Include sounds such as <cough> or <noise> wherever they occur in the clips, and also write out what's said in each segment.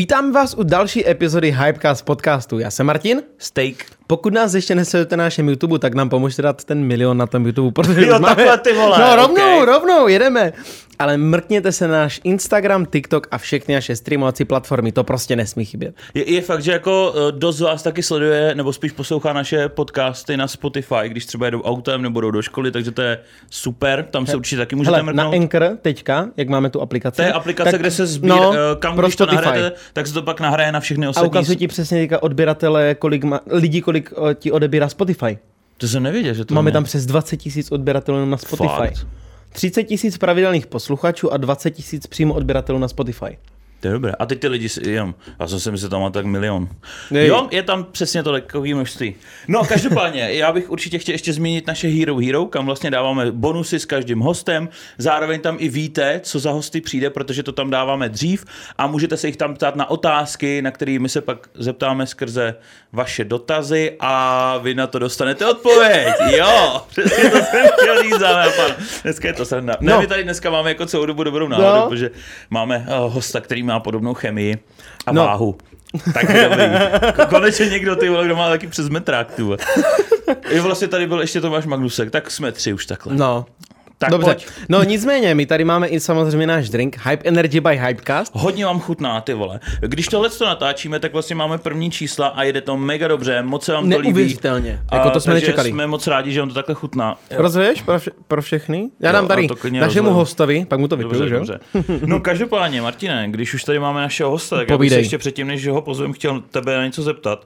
Vítám vás u další epizody Hypecast podcastu. Já jsem Martin. Steak. Pokud nás ještě nesledujete na našem YouTube, tak nám pomožte dát ten milion na tom YouTube, protože <laughs> Jo, máme... takhle ty vole, No rovnou, okej. rovnou, jedeme. Ale mrkněte se na náš Instagram, TikTok a všechny naše streamovací platformy, to prostě nesmí chybět. Je, je fakt, že jako eh, dost z vás taky sleduje, nebo spíš poslouchá naše podcasty na Spotify, když třeba jedou autem nebo jdou do školy, takže to je super, tam se určitě taky můžete Hele, na mrknout. Anchor teďka, jak máme tu aplikaci. To je aplikace, tak- kde se sbír, no, no, kam když to nahrajete, tak se to pak nahraje na všechny A ostatní. ukazuje ti přesně teďka odběratele, kolik má, lidí, kolik o, ti odebírá Spotify. To jsem nevěděl, že to Máme má. tam přes 20 tisíc odběratelů na Spotify. Fakt? 30 tisíc pravidelných posluchačů a 20 tisíc přímo odběratelů na Spotify. To je dobré. A teď ty lidi si, jenom, já jsem si myslel, tam má tak milion. Nej. Jo, je tam přesně to takové množství. No, každopádně, <laughs> já bych určitě chtěl ještě zmínit naše Hero Hero, kam vlastně dáváme bonusy s každým hostem. Zároveň tam i víte, co za hosty přijde, protože to tam dáváme dřív a můžete se jich tam ptát na otázky, na které my se pak zeptáme skrze vaše dotazy a vy na to dostanete odpověď. <laughs> Jo, přesně to jsem chtěl říct, dámy a. Dneska je to sranda. Ne, No. my tady dneska máme jako celou dobu dobrou náladu, No. protože máme uh, hosta, který má podobnou chemii a No. váhu. Tak dobrý. Ko- Konečně někdo, ty vole, kdo má taky přes metrák, ty. Jo, vlastně tady byl ještě Tomáš Magnusek, tak jsme tři už takhle. No. Tak Dobře. pojď. No nicméně, my tady máme i samozřejmě náš drink Hype Energy by Hypecast. Hodně vám chutná, ty vole. Když tohle to natáčíme, tak vlastně máme první čísla a jede to mega dobře, moc se vám to líbí. Neuvěřitelně. Jako to jsme nečekali. jsme moc rádi, že vám to takhle chutná. Rozvěš pro, vše, pro všechny? Já dám a tady našemu rozleju. hostovi, pak mu to vypiju, Dobře, že jo? dobře. No každopádně, Martine, když už tady máme našeho hosta, tak já bych Povídej. se ještě předtím, než ho pozvem, chtěl tebe na něco zeptat.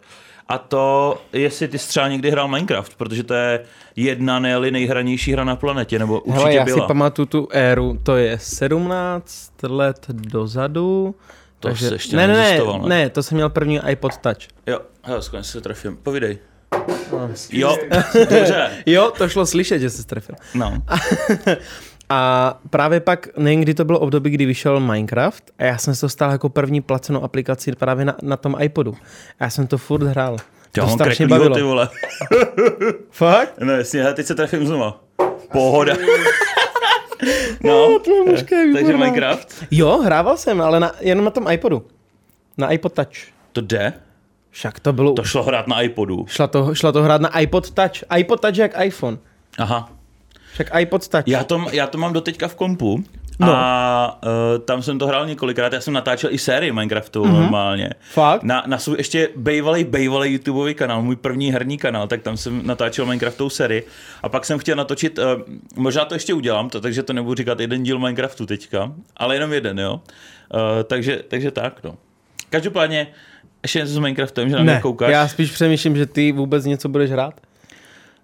A to, jestli ty jsi třeba někdy hrál Minecraft, protože to je jedna nejli nejhranější hra na planetě, nebo určitě Hele, já byla. si pamatuju tu éru, to je 17 let dozadu. To takže... jsi ještě ne, ne, ne, ne? to jsem měl první iPod Touch. Jo, hele, skvěle se trefím. Povídej. No. Jo, <laughs> dobře. Jo, to šlo slyšet, že se strefil. No. <laughs> A právě pak, nevím, kdy to bylo období, kdy vyšel Minecraft a já jsem se to stal jako první placenou aplikaci právě na, na tom iPodu. A já jsem to furt hrál. Já to strašně bavilo. ty vole. <laughs> Fakt? No jasně, hele, teď se trefím znova. Pohoda. <laughs> No, Tvoje mužka je takže výborná. Minecraft. Jo, hrával jsem, ale na, jenom na tom iPodu. Na iPod Touch. To jde? Však to bylo... To šlo hrát na iPodu. Šla to, šla to hrát na iPod Touch. iPod Touch jak iPhone. Aha. Však iPod Touch. Já to, já to mám doteďka v kompu No. a uh, tam jsem to hrál několikrát. Já jsem natáčel i sérii Minecraftu mm-hmm. normálně. Fakt? Na, na svůj ještě bejvalej, bejvalej YouTubeový kanál, můj první herní kanál, tak tam jsem natáčel Minecraftovou sérii. A pak jsem chtěl natočit, uh, možná to ještě udělám, to, takže to nebudu říkat jeden díl Minecraftu teďka, ale jenom jeden, jo. Uh, takže, takže tak, no. Každopádně, ještě něco s Minecraftem, že na mě ne, koukáš. já spíš přemýšlím, že ty vůbec něco budeš hrát.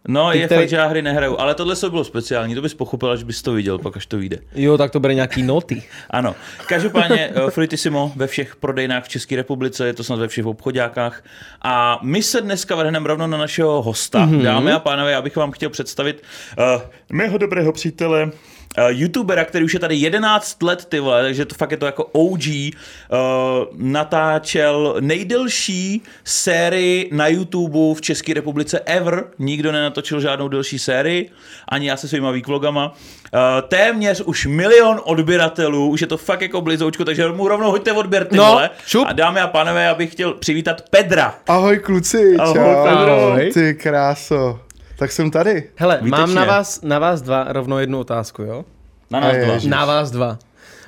No, Ty, je který- fakt, že já hry nehraju, ale tohle se bylo speciální, to bys pochopil, až bys to viděl, pak až to vyjde. Jo, tak to bude nějaký noty. <laughs> Ano. Každopádně uh, Fruitissimo ve všech prodejnách v České republice, je to snad ve všech obchodákách. A my se dneska vrhneme rovnou na našeho hosta. Mm-hmm. Dámy a pánové, já bych vám chtěl představit uh, mého dobrého přítele, youtubera, který už je tady 11 let, ty vole, takže to fakt je to jako OG, uh, natáčel nejdelší sérii na YouTube v České republice ever. Nikdo nenatočil žádnou delší sérii, ani já se svýma výklogama. Uh, téměř už milion odběratelů, už je to fakt jako blizoučko, takže mu rovnou hoďte odběr, ty No, vole. šup. A dámy a pánové, já bych chtěl přivítat Pedra. Ahoj kluci, Ahoj, čau. Pedro. Ty kráso. Tak jsem tady. Hele, Výtečně. mám na vás, na vás dva rovnou jednu otázku, jo? Na nás A dva. ježiš. Na vás dva.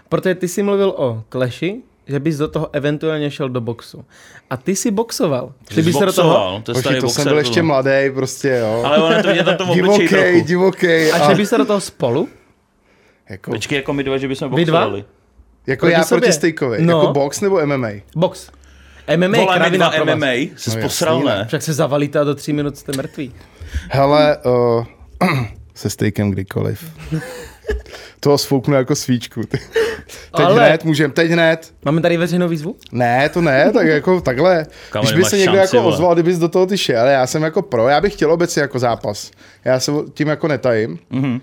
Protože ty jsi mluvil o Clashi, že bys do toho eventuálně šel do boxu. A ty jsi boxoval. Šli Jsi bys se do toho? boxoval, to starý to jsem byl ještě mladý, prostě jo. Ale ono to vidět na tom divokej, trochu. divokej. A šli bys se do toho spolu? jako, Počkej, jako my dva, že bychom Vy dva? boxovali. jako proti já sobě. proti Stejkovi. No. Jako box nebo MMA? Box. MMA, Vole, kravina dva pro vás. MMA, jsi No posral, ne? Však se zavalíte a do tří minut jste mrtví. Hele, uh, <clears throat> se stejkem kdykoliv. Toho sfouknu jako svíčku. ty. Teď Ale- hned, můžem, teď hned. Máme tady veřejnou výzvu? Ne, to ne, tak jako takhle. Kámo, Když by se někdo šanci, jako vole. ozval, kdybys do toho ty šel, já jsem jako pro, já bych chtěl obecně jako zápas. Já se tím jako netajím. Mhm.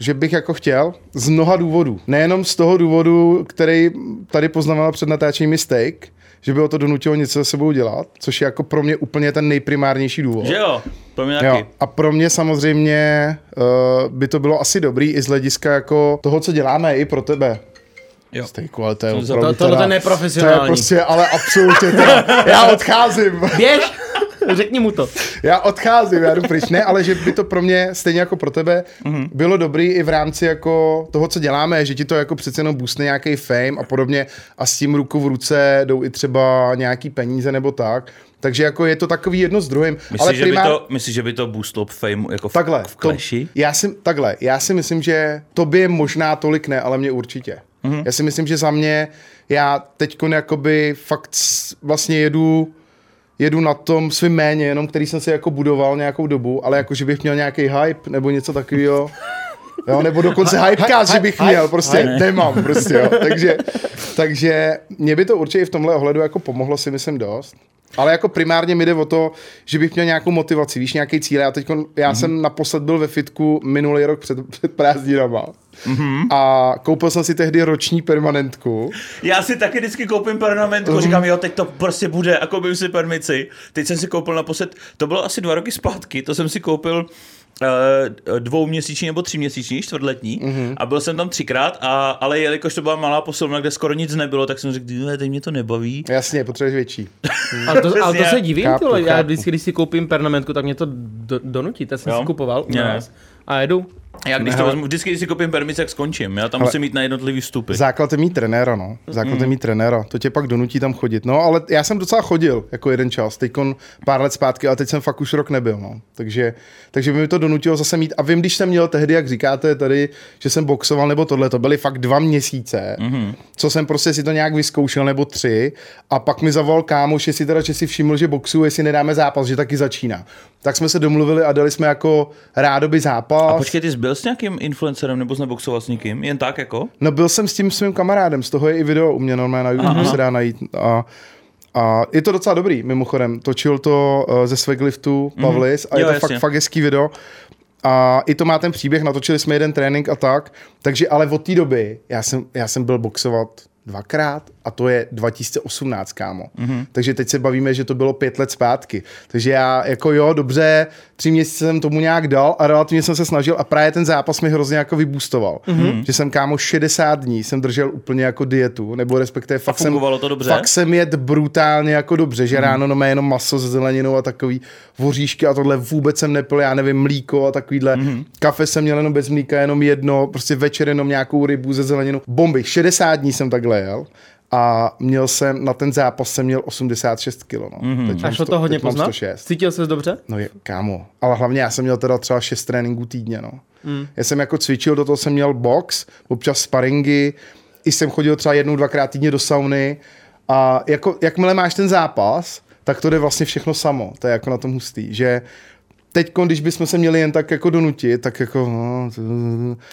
že bych jako chtěl z mnoha důvodů. Nejenom z toho důvodu, který tady poznamenal před natáčením Mistake, že by ho to donutilo něco se sebou dělat, což je jako pro mě úplně ten nejprimárnější důvod. Že jo, pro mě Jo. taky. A pro mě samozřejmě uh, by to bylo asi dobrý i z hlediska jako toho, co děláme i pro tebe. Jo. Stejku, ale to je To- opravdu to- tohle teda- je neprofesionální. To je prostě, ale absolutně teda, <laughs> já odcházím. Běž! Řekni mu to. Já odcházím, já jdu pryč. Ne, ale že by to pro mě, stejně jako pro tebe, mm-hmm. bylo dobrý i v rámci jako toho, co děláme, že ti to jako přece jenom boostne nějaký fame a podobně a s tím ruku v ruce jdou i třeba nějaký peníze nebo tak. Takže jako je to takový jedno s druhým. Myslíš, ale že by to, myslíš, že by to boostlo fame jako v, Takhle, v to, já si, takhle, já si myslím, že tobě možná tolik ne, ale mě určitě. Mhm. Mm-hmm. Já si myslím, že za mě, já teď jakoby fakt vlastně jedu jedu na tom svým méně, jenom který jsem si jako budoval nějakou dobu, ale jako, že bych měl nějaký hype nebo něco takového. Jo, nebo dokonce hypecast, že bych měl, prostě nemám, prostě, jo. <laughs> Takže, takže mě by to určitě i v tomhle ohledu jako pomohlo si myslím dost. Ale jako primárně mi jde o to, že bych měl nějakou motivaci, víš, nějaký cíl. Já, teďko, já mm-hmm. jsem naposled byl ve fitku minulý rok před, <laughs> před prázdninama. Mm-hmm. A koupil jsem si tehdy roční permanentku. Já si taky vždycky koupím permanentku, Mhm. říkám, jo, teď to prostě bude a koupím si permici. Teď jsem si koupil naposled, to bylo asi dva roky zpátky, to jsem si koupil uh, dvouměsíční nebo tříměsíční, čtvrtletní Mhm. mm-hmm. a byl jsem tam třikrát, a, ale jelikož to byla malá posilovna, kde skoro nic nebylo, tak jsem řekl, "Tyhle, teď mě to nebaví. Jasně, potřebuješ větší. <laughs> Ale to, ale to se divím, Chápu, tyhle. Já vždycky, když si koupím pernamentku, tak mě to do, donutí. To jsem Jo? si kupoval u Ne. nás. A jedu. Já když to vezmu, vždycky, když si koupím permici, jak skončím. Já tam Hele. musím mít na jednotlivý vstupy. Základ je mít trenéra, no. Základ je mít trenéra. To tě pak donutí tam chodit. No, ale já jsem docela chodil jako jeden čas. Teď pár let zpátky, ale teď jsem fakt už rok nebyl, no. Takže, takže by mi to donutilo zase mít. A vím, když jsem měl tehdy, jak říkáte tady, že jsem boxoval nebo tohle, to byly fakt dva měsíce, mm-hmm. co jsem prostě si to nějak vyzkoušel, nebo tři. A pak mi zavolal kámoš, jestli teda, že si všiml, že boxu, jestli nedáme zápas, že taky začíná. Tak jsme se domluvili a dali jsme jako rádoby zápas. A počkej, ty jsi byl s nějakým influencerem nebo neboxoval s někým? Jen tak jako? No byl jsem s tím svým kamarádem, z toho je i video u mě normálně na YouTube, Aha. se dá najít. A, a je to docela dobrý, mimochodem. Točil to uh, ze Swagliftu Pavlis a je Jo, to jasně. fakt, fakt hezký video. A i to má ten příběh, natočili jsme jeden trénink a tak. Takže ale od té doby, já jsem, já jsem byl boxovat dvakrát a to je 2018, kámo. Mm-hmm. Takže teď se bavíme, že to bylo pět let zpátky. Takže já jako jo, dobře, tři měsíce jsem tomu nějak dal a relativně jsem se snažil a právě ten zápas mi hrozně jako vyboostoval. Mm-hmm. Že jsem kámo 60 dní jsem držel úplně jako dietu, nebo respektive fakt jsem, to dobře? fakt jsem jet brutálně jako dobře, že ráno no jenom maso se zeleninou a takový voříšky a tohle vůbec jsem nepil, já nevím, mlíko a takovýhle. Mm-hmm. Kafe jsem měl jenom bez mlíka, jenom jedno, prostě večer jenom nějakou rybu ze zeleninou. Bomby, 60 dní jsem takhle jel a měl jsem, na ten zápas jsem měl 86 kg. No. Mm-hmm. Teď A šlo to hodně poznat? 106. Cítil ses dobře? No je, kámo. Ale hlavně já jsem měl teda třeba 6 tréninků týdně, no. Mm. Já jsem jako cvičil, do toho jsem měl box, občas sparingy, i jsem chodil třeba jednou, dvakrát týdně do sauny a jako, jakmile máš ten zápas, tak to jde vlastně všechno samo. To je jako na tom hustý, že teď, když bychom se měli jen tak jako donutit, tak jako... No,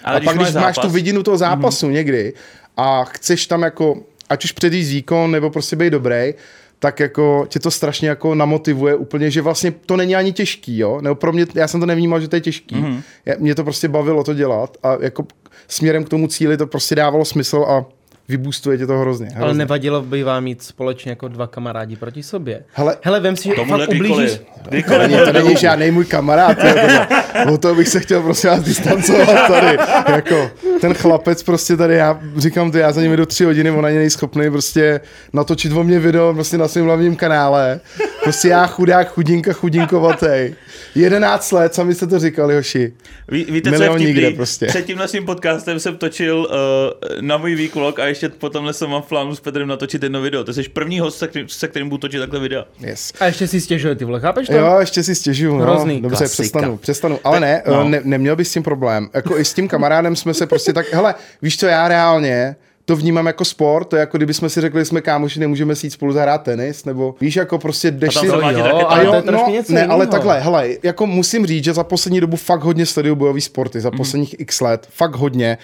Ale a když pak, máš když máš tu zápas- vidinu toho zápasu mm-hmm. někdy a chceš tam jako, ať už předjíst výkon, nebo prostě být dobrý, tak jako tě to strašně jako namotivuje úplně, že vlastně to není ani těžký, jo, nebo pro mě, já jsem to nevnímal, že to je těžký, mm-hmm. mě to prostě bavilo to dělat a jako směrem k tomu cíli to prostě dávalo smysl a vybůstuje tě to hrozně. hrozně. Ale nevadilo by vám mít společně jako dva kamarádi proti sobě. Hele- Hele vem si, že fakt ublížíš. kdykoliv. To není, to není žádný můj kamarád, tohle. o to bych se chtěl prostě vás distancovat tady. Jako, ten chlapec prostě tady, já říkám to, já za ním jdu tři hodiny, on ani nejschopný prostě natočit o mě video prostě na svém hlavním kanále. Prostě já chudák, chudinka, chudinkovatej. 11 let, sami jste to říkali, hoši. Ví, víte, co je Milion vtipný? nikde prostě. Před tímhle svým podcastem jsem točil uh, na můj výklok a ještě potom jsem mám v plánu s Petrem natočit jedno video. To jsi první host, se kterým, se kterým budu točit takhle videa. Yes. A ještě si stěžuje, ty vole, chápeš to? Jo, ještě si stěžuju. No. Hrozný. Dobře, Klasika. přestanu, přestanu. Ale ne, no. ne, neměl bys s tím problém. Jako i s tím kamarádem jsme se prostě tak, hele, víš co, já reálně to vnímám jako sport, to je jako kdybychom si řekli, že jsme kámoši, nemůžeme si jít spolu zahrát tenis, nebo víš, jako prostě jdeš si... jo, ale A to jo, je trošku no, něco ne, ale takhle, hele, jako musím říct, že za poslední dobu fakt hodně sleduju bojový sporty, za posledních x let, fakt hodně.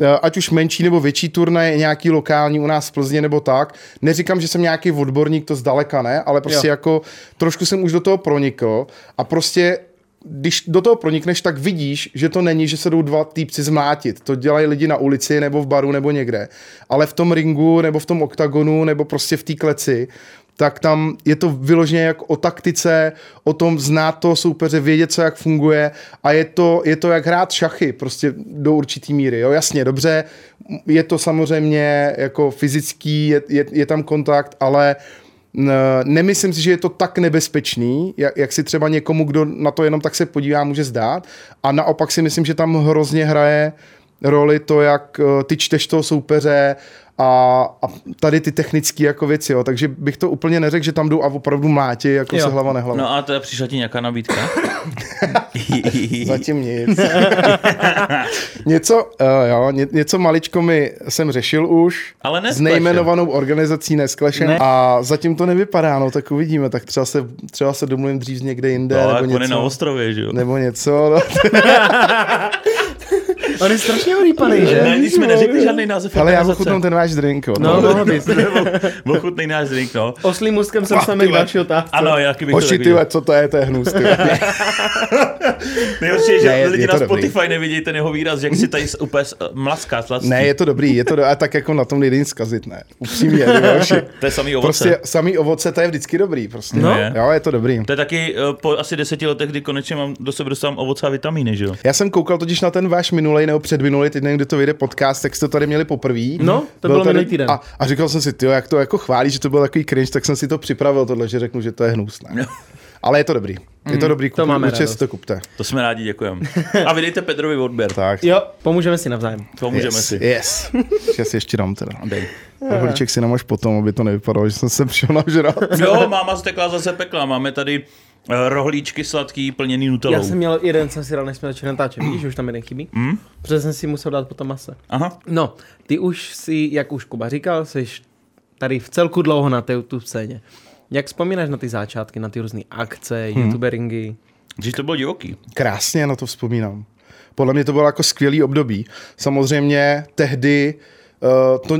Eh, Ať už menší nebo větší turnaj, nějaký lokální u nás v Plzně nebo tak. Neříkám, že jsem nějaký odborník, to zdaleka ne, ale prostě Jo. jako trošku jsem už do toho pronikl a prostě když do toho pronikneš, tak vidíš, že to není, že se jdou dva týpci zmlátit. To dělají lidi na ulici nebo v baru nebo někde. Ale v tom ringu nebo v tom oktagonu nebo prostě v té kleci, tak tam je to vyloženě jako o taktice, o tom znát toho soupeře, vědět, co jak funguje a je to, je to jak hrát šachy, prostě do určitý míry. Jo? Jasně, dobře, je to samozřejmě jako fyzický, je, je, je tam kontakt, ale nemyslím si, že je to tak nebezpečný, jak, jak si třeba někomu, kdo na to jenom tak se podívá, může zdát. A naopak si myslím, že tam hrozně hraje roli to, jak eh, ty čteš toho soupeře a, a tady ty technické jako věci, jo. takže bych to úplně neřekl, že tam jdou a opravdu mlátí jako Jo. se hlava nehlava. No a teda přišla ti nějaká nabídka? <laughs> Zatím nic. <laughs> něco, uh, jo, ně, něco maličko mi jsem řešil už. Ale S Nesklešem. nejmenovanou organizací Nesklešem. Ne. A zatím to nevypadá, no tak uvidíme. Tak třeba se, třeba se domluvím dřív někde jinde. No, nebo jak on je něco. na ostrově, že jo? nebo něco. No. <laughs> On je strašně urýpaný, že? Ne, nic jsme neřekli žádný název Ale já ochutnám ten váš drink. Jo. No, mohl bys. <laughs> Ochutnej náš drink, no. Oslým se Ah, dostaneme ty k další otázce. Ano, já bych to Hoši, ty co to je, to je hnus. Ty. <laughs> Nejhorší je, že Ne, lidi je na to dobrý. Spotify nevidí ten jeho výraz, že jak si tady s- úplně mlaská slastí. ne, je to dobrý, je to do... a tak jako na tom nic zkazit, ne. Upřímně. To je samý ovoce. Prostě samý ovoce, to je vždycky dobrý. Prostě. No. Jo, je to dobrý. To je taky uh, po asi deseti letech, kdy konečně mám, do sebe dostávám ovoce a vitamíny, že jo? Já jsem koukal totiž na ten váš minulej nebo předminulej, teď nevím, kde to vyjde podcast, tak jste to tady měli poprvé. No, to bylo minulý týden. A, a, říkal jsem si, ty, jak to jako chválí, že to byl takový cringe, tak jsem si to připravil tohle, že řeknu, že to je hnusné. No. Ale je to dobrý. Je to dobrý, to kup, máme určitě radost. si to kupte. To jsme rádi, děkujeme. A vydejte Pedrovi odběr. Tak. Jo, pomůžeme si navzájem. Pomůžeme yes, si. Yes. <laughs> Já si ještě dám teda. Dej. Rohlíček si namož potom, aby to nevypadalo, že jsem se přišel nažrat. Jo, máma stekla zase pekla. Máme tady rohlíčky sladký plněný nutelou. Já jsem měl jeden, jsem si dal, než jsme začali natáčet. Vidíš, že už tam jeden chybí? Mm? Protože jsem si musel dát potom mase. Aha. No, ty už si, jak už Kuba říkal, jsi tady v celku dlouho na té YouTube scéně. Jak vzpomínáš na ty začátky, na ty různé akce, hmm. youtuberingy? Když to bylo divoký. Krásně na to vzpomínám. Podle mě to bylo jako skvělý období. Samozřejmě tehdy uh, to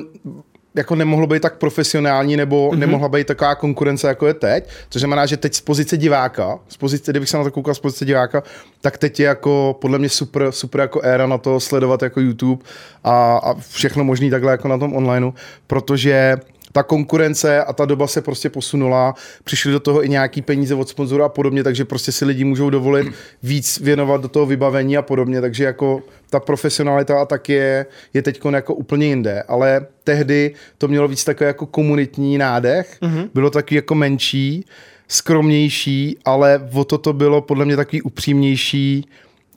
jako nemohlo být tak profesionální, nebo mm-hmm. nemohla být taková konkurence, jako je teď. Což znamená, že teď z pozice diváka, z pozice, kdybych se na to koukal z pozice diváka, tak teď je jako podle mě super, super jako éra na to sledovat jako YouTube a, a všechno možný takhle jako na tom onlineu, protože ta konkurence a ta doba se prostě posunula, přišly do toho i nějaký peníze od sponzorů a podobně, takže prostě si lidi můžou dovolit víc věnovat do toho vybavení a podobně, takže jako ta profesionalita a tak je, je teď jako úplně jinde, ale tehdy to mělo víc takový jako komunitní nádech, mm-hmm. bylo taky jako menší, skromnější, ale o to to bylo podle mě takový upřímnější,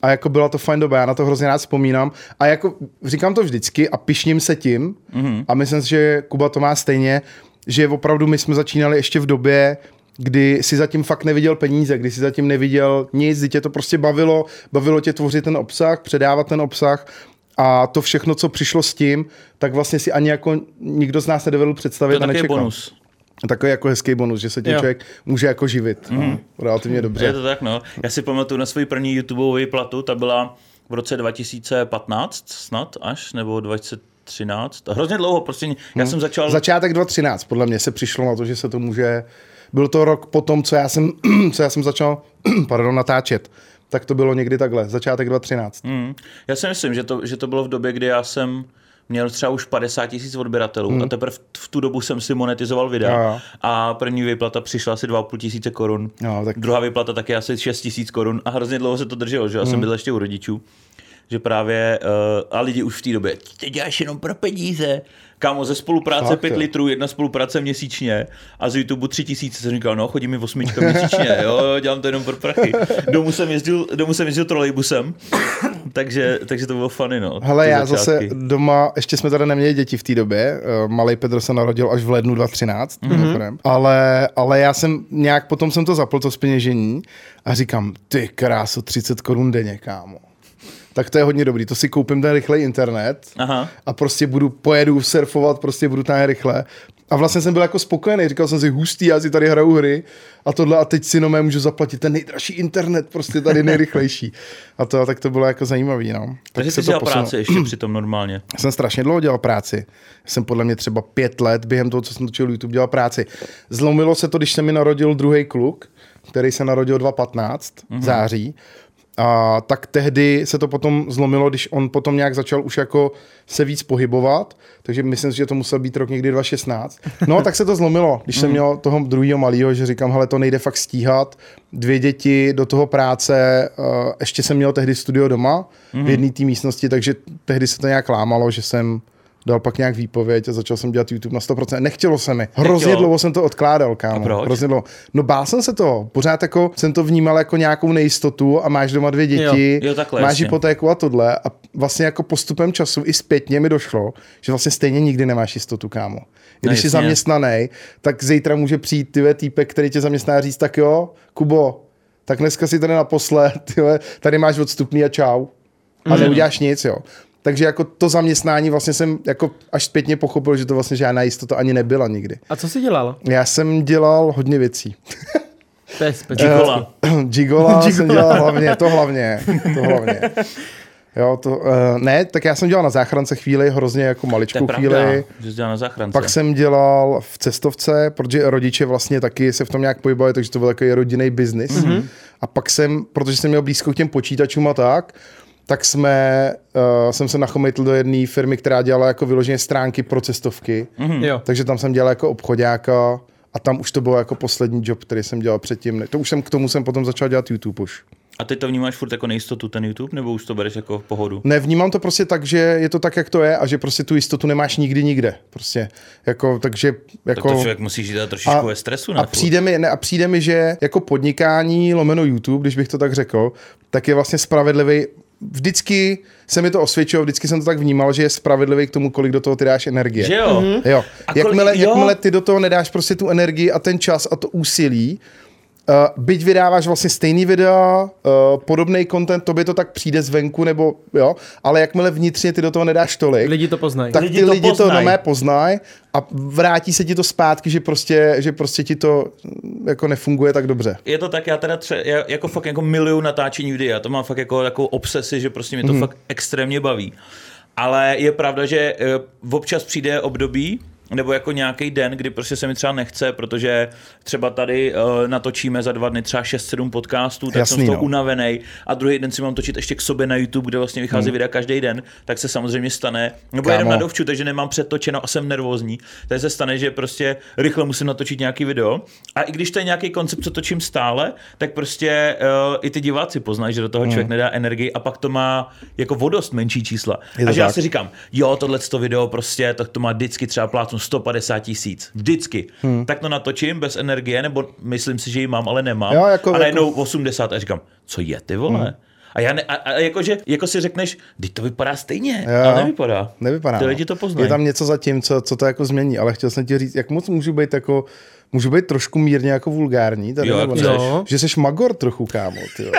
a jako byla to fajn doba, já na to hrozně rád vzpomínám. A jako říkám to vždycky a pišním se tím. Mm-hmm. A myslím si, že Kuba to má stejně, že opravdu my jsme začínali ještě v době, kdy si zatím fakt neviděl peníze, kdy si zatím neviděl nic, kdy tě to prostě bavilo, bavilo tě tvořit ten obsah, předávat ten obsah a to všechno, co přišlo s tím, tak vlastně si ani jako nikdo z nás nedovedl představit To a nečekal. bonus. Takový jako hezký bonus, že se tím Jo. člověk může jako živit. Mm. No, relativně dobře. Je to tak, no. Já si pamatuju na svoji první YouTubeovou platu, ta byla v roce 2015 snad až, nebo 2013. Hrozně dlouho, prostě já jsem začal... Začátek 2013, podle mě se přišlo na to, že se to může... Byl to rok potom, co já jsem, <clears throat> co já jsem začal <clears throat> pardon, natáčet. Tak to bylo někdy takhle, začátek 2013. Mm. Já si myslím, že to, že to bylo v době, kdy já jsem měl třeba už 50 tisíc odběratelů hmm. a teprve v tu dobu jsem si monetizoval videa Jo, jo. a první výplata přišla asi 2,5 tisíce korun. Jo, tak- Druhá výplata taky asi 6 tisíc korun a hrozně dlouho se to drželo, že já jsem byl ještě u rodičů. Že právě, uh, a lidi už v té době, ty děláš jenom pro peníze. Kámo, ze spolupráce Fakt, 5 jo. litrů, jedna spolupráce měsíčně a z YouTube 3 tisíce jsem říkal, no chodí mi osmička měsíčně, jo, <laughs> jo, dělám to jenom pro prachy. Domů jsem jezdil, domů jsem jezdil trolejbusem, takže, takže to bylo funny, no. Hele, já zase začátky. doma, ještě jsme tady neměli děti v té době, eh, malý Pedro se narodil až v lednu 2013, Mhm. mm-hmm. ale, ale já jsem nějak, potom jsem to zapl, to speněžení a říkám, ty kráso, 30 korun denně, kámo. Tak to je hodně dobrý, to si koupím ten rychlej internet Aha. a prostě budu, pojedu surfovat, prostě budu tam rychle. A vlastně jsem byl jako spokojený, říkal jsem si, hustý, já si tady hraju hry a tohle a teď si no můžu zaplatit ten nejdražší internet, prostě tady <laughs> nejrychlejší. A to, tak to bylo jako zajímavý, no. Tak Takže jsi dělal posunulo. práci ještě <clears throat> přitom normálně. Já jsem strašně dlouho dělal práci. Jsem podle mě třeba pět let během toho, co jsem točil YouTube, dělal práci. Zlomilo se to, když se mi narodil druhý kluk, který se narodil 2015 Mhm. v září. A tak tehdy se to potom zlomilo, když on potom nějak začal už jako se víc pohybovat, takže myslím si, že to musel být rok někdy 2016. No tak se to zlomilo, když jsem měl toho druhého malého, že říkám, hele, to nejde fakt stíhat, dvě děti, do toho práce, uh, ještě jsem měl tehdy studio doma v jedné té místnosti, takže tehdy se to nějak lámalo, že jsem dal pak nějak výpověď a začal jsem dělat YouTube na 100%. Nechtělo se mi. Hrozně Nechtělo? dlouho jsem to odkládal, kámo. A proč? Hrozně dlouho. No bál jsem se toho. Pořád jako jsem to vnímal jako nějakou nejistotu a máš doma dvě děti, Jo, takhle, máš jasně. hypotéku a tohle a vlastně jako postupem času i zpětně mi došlo, že vlastně stejně nikdy nemáš jistotu, kámo. I No, když jsi jasně. zaměstnaný, tak zítra může přijít tyhle týpek, který tě zaměstná a říct, tak jo, Kubo, tak dneska si tady naposled, tyhle, tady máš odstupný a čau. A neuděláš nic, jo. Takže jako to zaměstnání vlastně jsem jako až zpětně pochopil, že to vlastně žádná jistota ani nebyla nikdy. A co jsi dělal? Já jsem dělal hodně věcí. To je. Gigola. Gigola <clears throat> jsem dělal hlavně, to hlavně, to hlavně. Jo, to, uh, ne, tak já jsem dělal na záchrance chvíli, hrozně jako To je maličkou pravda, chvíli. že jsi dělal na záchrance. Pak jsem dělal v cestovce, protože rodiče vlastně taky se v tom nějak pohybovali, takže to byl takový rodinný biznis. Mhm. Mm-hmm. A pak jsem, protože jsem měl blízko k těm počítačům a tak, tak jsme, uh, jsem se nachomitl do jedné firmy, která dělala jako vyloženě stránky pro cestovky. Mm-hmm. Jo. Takže tam jsem dělal jako obchodáka a tam už to byl jako poslední job, který jsem dělal předtím. Ne- To už jsem, k tomu jsem potom začal dělat YouTube už. A ty to vnímáš furt jako nejistotu ten YouTube, nebo už to bereš jako v pohodu? Nevnímám to prostě tak, že je to tak, jak to je a že prostě tu jistotu nemáš nikdy nikde. Prostě jako, takže Tak jako... to člověk musí žít trošičku ve stresu, ne? a přijde, mi, ne, a přijde mi, že jako podnikání lomeno YouTube, když bych to tak řekl, tak je vlastně spravedlivý. Vždycky se mi to osvědčilo, vždycky jsem to tak vnímal, že je spravedlivý k tomu, kolik do toho ty dáš energie. Že jo? Mhm. Jo. A kolik- Jakmile, jo. jakmile ty do toho nedáš prostě tu energii a ten čas a to úsilí, Uh, byť vydáváš vlastně stejný videa, uh, podobný content, tobě to tak přijde zvenku, nebo jo, ale jakmile vnitřně ty do toho nedáš tolik, Lidi to poznají. tak Lidi ty to lidi to poznají. nomé poznají a vrátí se ti to zpátky, že prostě, že prostě ti to mm, jako nefunguje tak dobře. Je to tak, já teda tře, já, jako fakt jako miluju natáčení videa, to mám fakt jako takovou obsesi, že prostě mě to fakt extrémně baví. Ale je pravda, že eh, občas přijde období, nebo jako nějaký den, kdy prostě se mi třeba nechce, protože třeba tady uh, natočíme za dva dny třeba 6-7 podcastů, tak Jasný, jsem z toho no. unavený a druhý den si mám točit ještě k sobě na YouTube, kde vlastně vychází hmm. videa každý den, tak se samozřejmě stane, nebo Kámo. jedem na dovču, takže nemám předtočeno a jsem nervózní, takže se stane, že prostě rychle musím natočit nějaký video a i když to je nějaký koncept, co točím stále, tak prostě uh, i ty diváci poznají, že do toho člověk nedá energii a pak to má jako vodost menší čísla. Je A že já tak. si říkám, jo, tohle to video prostě, tak to má vždycky třeba plácnu 150 tisíc. Vždycky. Hmm. Tak to natočím bez energie, nebo myslím si, že ji mám, ale nemám. Jo, jako- a najednou 80 a říkám, co je ty vole? Hmm. A, já ne, a, a jakože, jako si řekneš, teď to vypadá stejně, Jo. ale nevypadá. Nevypadá. Ty no. lidi to poznají. Je tam něco za tím, co, co to jako změní, ale chtěl jsem ti říct, jak moc můžu být jako Můžu být trošku mírně jako vulgární tady, Jo, nebo ne? Jo. Že jsi magor trochu, kámo, ty jo.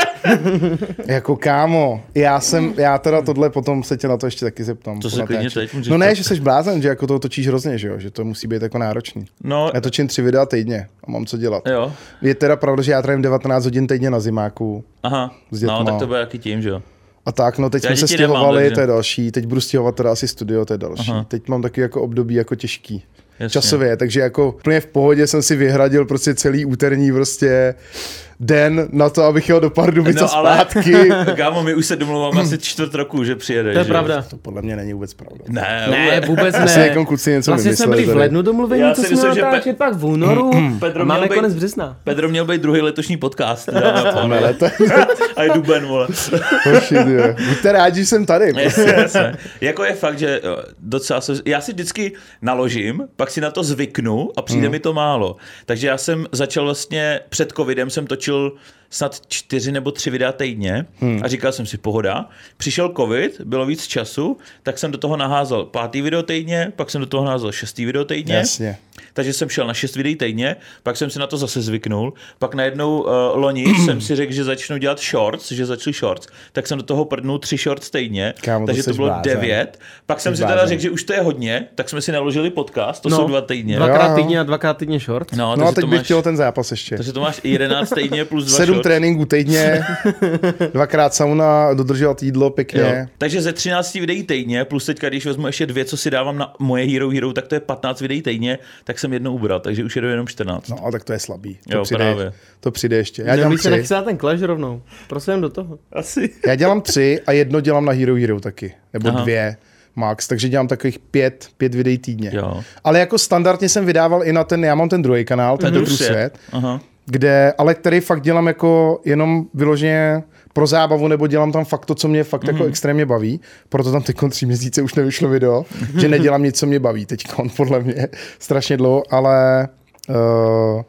<laughs> Jako kámo, já jsem, já teda tohle potom se tě na to ještě taky zeptám. To se klidně teď No ne, že jsi blázen, že jako to točíš hrozně, že jo, že to musí být jako náročný. No, Já točím tři videa týdně a mám co dělat. jo. Je teda pravda, že já trávím 19 hodin týdně na zimáku Aha, S no, tak to bude jaký tím, že jo. a tak, no teď Já jsme se nemám, stěhovali, takže- to je další, teď budu stěhovat teda asi studio, to je další. Aha. Teď mám taky jako období jako těžký. Jasně. Časově, takže jako úplně v pohodě jsem si vyhradil prostě celý úterní prostě den na to, abych jel do Pardubic No, a ale- zpátky. <laughs> Kámo, my už se domluváme asi čtvrt roku, že přijede. To je že pravda. to podle mě není vůbec pravda. Ne, Ne, vůbec Asi ne. jako kluci něco Vlastně jsme byli v lednu domluvení, Já to si jsme myslím, že natáčet pak v únoru <clears throat> Pedro máme měl být- konec března. Pedro měl být druhý letošní podcast. dámy a <laughs> pánové. Ale to <laughs> A je duben, vole. hoši, tyjo. Buďte rádi, že jsem tady. Jasně, jasně. Jako je fakt, že jo, docela se, já si vždycky naložím, pak si na to zvyknu a přijde mi to málo. Takže já jsem začal vlastně před covidem jsem točil individual snad čtyři nebo tři videa týdně hmm. a říkal jsem si pohoda. Přišel covid, bylo víc času, tak jsem do toho naházel pátý video týdně, pak jsem do toho naházel šestý video týdně. Jasně. Takže jsem šel na šest videí týdně, pak jsem si na to zase zvyknul, pak najednou uh, loni <clears throat> jsem si řekl, že začnu dělat shorts, že začnu shorts, tak jsem do toho prdnul tři shorts týdně, Kámo, takže to, to bylo blázen. devět. Pak jsem si teda řekl, že už to je hodně, tak jsme si naložili podcast, to no, jsou dva týdně. Dvakrát týdně a dvakrát týdně shorts No, no a teď bych máš, chtěl ten zápas ještě. Takže to máš 11 týdně plus dva 7 tréninku týdně, <laughs> dvakrát sauna, dodržovat jídlo pěkně. Jo. Takže ze 13 videí týdně, plus teďka, když vezmu ještě dvě, co si dávám na moje Hero Hero, tak to je 15 videí týdně, tak jsem jedno ubral, takže už jedu jenom 14. No a tak to je slabý. To, jo, přijde, právě. to přijde ještě. Já dělám se ten Clash rovnou. Prosím do toho. Asi. <laughs> Já dělám tři a jedno dělám na Hero Hero taky. Nebo Aha. dvě max, takže dělám takových pět, pět videí týdně. Jo. Ale jako standardně jsem vydával i na ten, já mám ten druhý kanál, ten, ten druhý svět. Aha kde, ale který fakt dělám jako jenom vyloženě pro zábavu, nebo dělám tam fakt to, co mě fakt Mhm. jako extrémně baví. Proto tam teď tři měsíce už nevyšlo video, <laughs> že nedělám nic, co mě baví teď, podle mě strašně dlouho, ale uh,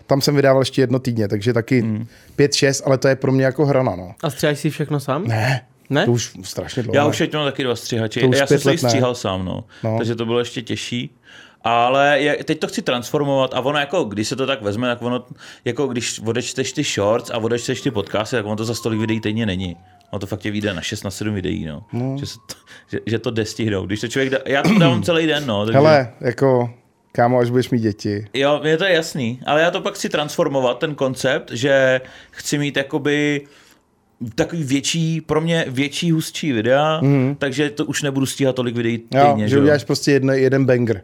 tam jsem vydával ještě jedno týdně, takže taky Mhm. pět, šest, ale to je pro mě jako hrana, no. A stříháš si všechno sám? Ne, Ne? to už strašně dlouho. Já už teď mám taky dva už Já jsem se stříhal sám, no. No. Takže to bylo ještě těžší. Ale je, teď to chci transformovat a ono jako, když se to tak vezme, tak ono, jako když odečteš ty shorts a odečteš ty podcasty, tak ono to za stolik videí týdně není. Ono to fakt tě vyjde na 6 na 7 videí, no. no. Že, se to, že, že, to jde stihnout. Když to člověk dá, já to dávám celý den, no. Takže... Hele, jako, kámo, až budeš mít děti. Jo, je to jasný, ale já to pak chci transformovat, ten koncept, že chci mít jakoby takový větší, pro mě větší, hustší videa, mm. takže to už nebudu stíhat tolik videí Jo, týdně, že že jo? uděláš prostě jedno, jeden banger.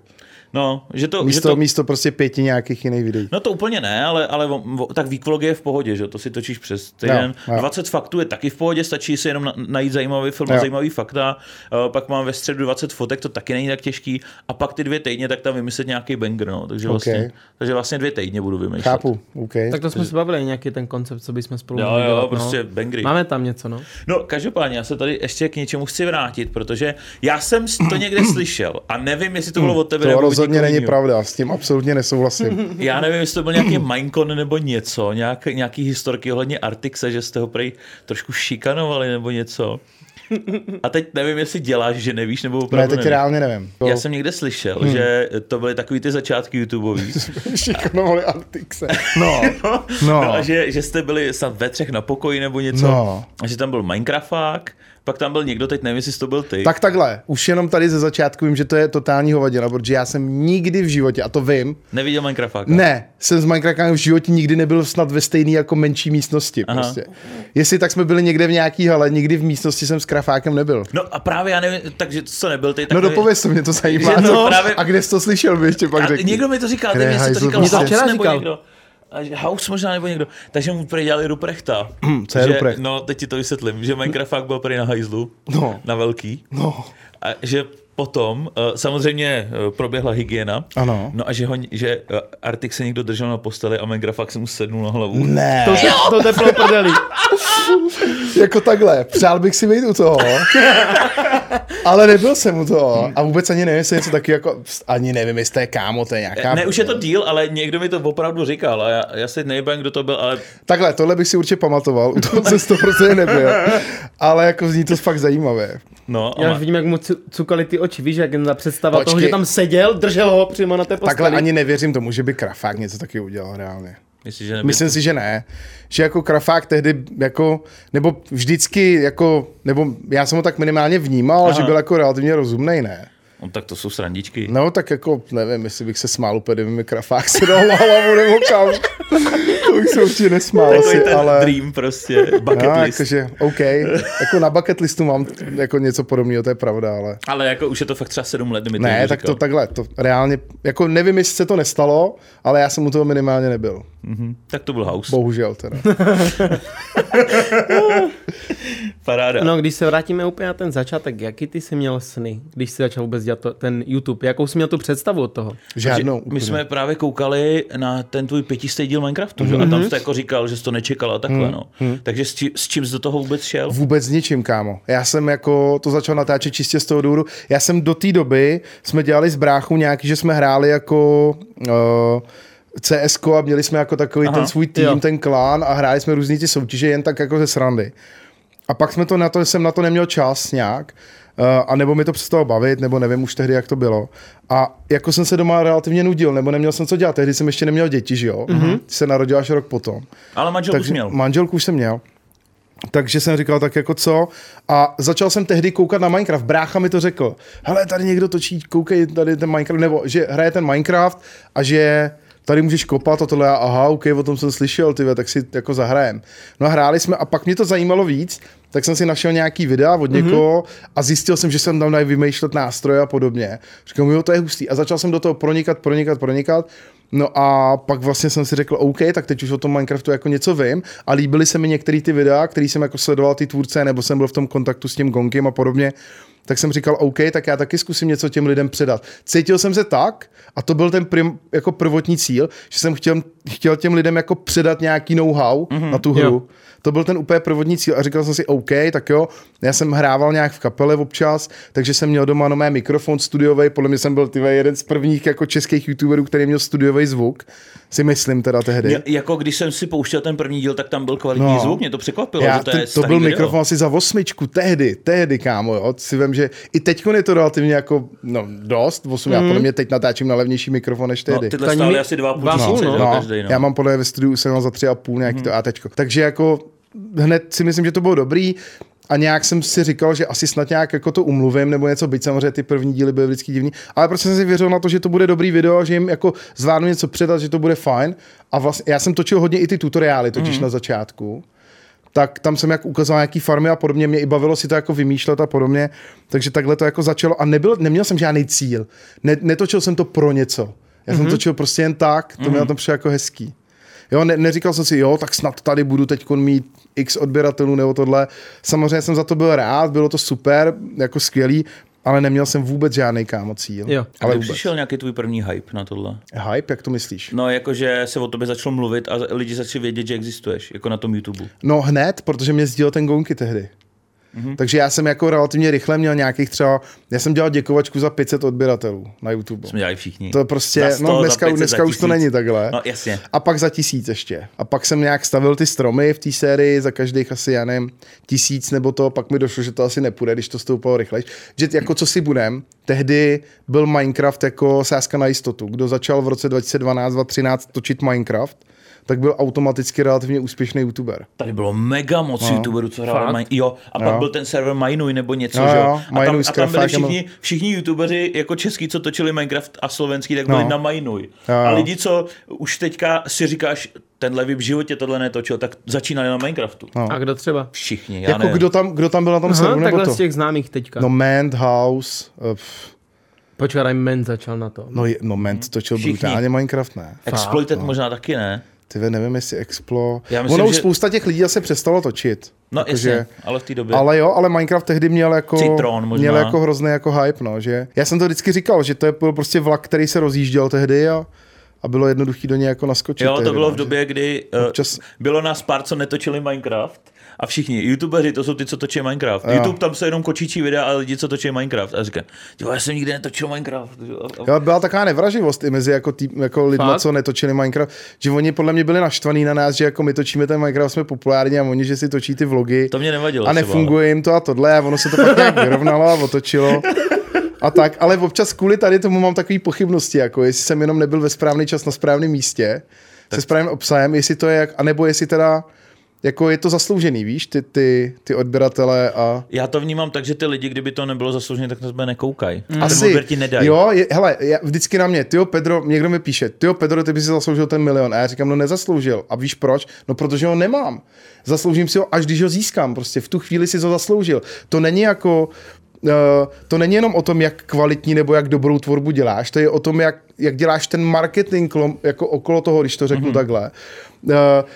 No, že to, že Místo, to, místo prostě pěti nějakých jiných videí. No to úplně ne, ale, ale tak výkvlog je v pohodě, že to si točíš přes týden. Jo, jo. 20 faktů je taky v pohodě, stačí si jenom na, najít zajímavý film a Jo. zajímavý fakta. Uh, pak mám ve středu 20 fotek, to taky není tak těžký. A pak ty dvě týdně, tak tam vymyslet nějaký banger, no. Takže vlastně, Ok. takže vlastně dvě týdně budu vymýšlet. Chápu, OK. Tak to jsme si bavili nějaký ten koncept, co bychom spolu Jo, jo, dělat, prostě no. bangry. Máme tam něco, no. No, každopádně, já se tady ještě k něčemu chci vrátit, protože já jsem to někde slyšel a nevím, jestli to bylo od tebe To nebo rozhodně není pravda, s tím absolutně nesouhlasím. <laughs> Já nevím, jestli to byl nějaký Minecon nebo něco, nějak, nějaký historky ohledně Artixe, že jste ho prej trošku šikanovali nebo něco. A teď nevím, jestli děláš, že nevíš, nebo ne, opravdu teď nevíš. reálně nevím. To Já jsem někde slyšel, hmm. že to byly takový ty začátky YouTubeový. <laughs> šikanovali Artixe. No, no. No a že, že jste byli snad ve třech na pokoji nebo něco. No. A že tam byl Minecrafták, pak tam byl někdo, teď nevím, jestli to byl ty. Tak takhle, už jenom tady ze začátku vím, že to je totální hovadina, protože já jsem nikdy v životě, a to vím, Neviděl Minecrafták. ne, jsem s Minecraftem v životě nikdy nebyl snad ve stejné jako menší místnosti. Aha. Prostě. Jestli tak jsme byli někde v nějaký hale, nikdy v místnosti jsem s krafákem nebyl. No a právě já nevím, takže co nebyl ty, tak No dopověz to, mě to zajímá. To No, právě- A kde jsi to slyšel, by ještě pak A řekni. někdo mi to říkal, nevím, Kde jestli to říkal prostě. House včera nebo říkal. někdo. A že House možná nebo někdo. Takže mu prý dělali Ruprechta. <clears throat> co je že, Ruprecht? No, teď ti to vysvětlím, že Minecraft fakt byl prý na hajzlu, No. na velký. No. A že potom uh, samozřejmě uh, proběhla hygiena. Ano. No a že, ho, že uh, Arctic se někdo držel na posteli a Minecraft fakt se mu sednul na hlavu. Ne, To, te, to teplo prdelí. <laughs> jako takhle, přál bych si být u toho, ale nebyl jsem u toho a vůbec ani nevím, jestli něco taky jako, ani nevím, jestli to je kámo, to je nějaká... Ne, už je to díl, ale někdo mi to opravdu říkal a já, já si nevím, kdo to byl, ale Takhle, tohle bych si určitě pamatoval, u toho jsem to prostě nebyl, ale jako zní to fakt zajímavé. no. Já A už vidím, jak mu cu- cukaly ty oči, víš, jak ta představa Počkej. toho, že tam seděl, držel ho přímo na té posteli. Takhle ani nevěřím tomu, že by Krafák něco taky udělal reálně. Myslíš, že. Myslím si, že ne. Že jako Krafák tehdy jako, nebo vždycky jako, nebo já jsem ho tak minimálně vnímal, Aha. že byl jako relativně rozumnej, ne? No, tak to jsou srandičky. No, tak jako, nevím, jestli bych se smál úplně, kdyby mi Krafák se dal hlavu nebo kam. to bych se určitě nesmál Takový asi, ten ale... dream prostě, bucket No, list. jakože, OK. Jako na bucket listu mám jako něco podobného, to je pravda, ale... Ale jako už je to fakt třeba sedm let, kdy mi to Ne, tak říkal. to takhle, to reálně, jako nevím, jestli se to nestalo, ale já jsem u toho minimálně nebyl. Mhm. Tak to byl house. Bohužel teda. <laughs> Paráda. No, když se vrátíme úplně na ten začátek, jaký ty jsi měl sny, když jsi začal vůbec dělat to, ten YouTube? Jakou jsi měl tu představu od toho? Žádnou. My úplně. jsme právě koukali na ten tvůj pětistý díl Minecraftu, mm-hmm. a tam jsi to jako říkal, že jsi to nečekal a takhle, no. Takže s, či, s čím jsi do toho vůbec šel? Vůbec s ničím, kámo. Já jsem jako to začal natáčet čistě z toho důvodu. Já jsem do té doby, jsme dělali s bráchou nějaký, že jsme hráli jako uh, CS a měli jsme jako takový Aha, ten svůj tým, jo. ten klán a hráli jsme různý ty soutěže jen tak jako ze srandy. A pak jsme to na to, jsem na to neměl čas nějak, a nebo mi to přestalo bavit, nebo nevím už tehdy, jak to bylo. A jako jsem se doma relativně nudil, nebo neměl jsem co dělat. Tehdy jsem ještě neměl děti, že jo? Mm-hmm. Se narodil až rok potom. Ale manžel už měl. Manželku už jsem měl. Takže jsem říkal, tak jako co? A začal jsem tehdy koukat na Minecraft. Brácha mi to řekl. Hele, tady někdo točí, koukej, tady ten Minecraft, nebo že hraje ten Minecraft a že tady můžeš kopat a tohle, a aha, OK, o tom jsem slyšel, ty, tak si jako zahrajem. No a hráli jsme a pak mě to zajímalo víc, tak jsem si našel nějaký videa od někoho mm-hmm. a zjistil jsem, že jsem tam dají vymýšlet nástroje a podobně. Říkám, jo, to je hustý. A začal jsem do toho pronikat, pronikat, pronikat. No a pak vlastně jsem si řekl, OK, tak teď už o tom Minecraftu jako něco vím a líbily se mi některé ty videa, který jsem jako sledoval ty tvůrce, nebo jsem byl v tom kontaktu s tím Gonkem a podobně, tak jsem říkal, OK, tak já taky zkusím něco těm lidem předat. Cítil jsem se tak, a to byl ten prim, jako prvotní cíl, že jsem chtěl, chtěl těm lidem jako předat nějaký know-how mm-hmm, na tu hru. Jo. To byl ten úplně prvotní cíl a říkal jsem si, OK, tak jo, já jsem hrával nějak v kapele občas, takže jsem měl doma mé mikrofon studiový, podle mě jsem byl tyve, jeden z prvních jako českých youtuberů, který měl studiový zvuk, si myslím teda tehdy. Mě, jako když jsem si pouštěl ten první díl, tak tam byl kvalitní no. zvuk, mě to překvapilo, já, že to, to je To byl video. mikrofon asi za osmičku, tehdy, tehdy, kámo, jo, si vím, že i teď je to relativně jako, no dost, 8, mm. já podle mě teď natáčím na levnější mikrofon než tehdy. No, tyhle stály asi 2,5 tisíce, no. no. každý, no. Já mám podle ve studiu jsem za 3,5 nějaký mm. to ATčko. Takže jako hned si myslím, že to bylo dobrý a nějak jsem si říkal, že asi snad nějak jako to umluvím nebo něco, byť samozřejmě ty první díly byly vždycky divný, ale prostě jsem si věřil na to, že to bude dobrý video, že jim jako zvládnu něco předat, že to bude fajn a vlastně já jsem točil hodně i ty tutoriály totiž mm. na začátku tak tam jsem jak ukazoval nějaký farmy a podobně, mě i bavilo si to jako vymýšlet a podobně, takže takhle to jako začalo a nebyl, neměl jsem žádný cíl, ne, netočil jsem to pro něco, já mm-hmm. jsem mhm. točil prostě jen tak, to mm-hmm. mě na tom přišlo jako hezký. Jo, ne, neříkal jsem si, jo, tak snad tady budu teď mít x odběratelů nebo tohle. Samozřejmě jsem za to byl rád, bylo to super, jako skvělý, ale neměl jsem vůbec žádný kámo cíl. Jo. Ale vůbec. přišel nějaký tvůj první hype na tohle? Hype, jak to myslíš? No, jakože se o tobě začalo mluvit a lidi začali vědět, že existuješ, jako na tom YouTube. No hned, protože mě sdílel ten Gonky tehdy. Mm-hmm. Takže já jsem jako relativně rychle měl nějakých třeba, já jsem dělal děkovačku za 500 odběratelů na YouTube. Jsme dělali všichni. To prostě, 100, no dneska, 500, dneska už to není takhle. No jasně. A pak za tisíc ještě. A pak jsem nějak stavil ty stromy v té sérii za každých asi, já nevím, tisíc nebo to, pak mi došlo, že to asi nepůjde, když to stoupalo rychle. Že jako co si budem, tehdy byl Minecraft jako sázka na jistotu. Kdo začal v roce 2012-2013 točit Minecraft, tak byl automaticky relativně úspěšný youtuber. Tady bylo mega moc no. youtuberů, co hráli Mine. Jo, a pak jo. byl ten server Minuj nebo něco, no, že jo? A tam, a tam byli všichni, všichni youtubeři jako český, co točili Minecraft a slovenský, tak byli no. na Minuj. Jo, jo. A lidi, co už teďka si říkáš, tenhle v životě tohle netočil, tak začínali na Minecraftu. No. A kdo třeba? Všichni, já jako kdo tam, kdo tam byl na tom Aha, serveru, nebo to? z těch známých teďka. No Mand House, uh, Počkej, Ment začal na to. No, je, no Ment točil Všichni. brutálně Minecraft, ne? Exploited no. možná taky ne. Ty nevím, jestli Explo... Já myslím, ono už že... spousta těch lidí se přestalo točit. No jako, jasně, že... ale v té době. Ale jo, ale Minecraft tehdy měl jako... Citron možná. Měl jako hrozný jako hype, no, že... Já jsem to vždycky říkal, že to je byl prostě vlak, který se rozjížděl tehdy a a bylo jednoduché do něj jako naskočit. Jo, to tehdy, bylo no, v době, kdy uh, občas... bylo nás pár, co netočili Minecraft a všichni, youtubeři, to jsou ty, co točí Minecraft. Jo. YouTube tam se jenom kočíčí videa a lidi, co točí Minecraft. A říká, já jsem nikdy netočil Minecraft. Jo, byla taková nevraživost i mezi jako, tý, jako lidma, co netočili Minecraft, že oni podle mě byli naštvaní na nás, že jako my točíme ten Minecraft, jsme populární a oni, že si točí ty vlogy. To mě nevadilo. A nefunguje jim to a tohle a ono se to pak nějak vyrovnalo a otočilo. A tak, ale občas kvůli tady tomu mám takové pochybnosti, jako jestli jsem jenom nebyl ve správný čas na správném místě, tak. se správným obsahem, jestli to je, jak, anebo jestli teda jako je to zasloužený, víš, ty, ty, ty odběratele a... Já to vnímám tak, že ty lidi, kdyby to nebylo zasloužený, tak na sebe nekoukají. Mm. Asi, ti nedají. Jo, je, hele, já, vždycky na mě, tyjo Pedro, někdo mi píše, tyjo Pedro, ty bys si zasloužil ten milion. A já říkám, no nezasloužil. A víš proč? No protože ho nemám. Zasloužím si ho, až když ho získám. Prostě v tu chvíli si ho zasloužil. To není jako, Uh, to není jenom o tom, jak kvalitní nebo jak dobrou tvorbu děláš, to je o tom, jak, jak děláš ten marketing jako okolo toho, když to řeknu mm-hmm. takhle. Uh,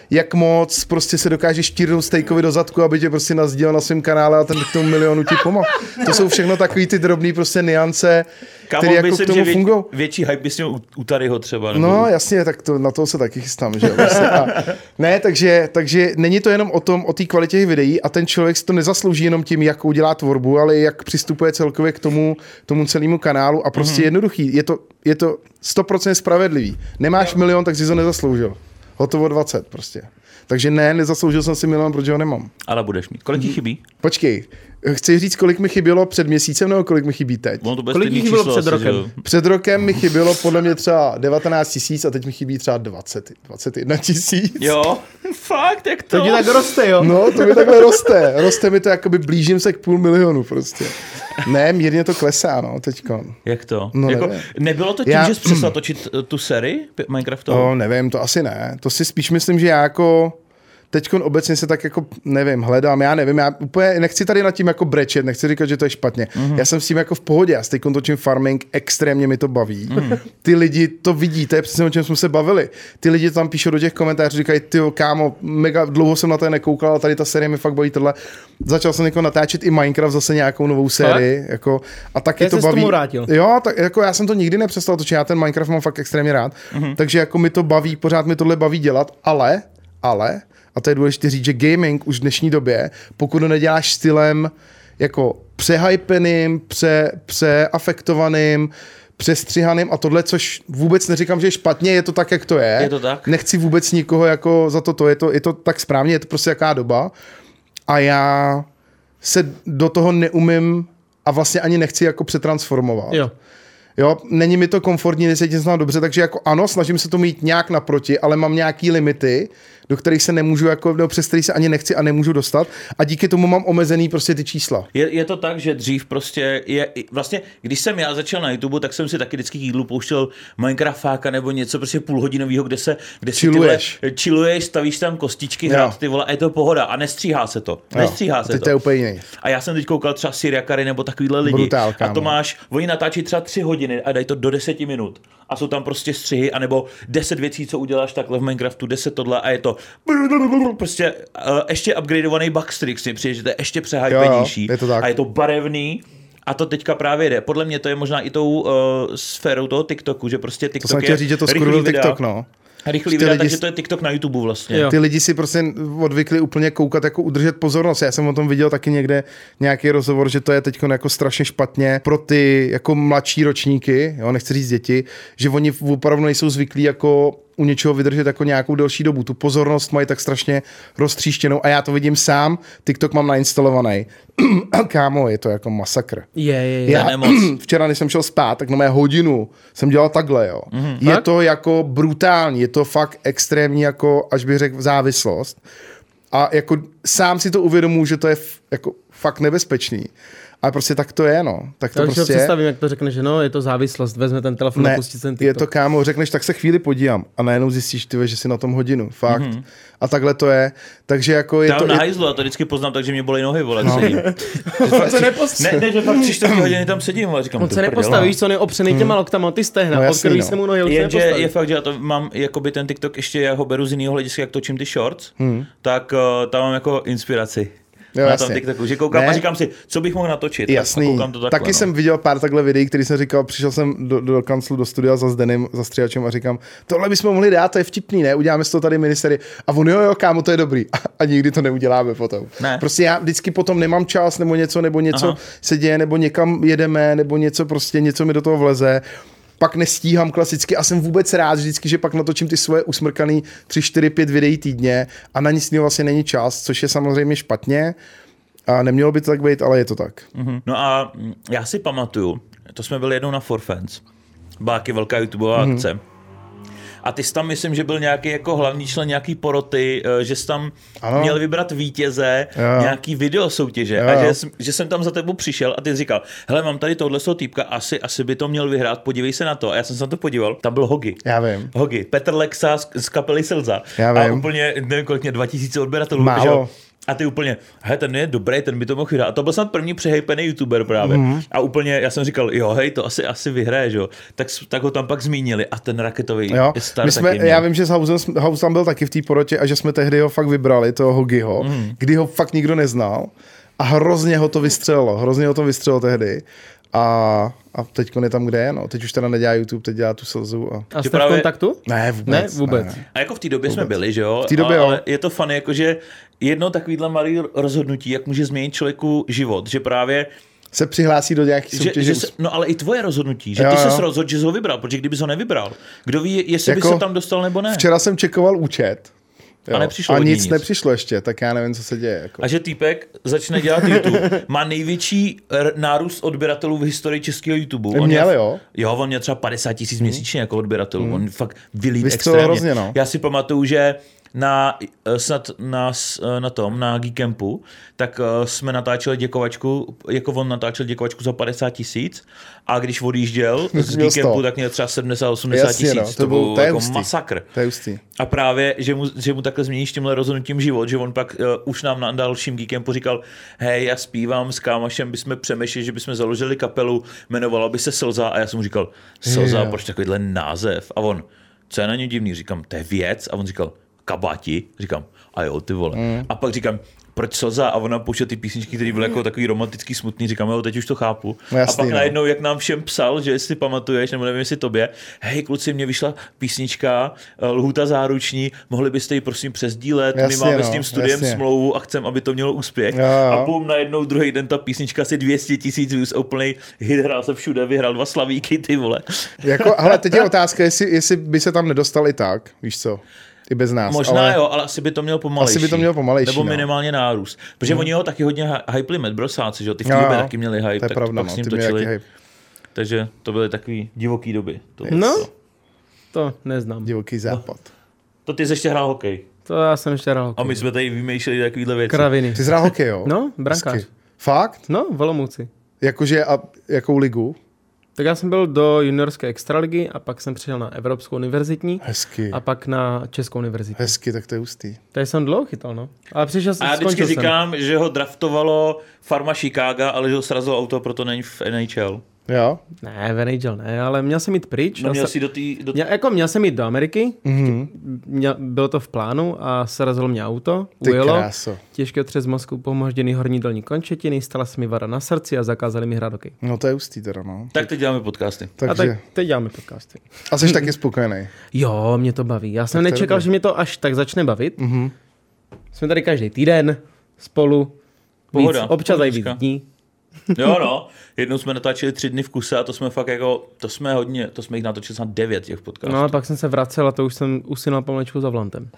jak moc prostě se dokážeš štírnout stejkovi do zadku, aby tě prostě nazdíl na svém kanále a ten k tomu milionu ti pomohl. To jsou všechno takový ty drobný prostě niance, které jako k tomu fungují. Větší hype bys měl u, u Taryho třeba. Nebo... No jasně, tak to, na to se taky chystám. Že? Vlastně. A, ne, takže, takže není to jenom o tom, o té kvalitě videí a ten člověk si to nezaslouží jenom tím, jakou dělá tvorbu, ale jak přistupuje celkově k tomu, tomu celému kanálu a prostě mm-hmm. jednoduchý. Je to, je to 100% spravedlivý. Nemáš milion, tak si to nezasloužil. Hotovo 20 prostě. Takže ne, nezasloužil jsem si milion, protože ho nemám. Ale budeš mít. Kolik ti mhm. chybí? Počkej, chci říct, kolik mi chybělo před měsícem nebo kolik mi chybí teď? No to kolik mi chybělo před rokem? Že... Před rokem mi chybělo podle mě třeba 19 tisíc a teď mi chybí třeba 20, 21 tisíc. Jo, <laughs> fakt, jak to? To ti tak roste, jo? No, to mi takhle roste. Roste mi to, jakoby blížím se k půl milionu prostě. Ne, mírně to klesá, no, teďko. Jak to? No, jako, nevím. nebylo to tím, Já- že jsi přestal točit eh, tu sérii Minecraftovou? To nevím, to asi ne. To si spíš myslím, že já jako teď obecně se tak jako, nevím, hledám, já nevím, já úplně nechci tady nad tím jako brečet, nechci říkat, že to je špatně. Mhm. Mm-hmm. Já jsem s tím jako v pohodě, já s teď točím farming, extrémně mi to baví. Mhm. Mm-hmm. Ty lidi to vidí, to je přesně o čem jsme se bavili. Ty lidi tam píšou do těch komentářů, říkají, ty kámo, mega dlouho jsem na to nekoukal, ale tady ta série mi fakt baví tohle. Začal jsem jako natáčet i Minecraft zase nějakou novou sérii, jako, a taky Teď to baví. tomu vrátil. Jo, tak jako já jsem to nikdy nepřestal točit, já ten Minecraft mám fakt extrémně rád, mm-hmm. takže jako mi to baví, pořád mi tohle baví dělat, ale, ale, a to je důležité říct, že gaming už v dnešní době, pokud ho neděláš stylem jako přehypeným, pře, přeafektovaným, přestřihaným a tohle, což vůbec neříkám, že je špatně, je to tak, jak to je. Je to tak. Nechci vůbec nikoho jako za to, to je to, je to tak správně, je to prostě jaká doba. A já se do toho neumím a vlastně ani nechci jako přetransformovat. Jo. Jo, není mi to komfortní, necítím se dobře, takže jako ano, snažím se to mít nějak naproti, ale mám nějaký limity, do kterých se nemůžu, jako, no, přes který se ani nechci a nemůžu dostat a díky tomu mám omezený prostě ty čísla. Je, je to tak, že dřív prostě je, vlastně, když jsem já začal na YouTube, tak jsem si taky vždycky jídlu pouštěl Minecraftáka nebo něco prostě půlhodinového, kde se, kde si Chilluješ. ty vole, chilluješ, stavíš tam kostičky, Jo. hrát ty vole, a je to pohoda a nestříhá se to. Nestříhá Jo, se teď to. to je úplně jiný. A já jsem teď koukal třeba Syriakary nebo takovýhle lidi. Brutál, a to máš, oni natáčí třeba tři hodiny a dají to do deseti minut. A jsou tam prostě střihy, anebo deset věcí, co uděláš takhle v Minecraftu, deset tohle a je to prostě uh, ještě upgradeovaný Backstrix, mi přijde, že to je ještě přehypenější. Jo, je to tak. A je to barevný. A to teďka právě jde. Podle mě to je možná i tou uh, sférou toho TikToku, že prostě TikTok To jsem je chtěl říct, že to skurvil. TikTok, no. Rychlý videa, lidi takže to je TikTok na YouTube vlastně. Jo. Ty lidi si prostě odvykli úplně koukat, jako udržet pozornost. Já jsem o tom viděl taky někde nějaký rozhovor, že to je teď jako strašně špatně pro ty jako mladší ročníky, jo, nechci říct děti, že oni opravdu nejsou zvyklí jako u něčeho vydržet jako nějakou delší dobu. Tu pozornost mají tak strašně roztříštěnou a já to vidím sám, TikTok mám nainstalovaný. <clears throat> Kámo, je to jako masakr. Je, je, je. Já, nemoc. <clears throat> včera, když jsem šel spát, tak na mé hodinu jsem dělal takhle, jo. Mm-hmm. Je Fakt? to jako brutální, je to fakt extrémní, jako, až bych řekl, závislost. A jako sám si to uvědomuji, že to je f- jako fakt nebezpečný. Ale prostě tak to je, no. Tak to Já prostě ho je. představím, jak to řekne, že no, je to závislost, vezme ten telefon a Ne, pustí ten je TikTok. to kámo, řekneš, tak se chvíli podívám a najednou zjistíš, ty, že jsi na tom hodinu, fakt. Mm-hmm. A takhle to je. Takže jako je Já to... na Je, hajzlu, a to vždycky poznám, takže mě bolí nohy, vole, no. sedím. <laughs> <laughs> On se nepostaví. Ne, ne, že fakt tři čtvrtě hodiny tam sedím, ale říkám, On se nepostaví, víš co, on je opřený těma loktama, ty stehna, No no, jasný, no. se mu nohy, on se Jenže nepostaví. je fakt, že já to mám jakoby ten TikTok ještě, já ho beru z jiného hlediska, jak točím ty shorts, hmm. tak uh, tam mám jako inspiraci. Jo, na jasně. tom TikToku, že koukám Ne. a říkám si, co bych mohl natočit. Jasný. A koukám to takhle, Taky no. jsem viděl pár takhle videí, který jsem říkal, přišel jsem do, do kanclu, do studia za Zdenem, za stříhačem a říkám, tohle bychom mohli dát, to je vtipný, ne? Uděláme z toho tady miniserii. A on, jo, jo, kámo, to je dobrý. A, <laughs> a nikdy to neuděláme potom. Ne. Prostě já vždycky potom nemám čas, nebo něco, nebo něco Aha. se děje, nebo někam jedeme, nebo něco prostě, něco mi do toho vleze pak nestíhám klasicky a jsem vůbec rád vždycky, že pak natočím ty svoje usmrkaný 3, 4, 5 videí týdně a na nic jiného vlastně není čas, což je samozřejmě špatně a nemělo by to tak být, ale je to tak. Mhm. No a já si pamatuju, to jsme byli jednou na For Fans. Byla taky velká YouTubeová Mhm. akce. A ty jsi tam, myslím, že byl nějaký jako hlavní člen nějaký poroty, eh, že jsi tam Ano. měl vybrat vítěze Jo. nějaký video soutěže. Jo, A že, že, jsem tam za tebou přišel a ty jsi říkal, hele, mám tady tohle týpka, asi, asi by to měl vyhrát, podívej se na to. A já jsem se na to podíval, tam byl Hogi. Já vím. Hogi, Petr Lexa z, z kapely Slza. Já A vím. úplně, nevím kolik mě, 2000 odběratelů. Málo. že jo? A ty úplně, he, ten je dobrý, ten by to mohl vyhrát. A to byl snad první přehejpený youtuber právě. Mm. A úplně, já jsem říkal, jo, hej, to asi, asi vyhraje, že jo. Tak, tak ho tam pak zmínili a ten raketový Jo, star my jsme, taky měl. já vím, že s Housem, House tam byl taky v té porotě a že jsme tehdy ho fakt vybrali, toho Hogiho, mm. kdy ho fakt nikdo neznal a hrozně ho to vystřelilo, hrozně ho to vystřelilo tehdy a, a teď je tam, kde je, no. Teď už teda nedělá YouTube, teď dělá tu slzu a... A jste v právě- kontaktu? Ne, vůbec. Ne, vůbec. Ne. A jako v té době jsme byli, že jo? V té době A- jo. Ale je to funny, jakože jedno takovýhle malý rozhodnutí, jak může změnit člověku život, že právě Se přihlásí do nějaký že, soutěže. že se, no ale i tvoje rozhodnutí, že Jo, ty jsi rozhodl, že jsi ho vybral, protože kdyby ho nevybral, kdo ví, jestli Jako by se tam dostal nebo ne. Včera jsem čekoval účet. Jo. A nepřišlo a nic, nic. nepřišlo ještě, tak já nevím, co se děje. Jako. A že týpek začne dělat YouTube, má největší nárůst odběratelů v historii českého YouTube. On Měl, měl, jo? Jo, on měl třeba 50 tisíc měsíčně jako odběratelů. On fakt vylít extrémně. hrozně, no. Já si pamatuju, že na, eh, snad na, eh, na tom, na Geekampu, tak eh, jsme natáčeli děkovačku, jako on natáčel děkovačku za 50 tisíc a když odjížděl <laughs> z Geekampu, 100. tak měl třeba 70-80 Jasně, tisíc. no, to, to byl- to jako hustý. masakr. To je hustý. A právě, že mu, že mu takhle změníš tímhle rozhodnutím život, že on pak uh, už nám na dalším Geekampu říkal, hej, já zpívám s kámošem, bychom přemýšleli, že bychom založili kapelu, jmenovala by se Slza a já jsem mu říkal, Slza, Jo. proč takovýhle název? A on, co je na něj divný? Říkám, to je věc. A on říkal, kabáti? Říkám, a jo, ty vole. Mm. A pak říkám, proč slza? A ona pouštěla ty písničky, které byly jako takový romantický, smutný. Říkám, jo, teď už to chápu. No jasný, a pak no. najednou, jak nám všem psal, že jestli pamatuješ, nebo nevím, jestli tobě, hej, kluci, mě vyšla písnička eh, Lhuta záruční, mohli byste ji prosím přesdílet, Jasně, my máme no, s tím studiem jasně. smlouvu a chcem, aby to mělo úspěch. Jo, jo. A půl najednou druhý den ta písnička asi 200 tisíc views, úplný hit, hrál se všude, vyhrál dva slavíky, ty vole. Jako, <laughs> hele, teď je otázka, jestli, jestli by se tam nedostal i tak, víš co, i bez nás. Možná ale... jo, ale asi by to mělo pomalejší. Asi by to mělo pomalejší, Nebo no. minimálně nárůst. Protože oni ho taky hodně hy- hypli medbrosáci, že jo? Ty jo. taky měli hype, To je tak pravda, pak no, s ním ty měli točili. hype. Takže to byly takový divoký doby. To, No, to neznám. Divoký západ. to ty jsi ještě hrál hokej. To já jsem ještě hrál. A my jsme tady vymýšleli takovýhle věci. Kraviny. Ty jsi hrál hokej, jo? No, brankář. Fakt? No, v Olomouci. Jakože a jakou ligu? Tak já jsem byl do juniorské extraligy a pak jsem přišel na Evropskou univerzitní Hezky. a pak na Českou univerzitu. Hezky, tak to je hustý. Tady jsem dlouho chytal, no. Ale přišel jsem, A já vždycky jsem. říkám, že ho draftovalo farma Chicago, ale že ho srazilo auto, proto není v NHL. Jo? Ne, v NHL ne, ale měl jsem jít pryč. No a měl se- si do té... Do... Měl, jako měl jsem jít do Ameriky, Mhm. měl, bylo to v plánu a srazilo mě auto, Ty ujelo, kráso. těžký otřes mozku, pomožděný horní dolní končetiny, stala se mi vada na srdci a zakázali mi hrát hokej. No to je hustý teda, no. Tak teď děláme podcasty. A Takže, tak teď děláme podcasty. a jsi taky spokojený. <laughs> Jo, mě to baví. Já jsem to je nečekal, že mě to až tak začne bavit. Mhm. Jsme tady každý týden spolu. Pohoda, víc, občas i víc dní. Jo, no. <laughs> Jednou jsme natáčeli tři dny v kuse a to jsme fakt jako, to jsme hodně, to jsme jich natočili snad devět těch podcastů. No a pak jsem se vracel a to už jsem usínal pomalečku za volantem.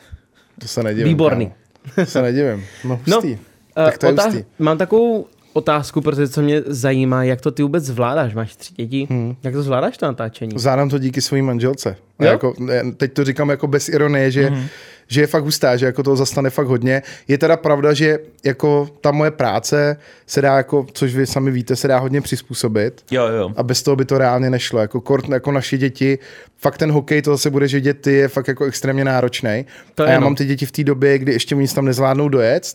To se nedivím. Výborný. kámo. To se nedivím. No No, hustý. tak to je otá- hustý. Mám takovou otázku, protože co mě zajímá, jak to ty vůbec zvládáš. Máš tři děti. Hmm. Jak to zvládáš to natáčení? Zvládám to díky své manželce. A Jo? jako, teď to říkám jako bez ironie, že, mm-hmm. Že je fakt hustá, že jako toho zastane fakt hodně. Je teda pravda, že jako ta moje práce se dá jako, což vy sami víte, se dá hodně přizpůsobit. Jo, jo. A bez toho by to reálně nešlo. Jako, kort, jako naše děti, fakt ten hokej, to zase budeš vidět, ty je fakt jako extrémně náročný. A já no. mám ty děti v té době, kdy ještě nic tam nezvládnou dojet,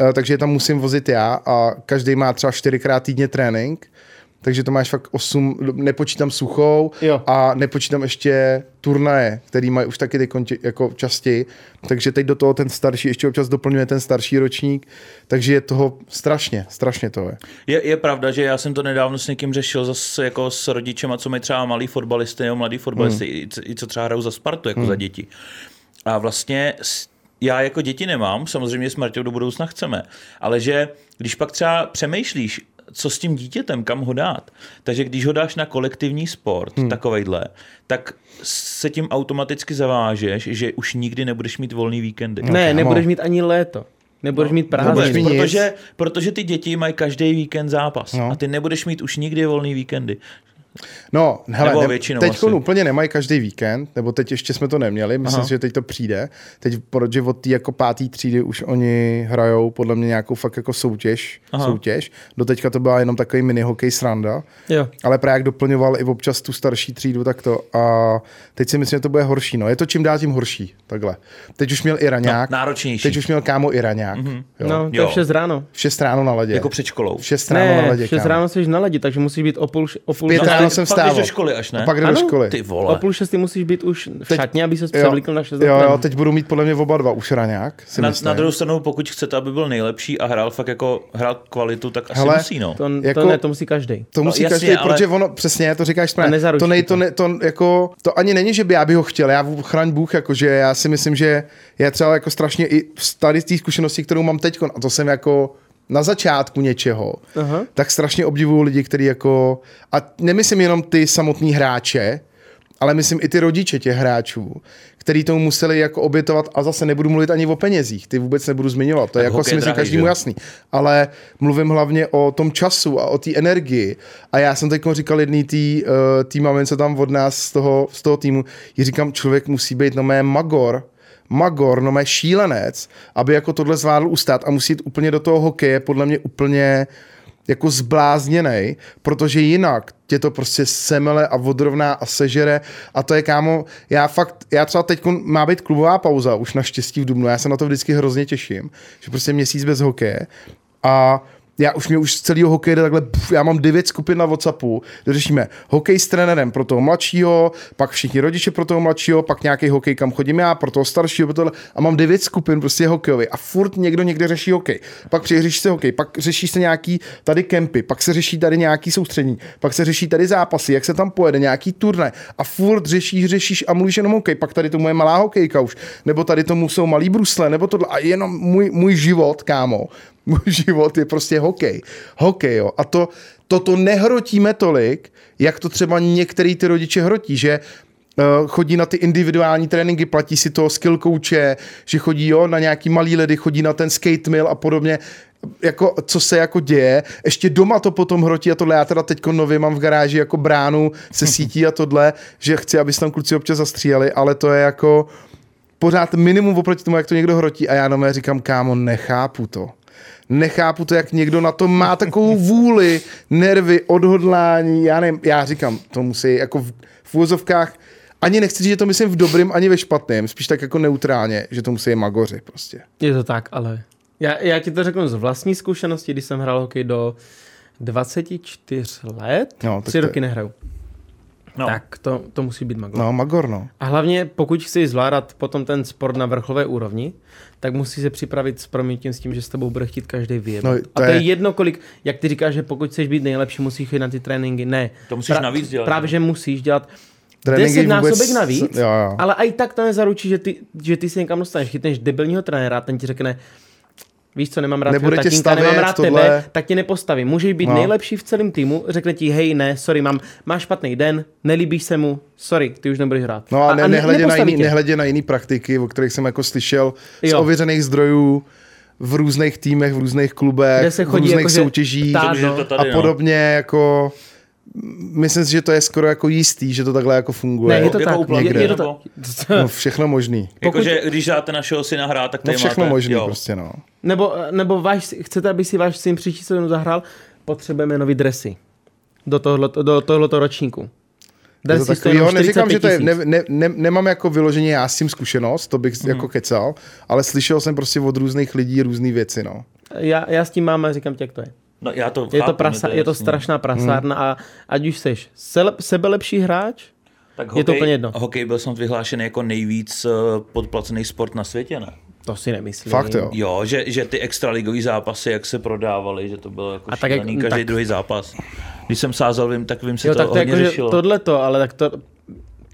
eh, takže je tam musím vozit já a každý má třeba čtyřikrát týdně trénink. Takže to máš fakt 8, nepočítám suchou Jo. a nepočítám ještě turnaje, který mají už taky teď konti- jako častěji. Takže teď do toho ten starší ještě občas doplňuje ten starší ročník, takže je toho strašně, strašně toho je. Je, je pravda, že já jsem to nedávno s někým řešil zase jako s rodičema, co mají třeba malí fotbalisty nebo mladí fotbalisty, Hmm. i, co- i co třeba hrajou za Spartu, jako za děti. A vlastně já jako děti nemám, samozřejmě s Marťou do budoucna chceme, ale že když pak třeba přemýšlíš, co s tím dítětem, kam ho dát. Takže když ho dáš na kolektivní sport, hmm. takovejhle, tak se tím automaticky zavážeš, že už nikdy nebudeš mít volný víkendy. ne, kámo. nebudeš mít ani léto. Nebudeš mít prázdniny. mít nic. protože, protože ty děti mají každý víkend zápas No. a ty nebudeš mít už nikdy volný víkendy. No, hele, Nebo ne, většinou teď asi. úplně nemají každý víkend, nebo teď ještě jsme to neměli, myslím Aha. si, že teď to přijde. Teď, protože od té jako pátý třídy už oni hrajou podle mě nějakou fakt jako soutěž, Aha. soutěž. Doteďka to byla jenom takový mini hokej sranda, Jo. ale právě jak doplňoval i občas tu starší třídu, tak to. A teď si myslím, že to bude horší. No, je to čím dál tím horší, takhle. Teď už měl i raňák, No, náročnější. teď už měl kámo i raňák. Mm-hmm. Jo. No, to je Jo. v 6 ráno. V 6 ráno na ledě. Jako před školou. v 6 ráno na Ne, ledě, v 6 kámo. ráno jsi na ledi, takže musíš být o půl, o půl, pět ráno ale jsem pak jdeš vstával. do školy až, ne? A pak jde do Ano, školy. Ty o vole. půl šestý musíš být už v Teď- šatně, aby se převlíkl na 6 jo, jo, teď budou mít podle mě oba dva už raňák, si Na, myslím. na druhou stranu, pokud chcete, aby byl nejlepší a hrál fakt jako hrál kvalitu, tak asi Hele, musí, no. To, Jako- to ne, to musí každý. To musí No, no, jasně, každý, ale- protože ono, přesně, to říkáš A správně, to, nej, to. to, ne, to, jako, to ani není, že by já bych ho chtěl, já chraň Bůh, jakože já si myslím, že já třeba jako strašně i tady z té zkušenosti, kterou mám teď, a to jsem jako na začátku něčeho, Aha. tak strašně obdivuju lidi, kteří jako, a nemyslím jenom ty samotní hráče, ale myslím i ty rodiče těch hráčů, který tomu museli jako obětovat a zase nebudu mluvit ani o penězích, ty vůbec nebudu zmiňovat, to je Tak jako si myslím drahý, každému že? jasný, ale mluvím hlavně o tom času a o té energii a já jsem teď říkal jedný tý, uh, tý mamince tam od nás z toho, z toho týmu, jí říkám, člověk musí být na mé magor, magor, no mé šílenec, aby jako tohle zvládl ustát a musí jít úplně do toho hokeje, podle mě úplně jako zblázněnej, protože jinak tě to prostě semele a odrovná a sežere. A to je kámo, já fakt, já třeba teď má být klubová pauza, už naštěstí v Dubnu, já se na to vždycky hrozně těším, že prostě měsíc bez hokeje. A já už mě už z celého hokeje jde takhle, pf, já mám devět skupin na Whatsappu, kde řešíme hokej s trenérem pro toho mladšího, pak všichni rodiče pro toho mladšího, pak nějaký hokej, kam chodím já, pro toho staršího, pro tohle, a mám devět skupin prostě hokejový a furt někdo někde řeší hokej. Pak řeší se hokej, pak řeší se nějaký tady kempy, pak se řeší tady nějaký soustřední, pak se řeší tady zápasy, jak se tam pojede, nějaký turné. A furt řešíš, řešíš a mluvíš jenom hokej, pak tady to moje malá hokejka už, nebo tady tomu jsou malý brusle, nebo tohle. A jenom můj, můj život, kámo, můj <laughs> život je prostě hokej. Hokej, jo. A to, toto nehrotíme tolik, jak to třeba některý ty rodiče hrotí, že uh, chodí na ty individuální tréninky, platí si to skill coache, že chodí jo, na nějaký malý ledy, chodí na ten skate mill a podobně jako, co se jako děje. Ještě doma to potom hrotí a tohle. Já teda teď nově mám v garáži jako bránu se <laughs> sítí a tohle, že chci, aby se tam kluci občas zastříjeli, ale to je jako pořád minimum oproti tomu, jak to někdo hrotí a já na říkám, kámo, nechápu to nechápu to, jak někdo na to má takovou vůli, nervy, odhodlání, já nevím, já říkám, to musí jako v, v úvozovkách, ani nechci říct, že to myslím v dobrým, ani ve špatném, spíš tak jako neutrálně, že to musí magoři prostě. Je to tak, ale já, já ti to řeknu z vlastní zkušenosti, když jsem hrál hokej do 24 let, no, tři roky nehraju. No. Tak to, to musí být Magor. No, Magor, no. A hlavně, pokud chceš zvládat potom ten sport na vrcholové úrovni, tak musí se připravit s proměnitím s tím, že s tebou bude chtít každý vyjednat. No, to a to je... je jedno, kolik, jak ty říkáš, že pokud chceš být nejlepší, musíš jít na ty tréninky. Ne. To musíš pra- navíc dělat. Právě, že musíš dělat deset násobek vůbec... navíc, jo, jo. ale i tak to nezaručí, že ty, že ty si někam dostaneš. Chytneš debilního trenéra, ten ti řekne, víš co, nemám rád Nebude tvého tatínka, nemám rád tohle... tebe, tak tě nepostavím. Můžeš být no. nejlepší v celém týmu, řekne ti, hej, ne, sorry, mám, máš špatný den, nelíbíš se mu, sorry, ty už nebudeš hrát. No a, ne, a nehledě, na jiný, nehledě na jiný praktiky, o kterých jsem jako slyšel jo. z ověřených zdrojů, v různých týmech, v různých klubech, Kde se chodí v různých jako, soutěžích no. a podobně, jako myslím si, že to je skoro jako jistý, že to takhle jako funguje. Ne, je to jako tak. Je, je to tak. No, všechno možný. <laughs> Jakože když dáte našeho syna hrát, tak to no, všechno máte, možný jo. prostě, no. Nebo, nebo váš, chcete, aby si váš syn příští sezónu zahrál, potřebujeme nový dresy do tohoto, do tohoto ročníku. Dresy to takový, jo, neříkám, že to je, ne, ne, ne, nemám jako vyloženě já s tím zkušenost, to bych mm. jako kecal, ale slyšel jsem prostě od různých lidí různé věci, no. Já, já s tím mám a říkám ti, jak to je. No, já to je, to prasa, to je, je to strašná prasárna hmm. a ať už jsi sebelepší hráč, tak hokej, je to úplně jedno. Hokej byl snad vyhlášen jako nejvíc eh, podplacený sport na světě, ne? To si nemyslím. Fakt jo. Jo, že, že ty extraligový zápasy, jak se prodávaly, že to bylo jako a tak, jak, každý tak... druhý zápas. Když jsem sázel, vím, tak vím, se jo, to tak to hodně jako, řešilo. Tohle to, ale tak to,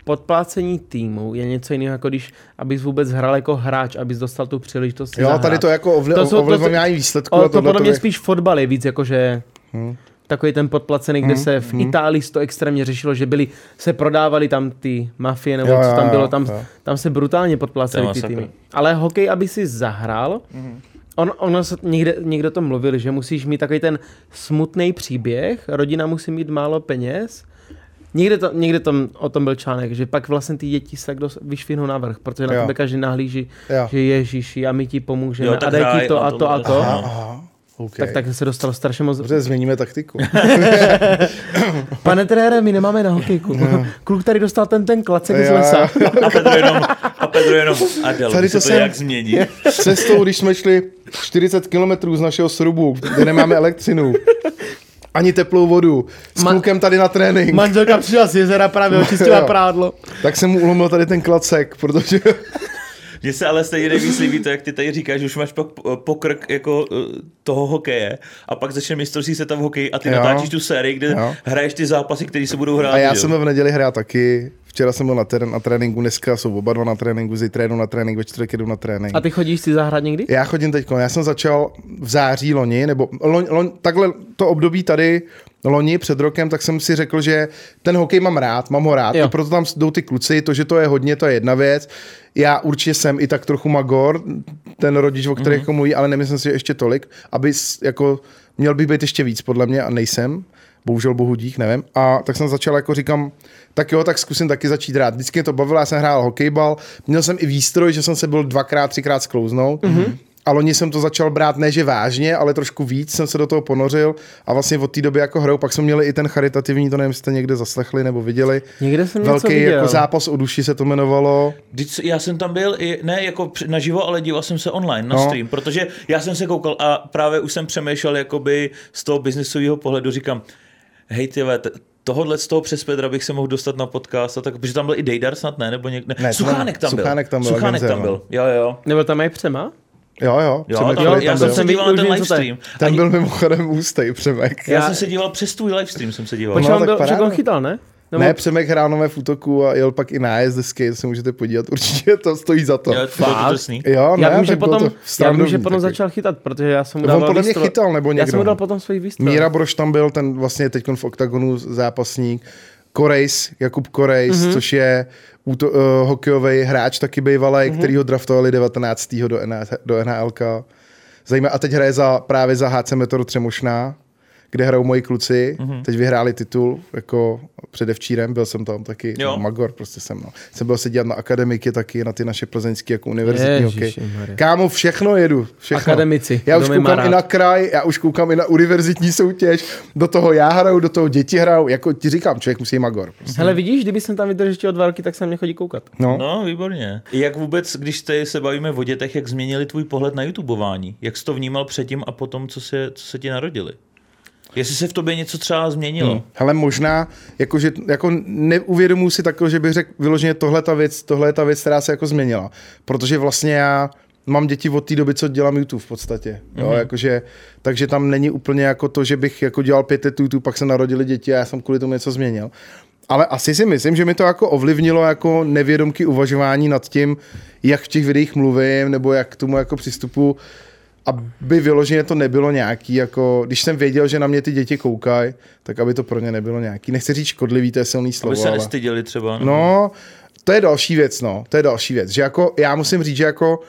podplácení týmu je něco jiného, jako když abys vůbec hrál jako hráč, abys dostal tu příležitost. Jo, zahrát. tady to jako ovli- to jsou, ovlivňování výsledků. To, to podle mě spíš fotbal je víc, jakože hmm. takový ten podplacený, kde hmm. se v hmm. Itálii to extrémně řešilo, že byli, se prodávali tam ty mafie, nebo jo, co tam bylo, tam, tam se brutálně podpláceli ty týmy. Ale hokej, aby si zahrál, hmm. On, ono se, někde, někdo to mluvil, že musíš mít takový ten smutný příběh, rodina musí mít málo peněz, Někde, to, někde tam o tom byl článek, že pak vlastně ty děti se kdo vyšvihnou na vrch, protože na jo. tebe každý nahlíží, jo. že Ježíši a my ti pomůžeme jo, a dej ti to a to a to. Aha, aha. Okay. Tak, tak se dostalo strašně moc. Dobře, změníme taktiku. <laughs> Pane trenére, my nemáme na hokejku. Kluk tady dostal ten ten klacek z lesa. a Pedro jenom, a Pedro jenom, Adel, tady to, se to jak změní. Cestou, když jsme šli 40 kilometrů z našeho srubu, kde nemáme elektřinu, ani teplou vodu. S Man- klukem tady na trénink. Manželka <laughs> přišla z jezera právě očistila prádlo. Tak jsem mu ulomil tady ten klacek, protože... <laughs> Mně se ale stejně nejvíc líbí to, jak ty tady říkáš, že už máš pak pokrk jako uh, toho hokeje a pak začne mistrovství se tam v hokeji a ty jo. natáčíš tu sérii, kde jo. hraješ ty zápasy, které se budou hrát. A já jo? jsem v neděli hrál taky. Včera jsem byl na, terén, na tréninku, dneska jsou oba dva na tréninku, zítra jdu na trénink, ve čtvrtek jdu na trénink. A ty chodíš si zahrát někdy? Já chodím teď, já jsem začal v září loni, nebo loň, loň, takhle to období tady loni před rokem, tak jsem si řekl, že ten hokej mám rád, mám ho rád, jo. a proto tam jdou ty kluci, to, že to je hodně, to je jedna věc. Já určitě jsem i tak trochu magor, ten rodič, o kterých mm-hmm. mluví, ale nemyslím si, že ještě tolik, aby jako měl bych být ještě víc, podle mě, a nejsem bohužel bohu dík, nevím. A tak jsem začal jako říkám, tak jo, tak zkusím taky začít hrát. Vždycky mě to bavilo, já jsem hrál hokejbal, měl jsem i výstroj, že jsem se byl dvakrát, třikrát sklouznout. Mm-hmm. A loni jsem to začal brát ne, že vážně, ale trošku víc jsem se do toho ponořil a vlastně od té doby jako hrou. Pak jsme měli i ten charitativní, to nevím, jestli jste někde zaslechli nebo viděli. Někde jsem Velký něco viděl. jako zápas o duši se to jmenovalo. Vždyť já jsem tam byl, i, ne jako naživo, ale díval jsem se online na No. stream, protože já jsem se koukal a právě už jsem přemýšlel jakoby z toho biznisového pohledu, říkám, hej ty vole, t- tohodle z toho přes Pedra bych se mohl dostat na podcast, a tak, protože tam byl i Dejdar snad, ne? Nebo někde, Ne, Suchánek tam byl. Suchánek tam byl, Suchánek tam no. byl, jo, jo. Nebo tam mají přema? Jo, jo. Jo, Přemek tam, Filip já tam jsem byl. se Jsem díval na ten livestream. Ten byl mimochodem ústej, Přemek. Já, Já- jsem se díval přes tvůj livestream, jsem se díval. Počkej, No, on byl, paráda. on chytal, ne? Nebo... Ne, Přemek hrál nové v útoku a jel pak i nájezd hezky, to se můžete podívat, <laughs> určitě to stojí za to. Jo, to. Jo, já ne, vím, že potom, to já vím, že potom začal chytat, protože já jsem mu On dával podle mě výstroj. chytal, nebo Já někdo, jsem mu dal no. potom svůj výstroj. Míra Broš tam byl, ten vlastně teď v oktagonu zápasník. Korejs, Jakub Korejs, Mhm. mm-hmm. což je úto, uh, hokejový hráč taky bývalý, mm-hmm. který ho draftovali 19. do, NH, do NHLK. Zajímavé. A teď hraje za, právě za HC Metro Třemošná, kde hrajou moji kluci. Mhm. Mm-hmm. Teď vyhráli titul jako předevčírem, byl jsem tam taky, Jo. no, Magor prostě jsem. No. Jsem byl se dívat na akademiky taky, na ty naše plzeňské jako univerzitní hokej. Kámo, všechno jedu. Všechno. Akademici, Já už koukám i na kraj, já už koukám i na univerzitní soutěž, do toho já hraju, do toho děti hrajou, jako ti říkám, člověk musí magor. Prostě. Hele, vidíš, kdyby jsem tam vydržel ještě od dva roky, tak se mě chodí koukat. No. No, výborně. Jak vůbec, když jste se bavíme o dětech, jak změnili tvůj pohled na YouTubeování? Jak jsi to vnímal předtím a potom, co se, co se ti narodili? Jestli se v tobě něco třeba změnilo? Hmm. Hele, možná, jako, že, jako neuvědomuji si takhle, že bych řekl vyloženě tohle ta věc, tohle je ta věc, která se jako změnila. Protože vlastně já mám děti od té doby, co dělám YouTube v podstatě. Jo, Mhm. jakože, takže tam není úplně jako to, že bych jako dělal pět let YouTube, pak se narodili děti a já jsem kvůli tomu něco změnil. Ale asi si myslím, že mi to jako ovlivnilo jako nevědomky uvažování nad tím, jak v těch videích mluvím, nebo jak k tomu jako přistupu, aby vyloženě to nebylo nějaký, jako, když jsem věděl, že na mě ty děti koukají, tak aby to pro ně nebylo nějaký, nechci říct škodlivý, to je silný Aby slovo, se ale... nestyděli třeba? nebo- No, to je další věc, no, to je další věc, že jako já musím říct, že jako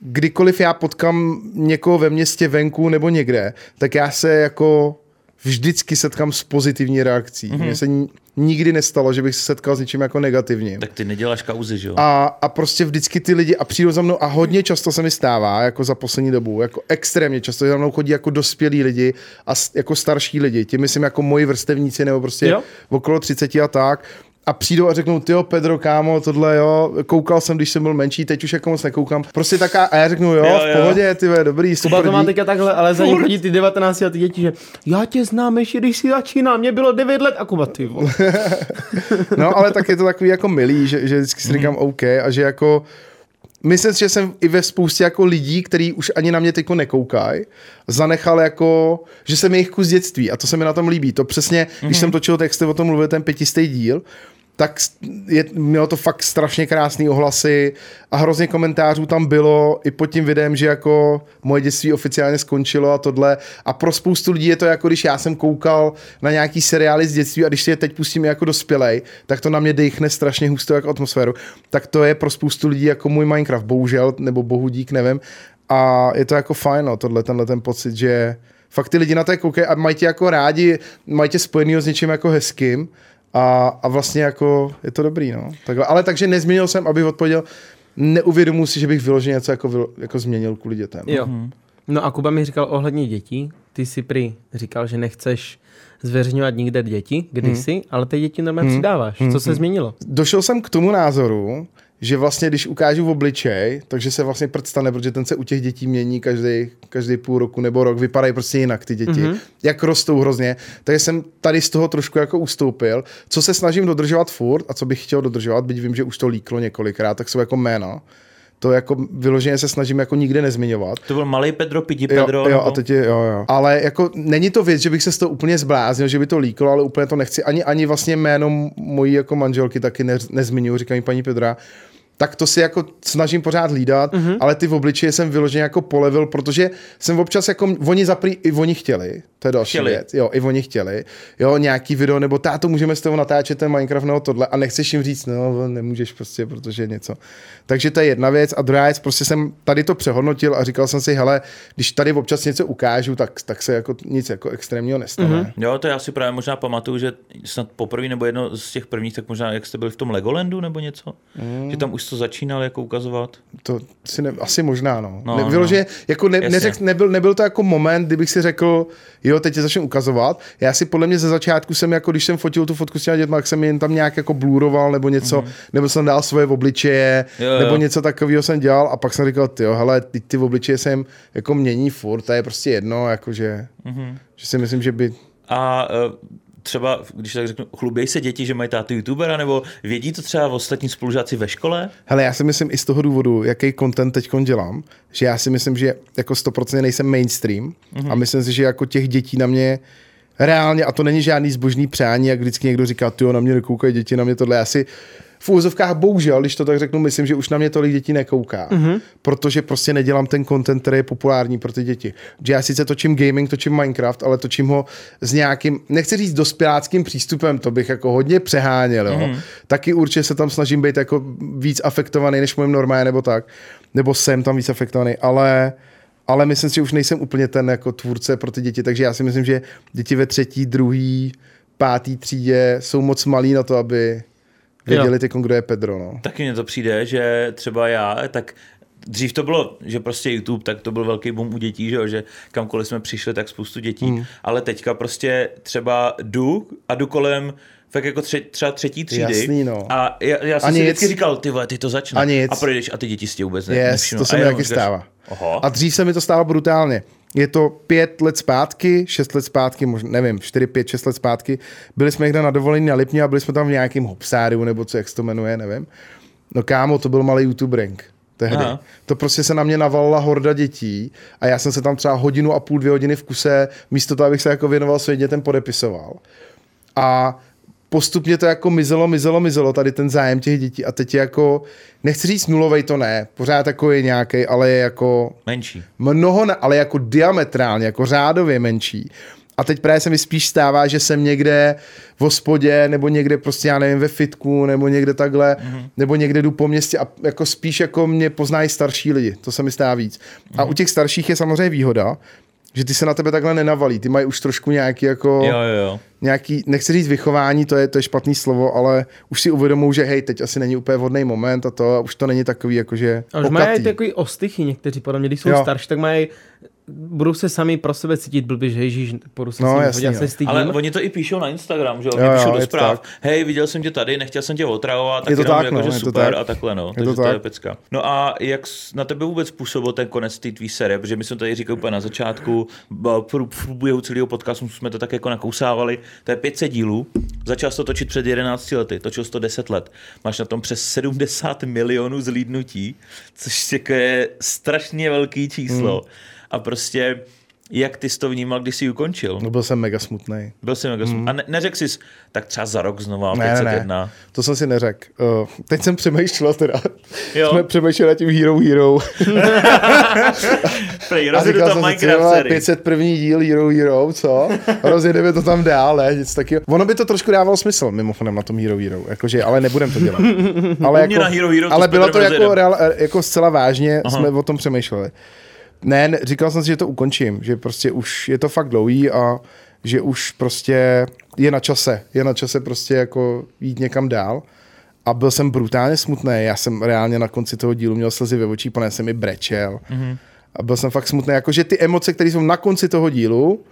kdykoliv já potkám někoho ve městě venku nebo někde, tak já se jako vždycky setkám s pozitivní reakcí. Mm-hmm. Mně se ni- nikdy nestalo, že bych se setkal s něčím jako negativním. Tak ty neděláš kauzy, že jo? A, a prostě vždycky ty lidi a přijdou za mnou a hodně často se mi stává, jako za poslední dobu, jako extrémně často, že za mnou chodí jako dospělí lidi a jako starší lidi, tím myslím jako moji vrstevníci nebo prostě jo. okolo 30 a tak. A přijdou a řeknou, ty jo, Pedro, kámo, tohle jo, koukal jsem, když jsem byl menší, teď už jako moc nekoukám. Prostě taká, a já řeknu, jo, Jo, v jo. pohodě, ty vole, dobrý, Kuba super, to má teďka takhle, ale za ním chodí ty 19 a ty děti, že já tě znám ještě, když jsi začínal, mě bylo 9 let a Kuba, ty vole. <laughs> No, ale tak je to takový jako milý, že, že vždycky si říkám OK a že jako Myslím si, že jsem i ve spoustě jako lidí, kteří už ani na mě teďko nekoukají, zanechal jako, že jsem jejich kus dětství a to se mi na tom líbí. To přesně, mm-hmm. když jsem točil, jak jste o tom mluvil, ten pětistý díl, tak je, mělo to fakt strašně krásný ohlasy a hrozně komentářů tam bylo i pod tím videem, že jako moje dětství oficiálně skončilo a tohle. A pro spoustu lidí je to jako, když já jsem koukal na nějaký seriály z dětství a když si je teď pustím jako dospělej, tak to na mě dechne strašně hustou jako atmosféru. Tak to je pro spoustu lidí jako můj Minecraft, bohužel, nebo bohu dík, nevím. A je to jako fajn, no, tohle, tenhle ten pocit, že fakt ty lidi na to koukají a mají tě jako rádi, mají tě spojenýho s něčím jako hezkým a, a vlastně jako je to dobrý, no. Takhle. Ale takže nezměnil jsem, abych odpověděl, neuvědomuji si, že bych vyloženě něco jako, jako změnil kvůli dětem. Jo. No a Kuba mi říkal ohledně dětí, ty si prý říkal, že nechceš zveřejňovat nikde děti, kdysi, hmm. ale ty děti normálně hmm. přidáváš. Co se změnilo? Došel jsem k tomu názoru, že vlastně, když ukážu v obličej, takže se vlastně prd stane, protože ten se u těch dětí mění každý, každý půl roku nebo rok, vypadají prostě jinak ty děti, mm-hmm. jak rostou hrozně. Takže jsem tady z toho trošku jako ustoupil. Co se snažím dodržovat furt a co bych chtěl dodržovat, byť vím, že už to líklo několikrát, tak jsou jako jména. To jako vyloženě se snažím jako nikde nezmiňovat. To byl malý Pedro, Pidi Jo, Pedro. jo, nebo... a teď je, jo, jo. Ale jako není to věc, že bych se z toho úplně zbláznil, že by to líklo, ale úplně to nechci. Ani, ani vlastně jméno mojí jako manželky taky ne, nezmiňuji, říká mi paní Pedra. Tak to si jako snažím pořád hlídat, mm-hmm. ale ty v obličeje jsem vyloženě jako polevil, protože jsem občas jako, oni zaprý, i oni chtěli, to je další chtěli. věc, jo, i oni chtěli, jo, nějaký video, nebo táto můžeme s tebou natáčet ten Minecraft nebo tohle a nechceš jim říct, no, nemůžeš prostě, protože něco. Takže to je jedna věc a druhá věc, prostě jsem tady to přehodnotil a říkal jsem si, hele, když tady občas něco ukážu, tak, tak se jako nic jako extrémního nestane. Mm-hmm. Jo, to já si právě možná pamatuju, že snad poprvé nebo jedno z těch prvních, tak možná jak jste byli v tom Legolandu nebo něco, mm. že tam už to začínal jako ukazovat. To si ne, asi možná, no. no, ne, no. Že jako ne, neřek, nebyl, nebyl, to jako moment, kdybych si řekl, jo, teď tě začnu ukazovat. Já si podle mě ze začátku jsem, jako když jsem fotil tu fotku s těma dětma, tak jsem jen tam nějak jako bluroval nebo něco, mm. nebo jsem dal svoje obličeje, jo, jo. nebo něco takového jsem dělal a pak jsem říkal, ty jo, hele, ty, ty obličeje jsem jako mění furt, to je prostě jedno, jakože, mm-hmm. že si myslím, že by... A uh, třeba, když tak řeknu, chlubějí se děti, že mají tátu youtubera, nebo vědí to třeba v ostatní spolužáci ve škole? Hele, já si myslím i z toho důvodu, jaký content teď dělám, že já si myslím, že jako 100% nejsem mainstream mm-hmm. a myslím si, že jako těch dětí na mě reálně, a to není žádný zbožný přání, jak vždycky někdo říká, ty na mě nekoukají děti, na mě tohle, já si v úzovkách bohužel, když to tak řeknu, myslím, že už na mě tolik dětí nekouká, mm-hmm. protože prostě nedělám ten content, který je populární pro ty děti. Že já sice točím gaming, točím Minecraft, ale točím ho s nějakým, nechci říct dospěláckým přístupem, to bych jako hodně přeháněl, jo. Mm-hmm. Taky určitě se tam snažím být jako víc afektovaný, než můj normálně, nebo tak. Nebo jsem tam víc afektovaný, ale ale myslím si, že už nejsem úplně ten jako tvůrce pro ty děti, takže já si myslím, že děti ve třetí, druhý, pátý třídě jsou moc malí na to, aby věděli ty, kdo je Pedro. No. Taky mně to přijde, že třeba já, tak dřív to bylo, že prostě YouTube, tak to byl velký boom u dětí, že, jo? že kamkoliv jsme přišli, tak spoustu dětí, hmm. ale teďka prostě třeba jdu a jdu kolem fakt jako tři, třeba třetí třídy. Jasný, no. A já, já jsem si vždycky říkal, ty vole, ty to začne. A, a projdeš a ty děti si tě vůbec yes, to se mi taky stává. Oho. A dřív se mi to stává brutálně. Je to pět let zpátky, šest let zpátky, možná, nevím, čtyři, pět, šest let zpátky. Byli jsme někde na dovolení na Lipně a byli jsme tam v nějakém hopsáriu, nebo co, jak se to jmenuje, nevím. No kámo, to byl malý youtuberink tehdy. Aha. To prostě se na mě navalila horda dětí a já jsem se tam třeba hodinu a půl, dvě hodiny v kuse, místo toho, abych se jako věnoval svým dětem, podepisoval. A postupně to jako mizelo, mizelo, mizelo, tady ten zájem těch dětí a teď je jako, nechci říct nulovej, to ne, pořád jako je nějaký, ale je jako... Menší. Mnoho, ale jako diametrálně, jako řádově menší. A teď právě se mi spíš stává, že jsem někde v hospodě, nebo někde prostě, já nevím, ve fitku, nebo někde takhle, mm-hmm. nebo někde jdu po městě a jako spíš jako mě poznají starší lidi. To se mi stává víc. Mm-hmm. A mhm. u těch starších je samozřejmě výhoda, že ty se na tebe takhle nenavalí, ty mají už trošku nějaký jako, jo, jo, jo. nějaký, nechci říct vychování, to je, to je špatný slovo, ale už si uvědomují, že hej, teď asi není úplně vhodný moment a to, a už to není takový jakože A už mají takový ostychy někteří, podle mě, když jsou jo. starší, tak mají budou se sami pro sebe cítit blbě, že ježíš, budu se no, jasný, se stydím. Ale oni to i píšou na Instagram, že jo? jo píšou do zpráv, hej, viděl jsem tě tady, nechtěl jsem tě otravovat, tak je to tak, jako, no, že super tak. a takhle, no. Je Takže to, tak. to je pecka. No a jak na tebe vůbec působil ten konec té tvý série, protože my jsme tady říkali úplně na začátku, v průběhu celého podcastu jsme to tak jako nakousávali, to je 500 dílů, začal to točit před 11 lety, točil to 10 let, máš na tom přes 70 milionů zlídnutí, což je strašně velký číslo. Hmm a prostě jak ty jsi to vnímal, když jsi ukončil? No byl jsem mega smutný. Byl jsem mega smutný. Hmm. A ne, neřekl jsi, tak třeba za rok znova ne, 501. Ne, to jsem si neřekl. Uh, teď jsem přemýšlel teda. Jo. Jsme přemýšleli na tím Hero Hero. <laughs> Prej, říkal jsem Minecraft 500 první díl Hero Hero, co? Rozjedeme to tam dál, ne? Nic taky. Ono by to trošku dávalo smysl, mimochodem na tom Hero Hero. Jakože, ale nebudem to dělat. <laughs> ale, jako, na Hero Hero ale bylo to jako, real, jako zcela vážně, Aha. jsme o tom přemýšleli. Ne, říkal jsem si, že to ukončím, že prostě už je to fakt dlouhý a že už prostě je na čase, je na čase prostě jako jít někam dál. A byl jsem brutálně smutný, já jsem reálně na konci toho dílu měl slzy ve očích, pane jsem mi brečel. Mm-hmm. A byl jsem fakt smutný, jakože ty emoce, které jsou na konci toho dílu,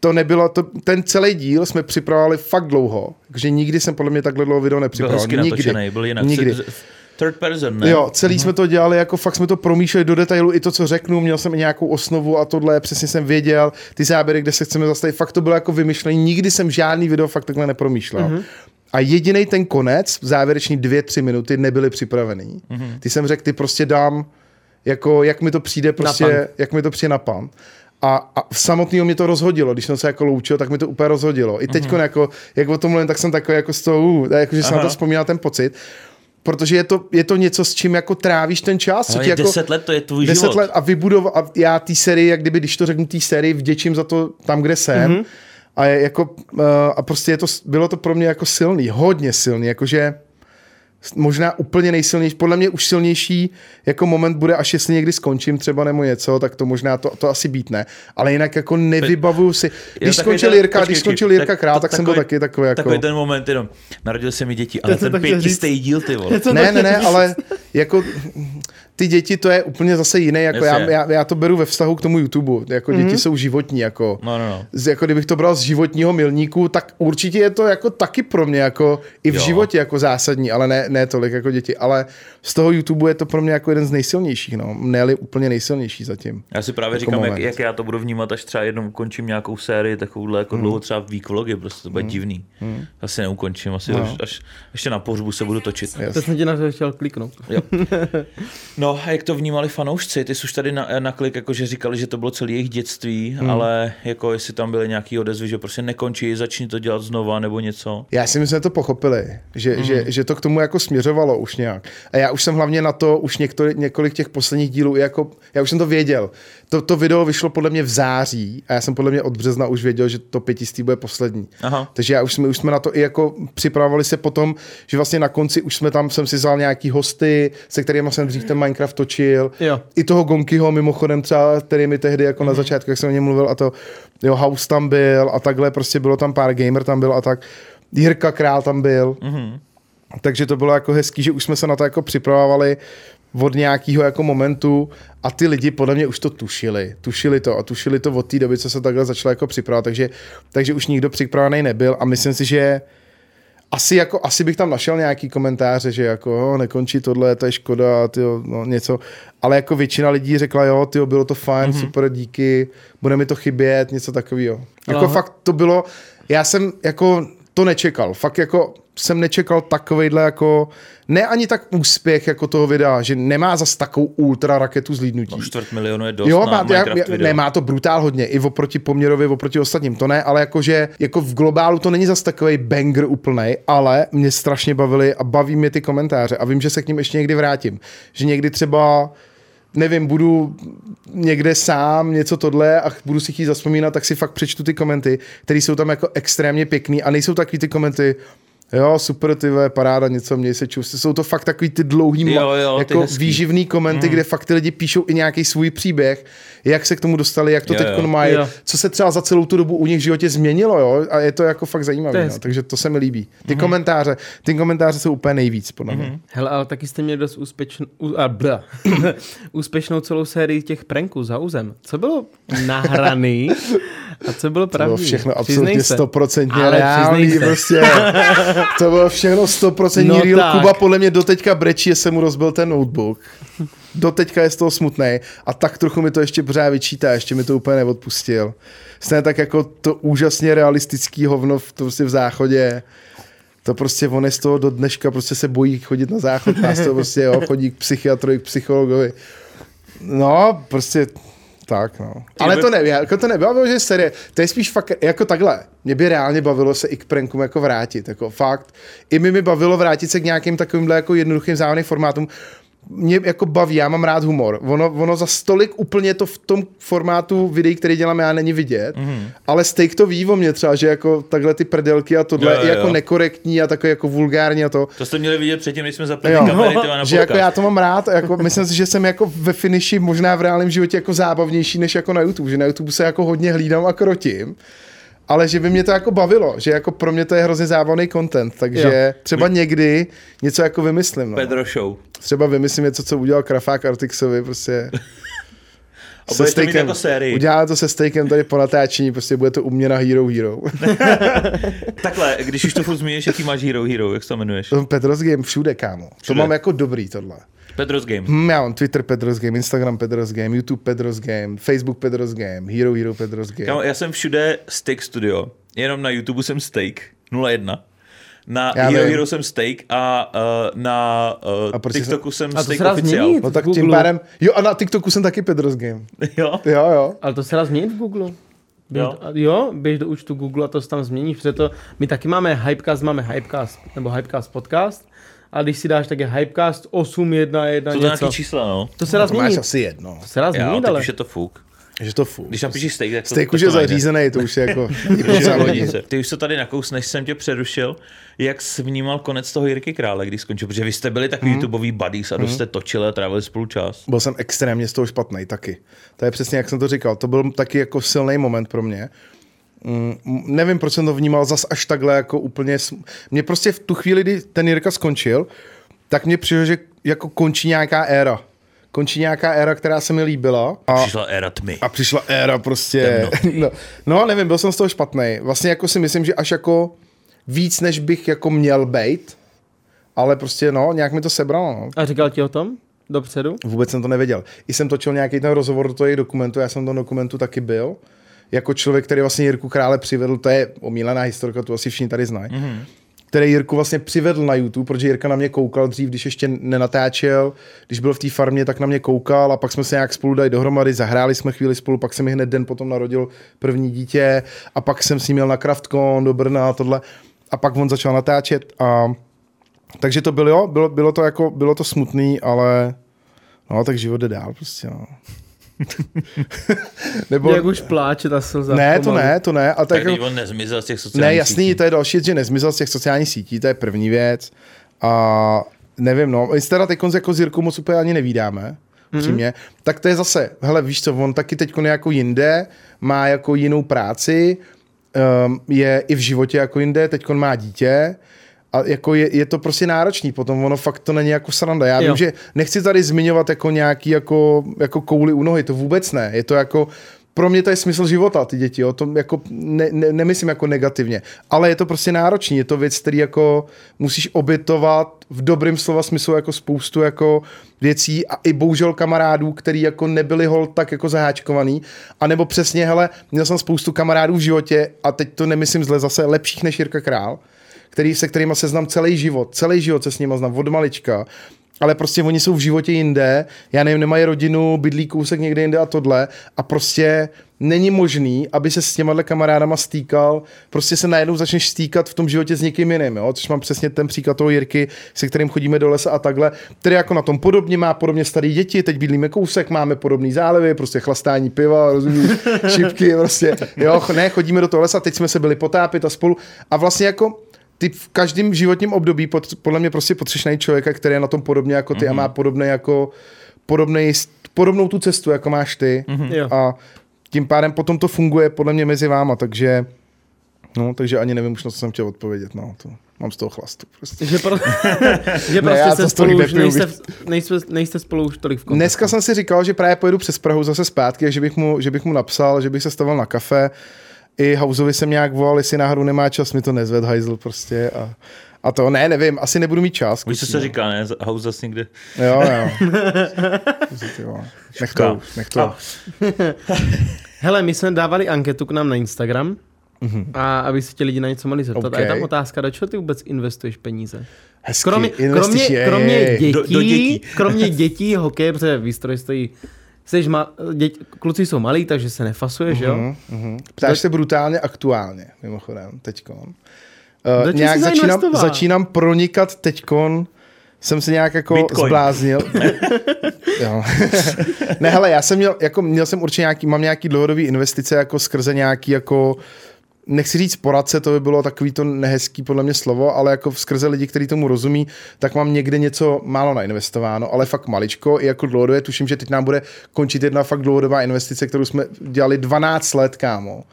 to nebylo, to, ten celý díl jsme připravovali fakt dlouho, takže nikdy jsem podle mě takhle dlouho video nepřipravoval. Byl nikdy. Natočený, byl jinak. Nikdy. Third person, ne? Jo, celý mm-hmm. jsme to dělali, jako fakt jsme to promýšleli do detailu, i to, co řeknu, měl jsem i nějakou osnovu a tohle, přesně jsem věděl, ty záběry, kde se chceme zastavit, fakt to bylo jako vymyšlení, nikdy jsem žádný video fakt takhle nepromýšlel. Mm-hmm. A jediný ten konec, závěreční dvě, tři minuty, nebyly připravený. Mm-hmm. Ty jsem řekl, ty prostě dám, jako jak mi to přijde, prostě, jak mi to přijde na pan. A, a samotného mě to rozhodilo, když jsem se jako loučil, tak mi to úplně rozhodilo. I teď, mm-hmm. jako, jak o tom mluvím, tak jsem takový jako z toho, uh, jako, že jsem na to vzpomínal ten pocit. Protože je to, je to něco, s čím jako trávíš ten čas. Ale ti jako, 10 let to je tvůj 10 život. let a vybudovat, a já té sérii, jak kdyby, když to řeknu té sérii, vděčím za to tam, kde jsem. Mm-hmm. A, je jako, uh, a prostě je to, bylo to pro mě jako silný, hodně silný, jakože možná úplně nejsilnější, podle mě už silnější jako moment bude, až jestli někdy skončím třeba nebo něco, tak to možná to, to asi být ne. Ale jinak jako nevybavuju si. Když skončil ten- Jirka, počkej, když skončil Jirka tak- Král, to- tak jsem byl taky takový jako... Takový ten moment jenom, narodil se mi děti, ale ten pětistý díl, ty vole. Ne, ne, ne, ale jako ty děti, to je úplně zase jiné, jako já, Jasně. já, já, to beru ve vztahu k tomu YouTube, jako děti jsou životní, jako, No, no, no. z, jako kdybych to bral z životního milníku, tak určitě je to jako taky pro mě, jako i v Jo. životě jako zásadní, ale ne, ne tolik jako děti, ale z toho YouTube je to pro mě jako jeden z nejsilnějších, no, ne úplně nejsilnější zatím. Já si právě Jako říkám, jak, moment. jak, já to budu vnímat, až třeba jednou ukončím nějakou sérii, takovouhle jako dlouho třeba week vlogy, prostě to bude divný. Asi neukončím, asi No. až, až, ještě na pohřbu se budu točit. Yes. To jsem ti na to chtěl kliknout. Jo. <laughs> No a jak to vnímali fanoušci? Ty jsi už tady na, na klik, jako že říkali, že to bylo celé jejich dětství, hmm. ale jako jestli tam byly nějaký odezvy, že prostě nekončí, začni to dělat znova nebo něco. Já si myslím, že to pochopili, že, mm. že, že to k tomu jako směřovalo už nějak. A já už jsem hlavně na to, už několik, několik těch posledních dílů, i jako, já už jsem to věděl. To, to video vyšlo podle mě v září a já jsem podle mě od března už věděl, že to pětistý bude poslední. Aha. Takže já už jsme, už jsme na to i jako připravovali se potom, že vlastně na konci už jsme tam, jsem si vzal nějaký hosty, se kterými jsem dřív ten Minecraft točil. Jo. I toho Gonkyho mimochodem třeba, který mi tehdy jako mm. na začátku, jak jsem o něm mluvil a to, jo, House tam byl a takhle prostě bylo tam pár gamer tam byl a tak. Jirka Král tam byl. Mhm. Takže to bylo jako hezký, že už jsme se na to jako připravovali od nějakého jako momentu a ty lidi podle mě už to tušili. Tušili to a tušili to od té doby, co se takhle začalo jako připravovat, takže, takže už nikdo připravený nebyl a myslím si, že asi, jako, asi bych tam našel nějaký komentáře, že jako jo, nekončí tohle, to je škoda, tyjo, no, něco. Ale jako většina lidí řekla, jo, tyjo, bylo to fajn, mm-hmm. super, díky, bude mi to chybět, něco takového. Jako Aha. fakt to bylo, já jsem jako to nečekal, fakt jako jsem nečekal takovejhle jako, ne ani tak úspěch jako toho videa, že nemá zas takovou ultra raketu zlídnutí. No, čtvrt milionu je dost Jo, má, já, nemá to brutál hodně, i oproti poměrově, oproti ostatním, to ne, ale jakože jako v globálu to není zas takový banger úplnej, ale mě strašně bavili a baví mě ty komentáře a vím, že se k ním ještě někdy vrátím. Že někdy třeba nevím, budu někde sám, něco tohle a budu si chtít zaspomínat, tak si fakt přečtu ty komenty, které jsou tam jako extrémně pěkný a nejsou takový ty komenty, Jo, super, ty vole, paráda, něco, měj se čus. Jsou to fakt takový ty dlouhý, Jo, jo, ty jako hezký. výživný komenty, mm. kde fakt ty lidi píšou i nějaký svůj příběh, jak se k tomu dostali, jak to teď mají, Jo. co se třeba za celou tu dobu u nich v životě změnilo, jo, a je to jako fakt zajímavé, no, takže to se mi líbí. Ty mm. komentáře, ty komentáře jsou úplně nejvíc, podle mě. Hele, ale taky jste měli dost úspěšnou, a bla, <coughs> úspěšnou celou sérii těch pranků za územ. Co bylo nahraný <laughs> a co bylo To bylo všechno absolutně stoprocentně Ale reálný, prostě. <laughs> To bylo všechno stoprocentní No no real. tak. Kuba podle mě doteďka brečí, že se mu rozbil ten notebook. Doteďka je z toho smutný a tak trochu mi to ještě pořád vyčítá, ještě mi to úplně neodpustil. Stejně tak jako to úžasně realistický hovno v, to prostě v záchodě. To prostě on je z toho do dneška prostě se bojí chodit na záchod, nás to prostě jo, chodí k psychiatrovi, k psychologovi. No, prostě tak, no. Ale by- to nevím, jako to nebavilo, že série, to je spíš fakt jako takhle. Mě by reálně bavilo se i k prankům jako vrátit, jako fakt. I mi mi bavilo vrátit se k nějakým takovýmhle jako jednoduchým závodným formátům. Mě jako baví, já mám rád humor. Ono, ono za stolik úplně to v tom formátu videí, který dělám já, není vidět, mm. ale Steak to ví o mě třeba, že jako takhle ty prdelky a tohle Jo, jo, je jako jo. nekorektní a takové jako vulgární a to. To jste měli vidět předtím, než jsme zapli kamery tyhle <laughs> na že jako já to mám rád, jako myslím si, že jsem jako ve finiši možná v reálném životě jako zábavnější než jako na YouTube, že na YouTube se jako hodně hlídám a krotím, ale že by mě to jako bavilo, že jako pro mě to je hrozně zábavný content, takže Jo. třeba někdy něco jako vymyslím, no. Pedro Show. Třeba vymyslím něco, co udělal Krafák Artixovi, prostě A to mít jako sérii. Uděláme to se stejkem tady po natáčení, prostě bude to u mě na Hero Hero. <laughs> Takhle, když už to furt zmíníš, jaký máš Hero Hero, jak se to jmenuješ? to Petros Game všude, kámo. To Všude. mám jako dobrý tohle. Pedro's Game. Hm, já mám Twitter Pedros Game, Instagram Pedros Game, YouTube Pedros Game, Facebook Pedros Game, Hero Hero Pedros Game. Kámo, já jsem všude Steak Studio, jenom na YouTube jsem Steak 01. Na Já Hero vím. Hero jsem Steak a uh, na uh, A TikToku jsem A Steak oficiál. No tak v tím Google. pádem, jo a na TikToku jsem taky Pedros Game. <laughs> Jo? Jo, jo. Ale to se dá změnit v Google. Běž, Jo. jo. jo, běž do účtu Google a to se tam změníš, protože to, my taky máme Hypecast, máme Hypecast, nebo Hypecast podcast a když si dáš, tak je Hypecast 811 To něco. nějaký čísla, no. To se dá To máš změnit. asi jedno. To se dá Já, změnit, ale... už je to fuk. Že to furt. Když napíšeš steak, tak to, Steak tak už je to zařízený, to už je jako... <laughs> Ty už se tady nakousneš, než jsem tě přerušil. Jak jsi vnímal konec toho Jirky Krále, když skončil? Protože vy jste byli takový mm. YouTubeový buddies a dost jste točili a trávili spolu čas. Byl jsem extrémně z toho špatný taky. To je přesně, jak jsem to říkal. To byl taky jako silný moment pro mě. Mm, nevím, proč jsem to vnímal zas až takhle jako úplně... sm- Mě prostě v tu chvíli, kdy ten Jirka skončil, tak mě přišlo, že jako končí nějaká éra. Končí nějaká éra, která se mi líbila. A, Přišla éra tmy. a přišla éra prostě... <laughs> No, no, nevím, byl jsem z toho špatný. Vlastně jako si myslím, že až jako víc, než bych jako měl být, ale prostě no, nějak mi to sebralo. No. A říkal ti o tom? Dopředu? Vůbec jsem to nevěděl. I jsem točil nějaký ten rozhovor do toho jejich dokumentu, já jsem v tom dokumentu taky byl. Jako člověk, který vlastně Jirku Krále přivedl, to je omílená historka, tu asi všichni tady znají. Mm-hmm. Který Jirku vlastně přivedl na YouTube, protože Jirka na mě koukal dřív, když ještě nenatáčel, když byl v té farmě, tak na mě koukal a pak jsme se nějak spolu dali dohromady, zahráli jsme chvíli spolu, pak se mi hned den potom narodil první dítě a pak jsem s ním měl na Craftcon do Brna a tohle a pak on začal natáčet a takže to bylo, jo, bylo, bylo to jako, bylo to smutný, ale no, tak život jde dál prostě, no. <laughs> Nebo, Jak už pláče ta slza. ne, to pomalu. ne, to ne, a tak, Tak jako, on nezmizel z těch sociálních ne, jasný, sítí. to je další věc, že nezmizel z těch sociálních sítí, to je první věc. A nevím, no, my se teda teď jako s Jirkou moc úplně ani nevídáme, přímě. Mm-hmm. Tak to je zase, hele, víš co, on taky teď je jako jinde, má jako jinou práci, um, je i v životě jako jinde, teď má dítě, a jako je, je, to prostě náročný, potom ono fakt to není jako sranda. Já Jo. vím, že nechci tady zmiňovat jako nějaký jako, jako kouli u nohy, to vůbec ne. Je to jako, pro mě to je smysl života, ty děti, jo. to jako ne, ne, nemyslím jako negativně, ale je to prostě náročný, je to věc, který jako musíš obětovat v dobrým slova smyslu jako spoustu jako věcí a i bohužel kamarádů, který jako nebyli hol tak jako zaháčkovaný, a nebo přesně, hele, měl jsem spoustu kamarádů v životě a teď to nemyslím zle, zase lepších než Jirka Král, který, se kterými se znám celý život, celý život se s nimi znám od malička, ale prostě oni jsou v životě jinde, já nevím, nemají rodinu, bydlí kousek někde jinde a tohle. A prostě není možný, aby se s těma kamarádama stýkal, prostě se najednou začneš stýkat v tom životě s někým jiným, jo? což mám přesně ten příklad toho Jirky, se kterým chodíme do lesa a takhle, který jako na tom podobně má podobně starý děti, teď bydlíme kousek, máme podobný zálevy, prostě chlastání piva, rozumíš, <laughs> šipky, prostě, jo, ne, chodíme do toho lesa, teď jsme se byli potápět a spolu. A vlastně jako ty v každém životním období pod, podle mě prostě potřebuješ najít člověka, který je na tom podobně jako ty mm-hmm. a má podobný jako podobnej, podobnou tu cestu, jako máš ty. Mm-hmm. A tím pádem potom to funguje podle mě mezi váma, takže no, takže ani nevím už na co jsem chtěl odpovědět, no, to mám z toho chlastu prostě. Že, pro... <laughs> že prostě to se spolu už nejste, nejste, nejste spolu už tolik v kontaktu. Dneska jsem si říkal, že právě pojedu přes Prahu zase zpátky, a že bych mu, že bych mu napsal, že bych se stavil na kafe. I Houseovi jsem nějak volal, jestli náhodou nemá čas, mi to nezved hajzl prostě a, a to ne, nevím, asi nebudu mít čas. Víš, co se říká, ne? House zase někde. Jo, jo. <laughs> Nech to, nech to. <laughs> Hele, my jsme dávali anketu k nám na Instagram, a aby se ti lidi na něco mohli zeptat. A je tam. OK. otázka, do čeho ty vůbec investuješ peníze? Hezky, Kromě, kromě, kromě dětí, Do- do dětí. kromě dětí, hokej, protože výstroj stojí Jseš ma, děť, kluci jsou malí, takže se nefasuješ, jo? Mhm, mhm. Ptáš se brutálně aktuálně, mimochodem, teďkon. Do Uh, nějak jsi začínám, začínám pronikat teďkon, jsem se nějak jako Bitcoin. zbláznil. <laughs> jo. ne, hele, já jsem měl, jako měl jsem určitě nějaký, mám nějaký dlouhodobý investice jako skrze nějaký jako nechci říct poradce, to by bylo takový to nehezký podle mě slovo, ale jako skrze lidi, kteří tomu rozumí, tak mám někde něco málo nainvestováno, ale fakt maličko, i jako dlouhodobě, tuším, že teď nám bude končit jedna fakt dlouhodobá investice, kterou jsme dělali 12 let, kámo.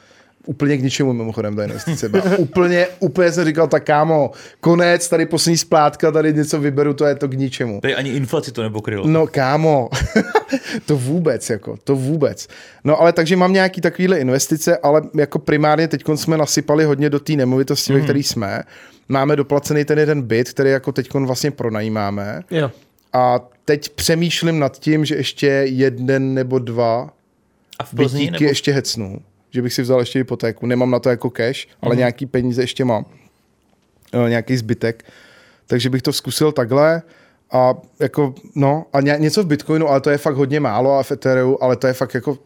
Úplně k ničemu mimochodem ta investice byla. úplně, úplně jsem říkal, tak kámo, konec, tady poslední splátka, tady něco vyberu, to je to k ničemu. Tady ani inflaci to nepokrylo. No kámo, <laughs> to vůbec, jako, to vůbec. No ale takže mám nějaký takovýhle investice, ale jako primárně teď jsme nasypali hodně do té nemovitosti, mm. ve které jsme. Máme doplacený ten jeden byt, který jako teď vlastně pronajímáme. Jo. A teď přemýšlím nad tím, že ještě jeden nebo dva A v Plzni bytíky nebo ještě hecnu. Že bych si vzal ještě hypotéku. Nemám na to jako cash, ale nějaký peníze ještě mám. Eh, Nějaký zbytek. Takže bych to zkusil takhle. A jako, no, a ně, něco v Bitcoinu, ale to je fakt hodně málo a v Ethereu, ale to je fakt jako,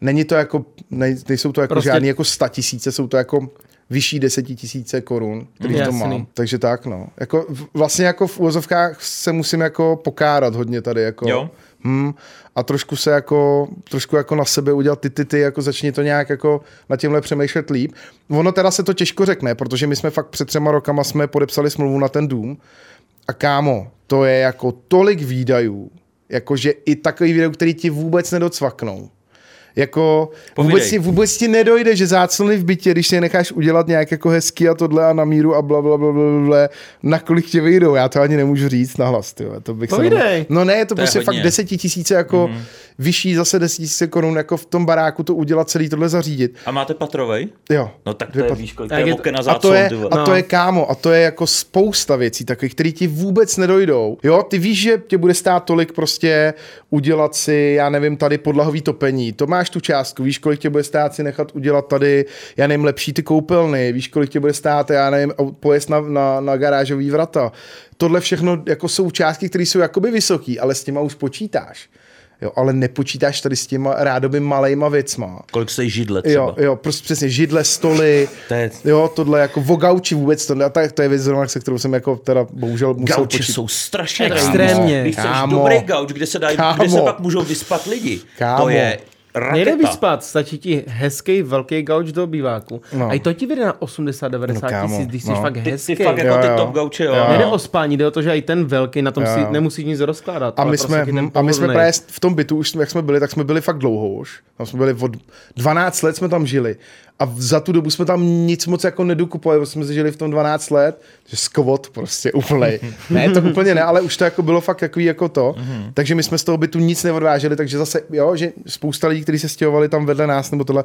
není to jako, nej, nejsou to jako Prostě- prostě... žádný jako sta tisíce, jsou to jako vyšší desetitisíce korun, který to mám. Takže tak, no. Jako, vlastně jako v úvozovkách se musím jako pokárat hodně tady, jako. Jo. Hmm, a trošku se jako, trošku jako na sebe udělat ty, ty, ty, jako začni to nějak jako na tímhle přemýšlet líp. Ono teda se to těžko řekne, protože my jsme fakt před třema rokama jsme podepsali smlouvu na ten dům a kámo, to je jako tolik výdajů, jakože i takový výdajů, který ti vůbec nedocvaknou. Jako vůbec ti, vůbec ti nedojde, že záclony v bytě, když si je necháš udělat nějak jako hezky a tohle a na míru a bla, bla, bla, bla, bla na kolik tě vyjdou. Já to ani nemůžu říct na hlas. To bych Povídej. Se no ne, je to, to prostě je fakt desetitisíce jako mm-hmm. vyšší zase desetitisíce korun jako v tom baráku to udělat celý tohle zařídit. A máte patrovej? Jo. No tak to je, víš, kolik to je a, a to je, a to je no. kámo, a to je jako spousta věcí takových, které ti vůbec nedojdou. Jo, ty víš, že tě bude stát tolik prostě udělat si, já nevím, tady podlahový topení. To máš tu částku, víš, kolik tě bude stát si nechat udělat tady, já nevím, lepší ty koupelny, víš, kolik tě bude stát, já nevím, pojezd na, na, na garážový vrata. Tohle všechno jako jsou částky, které jsou jakoby vysoký, ale s těma už počítáš. Jo, ale nepočítáš tady s těma rádoby malejma věcma. Kolik stojí židle třeba? Jo, jo prostě přesně židle, stoly, to je... jo, tohle jako vogauči vůbec, to, a tak, to je věc zrovna, se kterou jsem jako teda bohužel musel Gauči počít. jsou strašně extrémně. Když chceš dobrý gauč, kde se, dají, kde se pak můžou vyspat lidi, Kámo. to je raketa. Nejde vyspat, stačí ti hezký velký gauč do obýváku. No. A i to ti vyjde na 80-90 no, tisíc, když jsi no. fakt hezký. Ty, ty fakt jako jo, ty top gauče, jo. jo. Nejde o spání, jde o to, že i ten velký, na tom jo, si nemusíš nic rozkládat. A my, jsme, prostě a my jsme právě v tom bytu, už jak jsme byli, tak jsme byli fakt dlouho už. Tam jsme byli od 12 let jsme tam žili. A za tu dobu jsme tam nic moc jako nedokupovali, protože jsme žili v tom 12 let, že skvot prostě úplně. <laughs> ne, to úplně ne, ale už to jako bylo fakt takový jako to. Mm-hmm. Takže my jsme z toho bytu nic neodváželi, takže zase, jo, že spousta lidí, kteří se stěhovali tam vedle nás nebo tohle,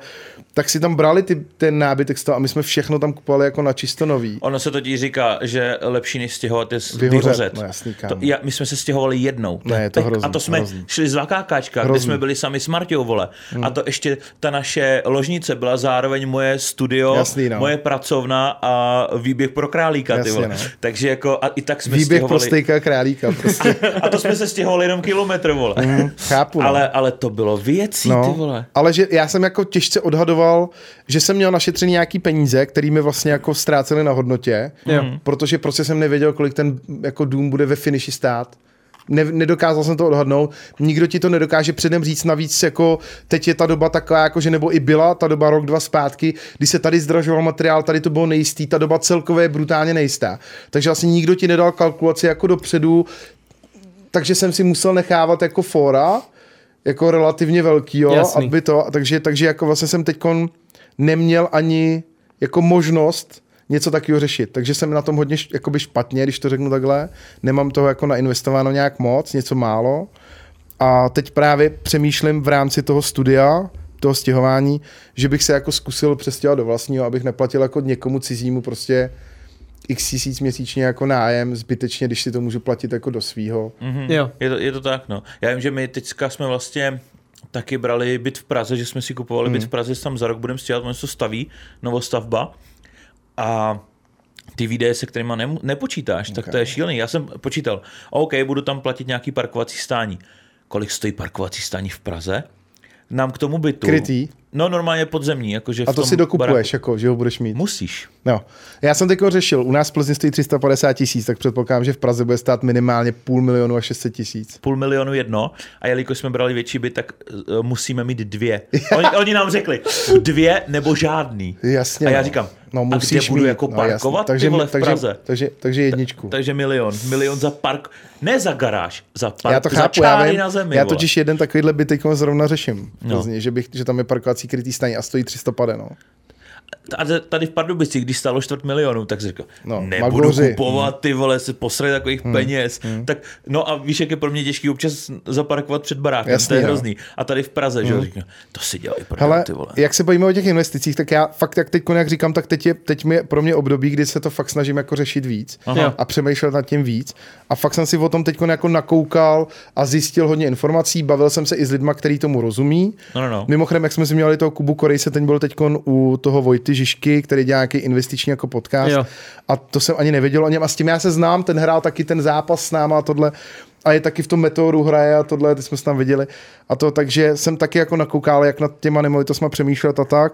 tak si tam brali ty, ten nábytek z toho a my jsme všechno tam kupovali jako na čisto nový. Ono se totiž říká, že lepší než stěhovat je vyhořet. vyhořet. No jasný, to, já, my jsme se stěhovali jednou. Ne, je to hrozný, a to jsme hrozný. šli z Vakákáčka, kde jsme byli sami s Martějou, vole. Hmm. A to ještě ta naše ložnice byla zároveň moje studio, Jasný, no. moje pracovna a výběh pro králíka, Jasný, ty vole. No. Takže jako a i tak jsme Výběh stěhovali... pro stejka králíka prostě. <laughs> a to jsme se stěhovali jenom kilometr, vole. Mm, chápu. No. Ale, ale to bylo věcí, no, ty vole. Ale že já jsem jako těžce odhadoval, že jsem měl našetřený nějaký peníze, který mi vlastně jako ztrácely na hodnotě, mm. protože prostě jsem nevěděl, kolik ten jako dům bude ve finiši stát ne, nedokázal jsem to odhadnout. Nikdo ti to nedokáže předem říct. Navíc jako teď je ta doba taková, jako že nebo i byla ta doba rok, dva zpátky, kdy se tady zdražoval materiál, tady to bylo nejistý, ta doba celkově je brutálně nejistá. Takže asi nikdo ti nedal kalkulaci jako dopředu, takže jsem si musel nechávat jako fora, jako relativně velký, jo, Jasný. aby to, takže, takže jako vlastně jsem teď neměl ani jako možnost něco takového řešit. Takže jsem na tom hodně jakoby špatně, když to řeknu takhle. Nemám toho jako nainvestováno nějak moc, něco málo. A teď právě přemýšlím v rámci toho studia, toho stěhování, že bych se jako zkusil přestěhovat do vlastního, abych neplatil jako někomu cizímu prostě x tisíc měsíčně jako nájem zbytečně, když si to můžu platit jako do svýho. Mm-hmm. Jo. Je, to, je to tak, no. Já vím, že my teďka jsme vlastně taky brali byt v Praze, že jsme si kupovali mm. byt v Praze, tam za rok budeme stěhat, on se staví, novostavba a ty výdaje, se kterými ne, nepočítáš, okay. tak to je šílený. Já jsem počítal, OK, budu tam platit nějaký parkovací stání. Kolik stojí parkovací stání v Praze? Nám k tomu bytu. Krytý? No normálně podzemní. Jakože a to si dokupuješ, baráku. jako, že ho budeš mít? Musíš. No. Já jsem teď řešil, u nás v Plzni stojí 350 tisíc, tak předpokládám, že v Praze bude stát minimálně půl milionu a 600 tisíc. Půl milionu jedno a jelikož jsme brali větší byt, tak uh, musíme mít dvě. Oni, oni nám řekli, dvě nebo žádný. Jasně. A já no. říkám, No, musíš a kde budu mít, jako no, parkovat takže, ty vole v takže, Praze? Takže, takže jedničku. Ta, takže milion. Milion za park, ne za garáž, za park, já to chápu, za já, vím, na zemi. Já totiž jeden takovýhle byt zrovna řeším. No. Plzni, že, bych, že tam je parkovací krytý staní a stojí 300 pade, no tady v Pardubicích, když stalo čtvrt milionu, tak si říkal, no, nebudu magoři. kupovat ty vole, se posrat takových hmm. peněz. Hmm. Tak, no a víš, jak je pro mě těžký občas zaparkovat před barákem, Jasný, to je hrozný. A tady v Praze, hmm. že říkám, to si dělají pro Hele, ty vole. jak se bavíme o těch investicích, tak já fakt, jak teď, jak říkám, tak teď je teď mě, pro mě období, kdy se to fakt snažím jako řešit víc Aha. a přemýšlet nad tím víc. A fakt jsem si o tom teď jako nakoukal a zjistil hodně informací, bavil jsem se i s lidmi, kteří tomu rozumí. No, no, no. Mimochodem, jak jsme si měli toho Kubu Korej, se ten byl teď u toho Vojty Žižky, který dělá nějaký investiční jako podcast. Jo. A to jsem ani nevěděl o něm. A s tím já se znám, ten hrál taky ten zápas s náma a tohle. A je taky v tom meteoru hraje a tohle, ty jsme se tam viděli. A to takže jsem taky jako nakoukal, jak nad těma nemovitostmi přemýšlet a tak.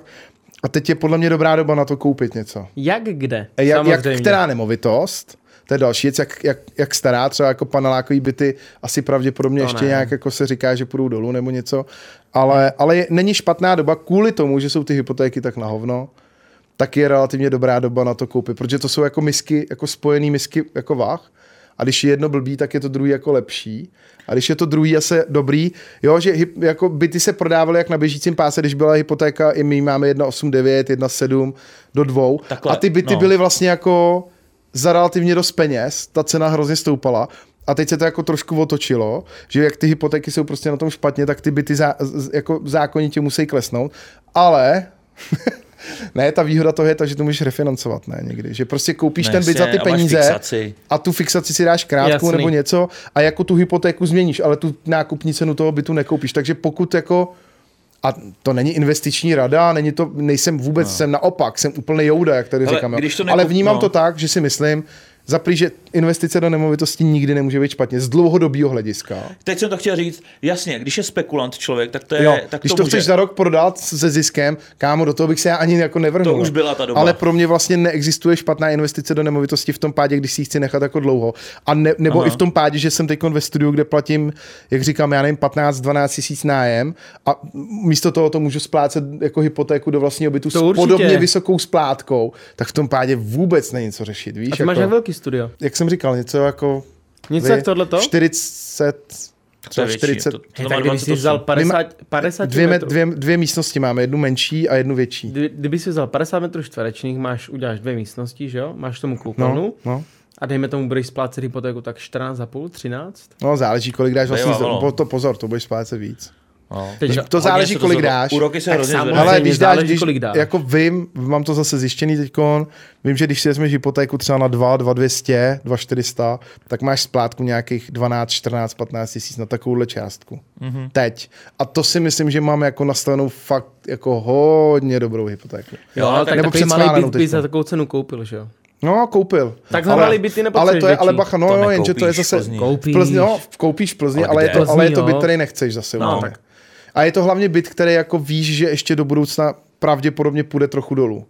A teď je podle mě dobrá doba na to koupit něco. Jak kde? Jak, jak která nemovitost, to je další věc, jak, jak, jak stará, třeba jako panelákový byty, asi pravděpodobně to ještě ne. nějak jako se říká, že půjdou dolů nebo něco, ale, ale je, není špatná doba kvůli tomu, že jsou ty hypotéky tak na hovno, tak je relativně dobrá doba na to koupit, protože to jsou jako misky, jako spojený misky jako váh. A když je jedno blbý, tak je to druhý jako lepší. A když je to druhý asi dobrý, jo, že jako byty se prodávaly jak na běžícím páse, když byla hypotéka, i my máme 1,89, 1,7 do dvou. Takhle, a ty byty no. byly vlastně jako za relativně dost peněz, ta cena hrozně stoupala. A teď se to jako trošku otočilo, že jak ty hypotéky jsou prostě na tom špatně, tak ty byty zá, jako zákonitě musí klesnout. Ale <laughs> <laughs> ne, ta výhoda toho je ta, že to můžeš refinancovat, ne, někdy. Že prostě koupíš ne, ten byt za ty peníze a tu fixaci si dáš krátkou Jasný. nebo něco a jako tu hypotéku změníš, ale tu nákupní cenu toho bytu nekoupíš. Takže pokud jako a to není investiční rada, není to, nejsem vůbec, no. jsem naopak, jsem úplně jouda, jak tady ale říkám. Nekup, ale vnímám no. to tak, že si myslím, za že investice do nemovitosti nikdy nemůže být špatně z dlouhodobého hlediska. Teď jsem to chtěl říct, jasně, když je spekulant člověk, tak to je. Jo, tak když to, to může. chceš za rok prodat se ziskem, kámo, do toho bych se já ani jako nevrhnul. To už byla ta doba. Ale pro mě vlastně neexistuje špatná investice do nemovitosti v tom pádě, když si ji chci nechat jako dlouho. A ne, nebo Aha. i v tom pádě, že jsem teď ve studiu, kde platím, jak říkám, já nevím, 15-12 tisíc nájem a místo toho to můžu splácet jako hypotéku do vlastního bytu to s určitě. podobně vysokou splátkou, tak v tom pádě vůbec není co řešit. Víš, a ty jako, máš velký studio. Jak jsem říkal, něco jako... Něco vy, jak tohleto? 40... Třeba 40... To, to, to tak kdyby jsi vzal 50, 50 dvě, metrů. Dvě, dvě, místnosti máme, jednu menší a jednu větší. Kdy, kdyby si vzal 50 metrů čtverečních, máš, uděláš dvě místnosti, že jo? Máš tomu koupelnu. No, no. A dejme tomu, budeš splácet hypotéku tak 14,5, 13? No záleží, kolik dáš vlastně, to pozor, to budeš splácet víc. No. Teď, to záleží, kolik to dáš. Úroky se hrozně Ale když dáš, když, kolik dáš. jako vím, mám to zase zjištěný teď, vím, že když si vezmeš hypotéku třeba na 2, 2 200, 2 400, tak máš splátku nějakých 12, 14, 15 tisíc na takovouhle částku. Mm-hmm. Teď. A to si myslím, že mám jako nastavenou fakt jako hodně dobrou hypotéku. Jo, ale tak Nebo takový malý byt by za takovou cenu koupil, že jo? No, koupil. Tak za malý byty Ale to je, ale bacha, no, no jenže to je zase, koupíš. v Plzni, no, koupíš v Plzni, ale, ale, je to, ale je to byt, který nechceš zase. No, tak. A je to hlavně byt, který jako víš, že ještě do budoucna pravděpodobně půjde trochu dolů.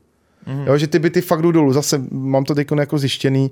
Mm-hmm. Jo, že ty byty fakt jdou dolů. Zase mám to teď jako zjištěný.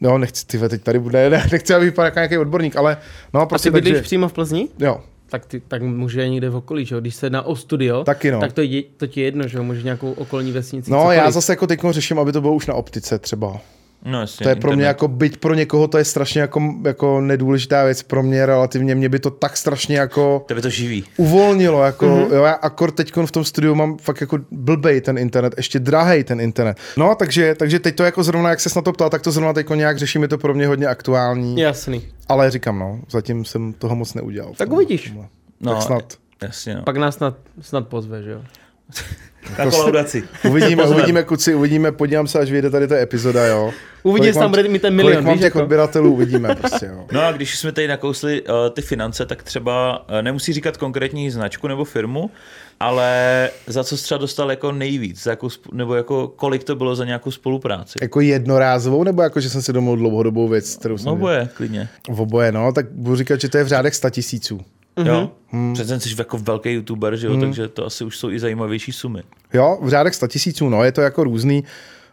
No, nechci, ty teď tady bude, <laughs> ne, nechci, aby vypadal jako nějaký odborník, ale no, prostě A ty bydlíš takže... přímo v Plzni? Jo. Tak, ty, tak může někde v okolí, že? Když se na o studio, Taky no. tak to, je, to ti je jedno, že může nějakou okolní vesnici. No, cokoliv. já zase jako teď řeším, aby to bylo už na optice třeba. No, jasně, to je pro internet. mě jako, byť pro někoho to je strašně jako, jako nedůležitá věc, pro mě relativně, mě by to tak strašně jako... by to živí. Uvolnilo, jako, mm-hmm. jo, já akor teď v tom studiu mám fakt jako blbej ten internet, ještě drahej ten internet. No, takže, takže teď to jako zrovna, jak se na to ptal, tak to zrovna teď nějak řeším, je to pro mě hodně aktuální. Jasný. Ale říkám, no, zatím jsem toho moc neudělal. Tak uvidíš. No, tak snad. Jasně, no. Pak nás snad, snad pozve, že jo. <laughs> Na kolaudaci. Uvidíme, uvidíme, kuci, uvidíme, podívám se, až vyjde tady ta epizoda, jo. Uvidíš, tam bude mi ten milion. Kolik mám těch jako... odběratelů, uvidíme prostě, jo. No a když jsme tady nakousli uh, ty finance, tak třeba uh, nemusí říkat konkrétní značku nebo firmu, ale za co jsi třeba dostal jako nejvíc, za jakou, nebo jako kolik to bylo za nějakou spolupráci? Jako jednorázovou, nebo jako, že jsem si domluvil dlouhodobou věc, kterou jsem... Oboje, klidně. V oboje, no, tak budu říkat, že to je v řádech 100 tisíců. Mm-hmm. Jo, hmm. přece jsi jako velký youtuber, že jo, hmm. takže to asi už jsou i zajímavější sumy. Jo, v řádech 100 tisíců, no, je to jako různý.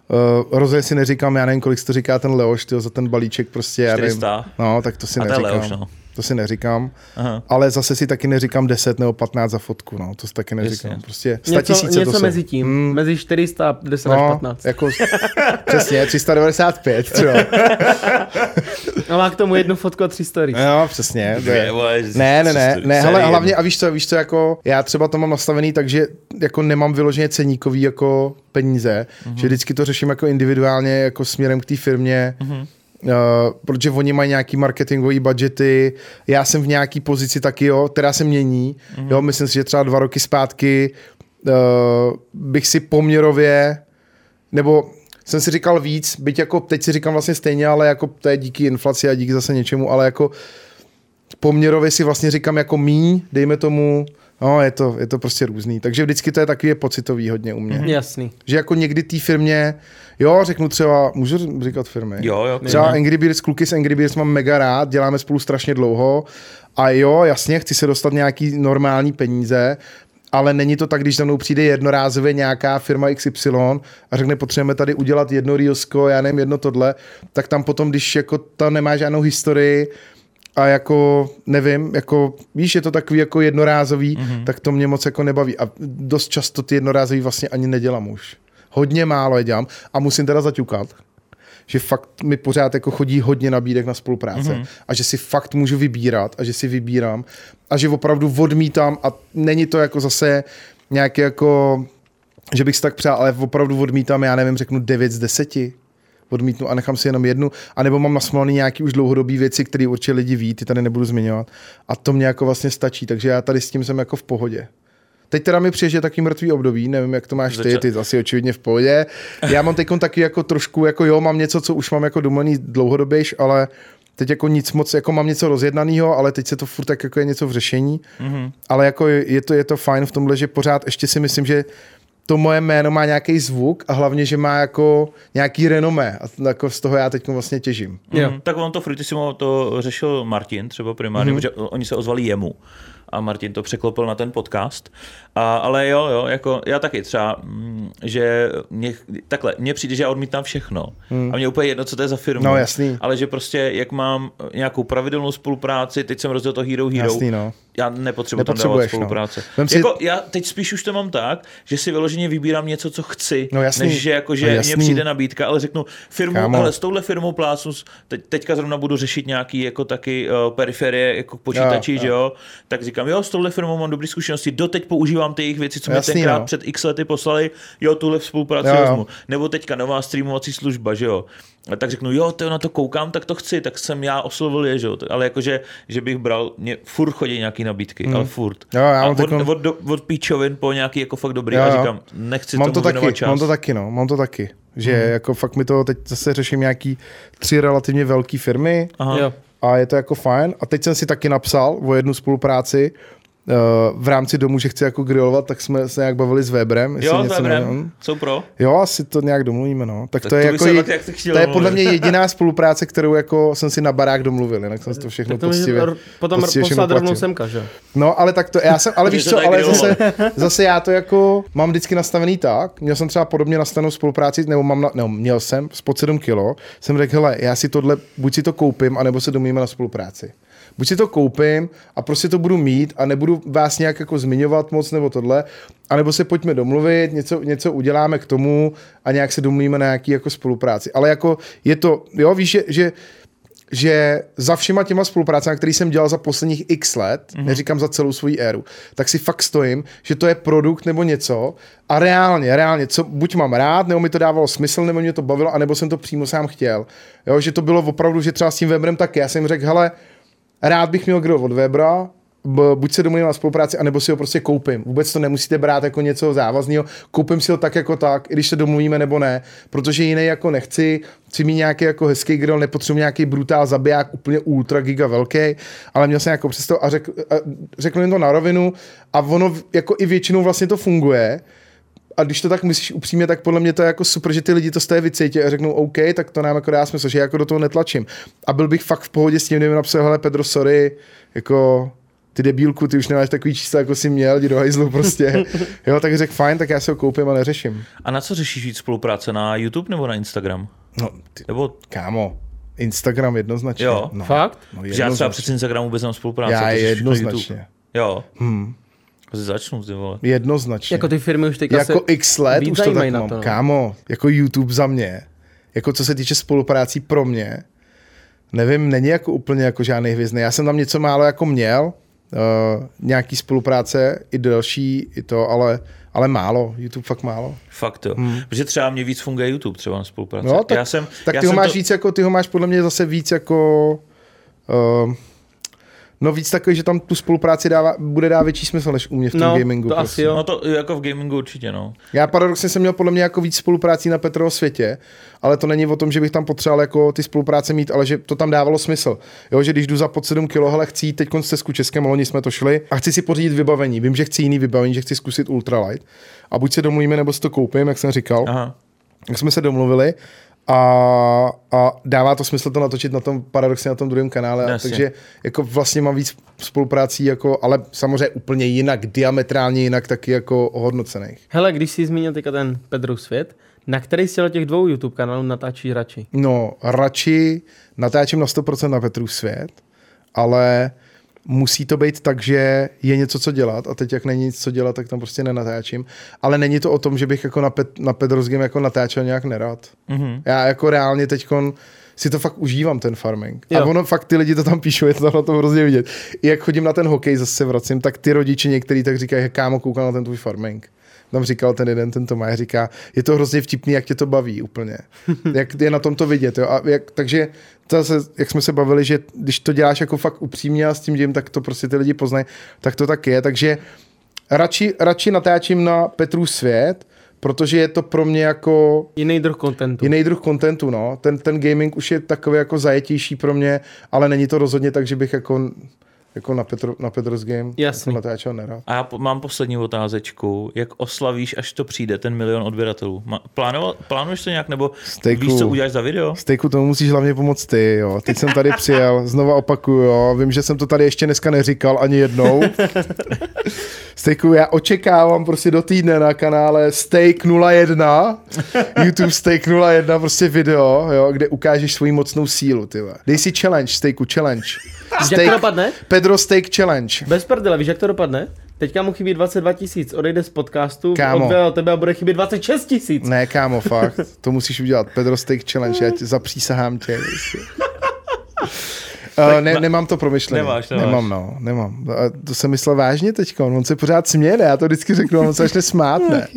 Uh, rozhodně si neříkám, já nevím, kolik to říká ten Leoš, tyjo, za ten balíček prostě, já nevím. No, tak to si A neříkám. Leoš, no to si neříkám, Aha. ale zase si taky neříkám 10 nebo 15 za fotku, no, to si taky neříkám. Jasně. Prostě 100 něco, tisíce něco to mezi tím, hmm. mezi 400 a 10 no, až 15. Jako, <laughs> přesně, 395 třeba. no má k tomu jednu fotku a tři stories. No, přesně. Dvě, ne, ne, ne, ne, hele, hlavně, a víš co, víš co, jako, já třeba to mám nastavený tak, že jako nemám vyloženě ceníkový jako peníze, uh-huh. že vždycky to řeším jako individuálně, jako směrem k té firmě, uh-huh Uh, protože oni mají nějaký marketingové budgety, já jsem v nějaký pozici taky, jo, která se mění, mm-hmm. jo, myslím si, že třeba dva roky zpátky uh, bych si poměrově, nebo jsem si říkal víc, byť jako teď si říkám vlastně stejně, ale jako to je díky inflaci a díky zase něčemu, ale jako poměrově si vlastně říkám jako mí, dejme tomu, No, je to, je to prostě různý. Takže vždycky to je takový pocitový hodně u mě. Mm, jasný. Že jako někdy té firmě, jo, řeknu třeba, můžu říkat firmy? Jo, jo. Třeba Angry Birds, kluky z Angry Birds mám mega rád, děláme spolu strašně dlouho a jo, jasně, chci se dostat nějaký normální peníze, ale není to tak, když za mnou přijde jednorázově nějaká firma XY a řekne, potřebujeme tady udělat jedno Reelsko, já nevím, jedno tohle, tak tam potom, když jako ta nemá žádnou historii, a jako, nevím, jako, víš, je to takový jako jednorázový, mm-hmm. tak to mě moc jako nebaví. A dost často ty jednorázový vlastně ani nedělám už. Hodně málo je dělám a musím teda zaťukat, že fakt mi pořád jako chodí hodně nabídek na spolupráce mm-hmm. a že si fakt můžu vybírat a že si vybírám a že opravdu odmítám a není to jako zase nějaký jako, že bych si tak přál, ale opravdu odmítám, já nevím, řeknu 9 z 10 odmítnu a nechám si jenom jednu, anebo mám nasmolaný nějaký už dlouhodobý věci, které určitě lidi ví, ty tady nebudu zmiňovat. A to mě jako vlastně stačí, takže já tady s tím jsem jako v pohodě. Teď teda mi přijde, že taky mrtvý období, nevím, jak to máš ty, ty asi očividně v pohodě. Já mám teď taky jako trošku, jako jo, mám něco, co už mám jako domlený dlouhodobějš, ale teď jako nic moc, jako mám něco rozjednaného, ale teď se to furt tak jako je něco v řešení. Mm-hmm. Ale jako je to, je to fajn v tomhle, že pořád ještě si myslím, že to moje jméno má nějaký zvuk a hlavně, že má jako nějaký renomé a jako z toho já teď vlastně těžím. Mm, tak on to Frutissimo to řešil Martin třeba primárně, mm. protože oni se ozvali jemu a Martin to překlopil na ten podcast. A, ale jo, jo, jako já taky třeba, mm, že mě, takhle, mně přijde, že já odmítám všechno. Hmm. A mě úplně jedno, co to je za firmu. No, jasný. Ale že prostě, jak mám nějakou pravidelnou spolupráci, teď jsem rozdělil to Hero Hero, jasný, no. já nepotřebuji tam dávat no. spolupráce. No. Si... Jako, já teď spíš už to mám tak, že si vyloženě vybírám něco, co chci, no, jasný. než že jako, že no, mě přijde nabídka, ale řeknu firmu, ale s touhle firmou plácnu, teď, teďka zrovna budu řešit nějaký jako taky uh, periferie jako počítači, jo, že jo, tak říkám, jo, s touhle firmou mám dobré zkušenosti, doteď používám ty jejich věci, co mi tenkrát no. před x lety poslali, jo, tuhle spolupráci jo, vezmu. Nebo teďka nová streamovací služba, že jo. A tak řeknu, jo, to na to koukám, tak to chci, tak jsem já oslovil je, že jo. Ale jakože, že bych bral, mě furt chodí nějaký nabídky, mm. ale furt. Jo, já a od, takovou... od, od, od, píčovin po nějaký jako fakt dobrý jo, jo. a říkám, nechci mám to taky, čas. Mám to taky, no, mám to taky. Že mm. jako fakt mi to teď zase řeším nějaký tři relativně velké firmy Aha. Jo. a je to jako fajn. A teď jsem si taky napsal o jednu spolupráci, v rámci domu, že chci jako grilovat, tak jsme se nějak bavili s Weberem. Jo, s Weberem, jsou pro. Jo, asi to nějak domluvíme, no. Tak, tak to, je jako, je, jak to, je podle mě <laughs> jediná spolupráce, kterou jako jsem si na barák domluvil, jinak jsem si to všechno tak to poctivě, Potom poctivě poslat rovnou semka, že? No, ale tak to, já jsem, ale <laughs> víš co, ale zase, zase já to jako mám vždycky nastavený tak, měl jsem třeba podobně nastavenou spolupráci, nebo mám, na, nebo měl jsem s pod 7 kilo, jsem řekl, hele, já si tohle, buď si to koupím, anebo se domluvíme na spolupráci buď si to koupím a prostě to budu mít a nebudu vás nějak jako zmiňovat moc nebo tohle, anebo se pojďme domluvit, něco, něco uděláme k tomu a nějak se domluvíme na nějaký jako spolupráci. Ale jako je to, jo, víš, že, že že za všema těma spoluprácemi, které jsem dělal za posledních x let, mm-hmm. neříkám za celou svou éru, tak si fakt stojím, že to je produkt nebo něco a reálně, reálně, co buď mám rád, nebo mi to dávalo smysl, nebo mě to bavilo, anebo jsem to přímo sám chtěl. Jo, že to bylo opravdu, že třeba s tím Weberem taky, já jsem řekl, hele, rád bych měl grill od Webra, buď se domluvím na spolupráci, anebo si ho prostě koupím. Vůbec to nemusíte brát jako něco závazného. Koupím si ho tak jako tak, i když se domluvíme nebo ne, protože jiný jako nechci, chci mít nějaký jako hezký grill, nepotřebuji nějaký brutál zabiják, úplně ultra giga velký, ale měl jsem jako představu a řekl, řekl jim to na rovinu a ono jako i většinou vlastně to funguje, a když to tak myslíš upřímně, tak podle mě to je jako super, že ty lidi to z té vycítí a řeknou OK, tak to nám jako dá smysl, že jako do toho netlačím. A byl bych fakt v pohodě s tím, kdyby napsal, hele Pedro, sorry, jako ty debílku, ty už nemáš takový číslo, jako jsi měl, jdi do hajzlu prostě. <laughs> jo, tak řekl fajn, tak já se ho koupím a neřeším. A na co řešíš víc spolupráce? Na YouTube nebo na Instagram? No, ty, nebo... kámo, Instagram jednoznačně. Jo, no, fakt? No, jednoznačně. já třeba přes Instagram vůbec mám spolupráce. Já jednoznačně. Jo. Hmm. Začnu, ty vole. Jednoznačně. Jako ty firmy už teď Jako x let už to tak mám. To, no. Kámo, jako YouTube za mě, jako co se týče spoluprácí pro mě, nevím, není jako úplně jako žádný hvězdný. Já jsem tam něco málo jako měl, uh, nějaký spolupráce, i další, i to, ale, ale málo, YouTube fakt málo. Fakt jo, hmm. protože třeba mě víc funguje YouTube třeba na spolupráci. No, tak, já jsem, tak já ty ho máš to... víc jako, ty ho máš podle mě zase víc jako uh, No víc takový, že tam tu spolupráci dává, bude dát větší smysl než u mě v tom no, gamingu. To prostě. asi jo. No to jako v gamingu určitě, no. Já paradoxně jsem měl podle mě jako víc spoluprácí na Petrovo světě, ale to není o tom, že bych tam potřeboval jako ty spolupráce mít, ale že to tam dávalo smysl. Jo, že když jdu za pod 7 kg, hele, chci jít teď stezku Českém, loni jsme to šli a chci si pořídit vybavení. Vím, že chci jiný vybavení, že chci zkusit ultralight. A buď se domluvíme, nebo si to koupím, jak jsem říkal. Aha. Tak jsme se domluvili a, a dává to smysl to natočit na tom paradoxně na tom druhém kanále, Jasně. takže jako vlastně mám víc spoluprácí, jako, ale samozřejmě úplně jinak, diametrálně jinak taky jako ohodnocených. Hele, když jsi zmínil teďka ten Pedro svět, na který z těch dvou YouTube kanálů natáčíš radši? No, radši natáčím na 100% na Petru svět, ale musí to být tak, že je něco, co dělat a teď jak není nic, co dělat, tak tam prostě nenatáčím. Ale není to o tom, že bych jako na, Pet, na Pedro's Game jako natáčel nějak nerad. Mm-hmm. Já jako reálně teď si to fakt užívám, ten farming. Jo. A ono fakt ty lidi to tam píšou, je to tam na tom hrozně vidět. I jak chodím na ten hokej, zase vracím, tak ty rodiče některý tak říkají, kámo, koukal na ten tvůj farming tam říkal ten jeden, ten Tomáš, říká, je to hrozně vtipný, jak tě to baví úplně. <laughs> jak je na tom to vidět. Jo? A jak, takže zase, jak jsme se bavili, že když to děláš jako fakt upřímně a s tím dějem, tak to prostě ty lidi poznají, tak to tak je. Takže radši, radši natáčím na Petru svět, protože je to pro mě jako... Jiný druh kontentu. Jiný druh kontentu, no. Ten, ten gaming už je takový jako zajetější pro mě, ale není to rozhodně tak, že bych jako jako na, Petro, na Petro's Game. Jasný. Jako na to nerad. A já mám poslední otázečku. Jak oslavíš, až to přijde, ten milion odběratelů? Plánoval, plánuješ to nějak, nebo Stejku, víš, co uděláš za video? Stejku, tomu musíš hlavně pomoct ty, jo. Teď jsem tady přijel, <laughs> znova opakuju, jo. Vím, že jsem to tady ještě dneska neříkal ani jednou. <laughs> Stejku, já očekávám prostě do týdne na kanále Steak 01, YouTube Steak 01, prostě video, jo, kde ukážeš svoji mocnou sílu, ty. Dej si challenge, Stejku, challenge. Steak, jak to dopadne? Pedro Steak Challenge. Bez prdele, víš, jak to dopadne? Teďka mu chybí 22 tisíc, odejde z podcastu, kámo. od tebe a bude chybět 26 tisíc. Ne, kámo, <laughs> fakt. To musíš udělat. Pedro Steak Challenge, já tě zapřísahám tě. <laughs> Uh, ne, nemám to promyšlené. Nemáš, nemáš. Nemám, no, nemám. A to jsem myslel vážně teď. On se pořád směje, já to vždycky řeknu, on se začne smát, ne.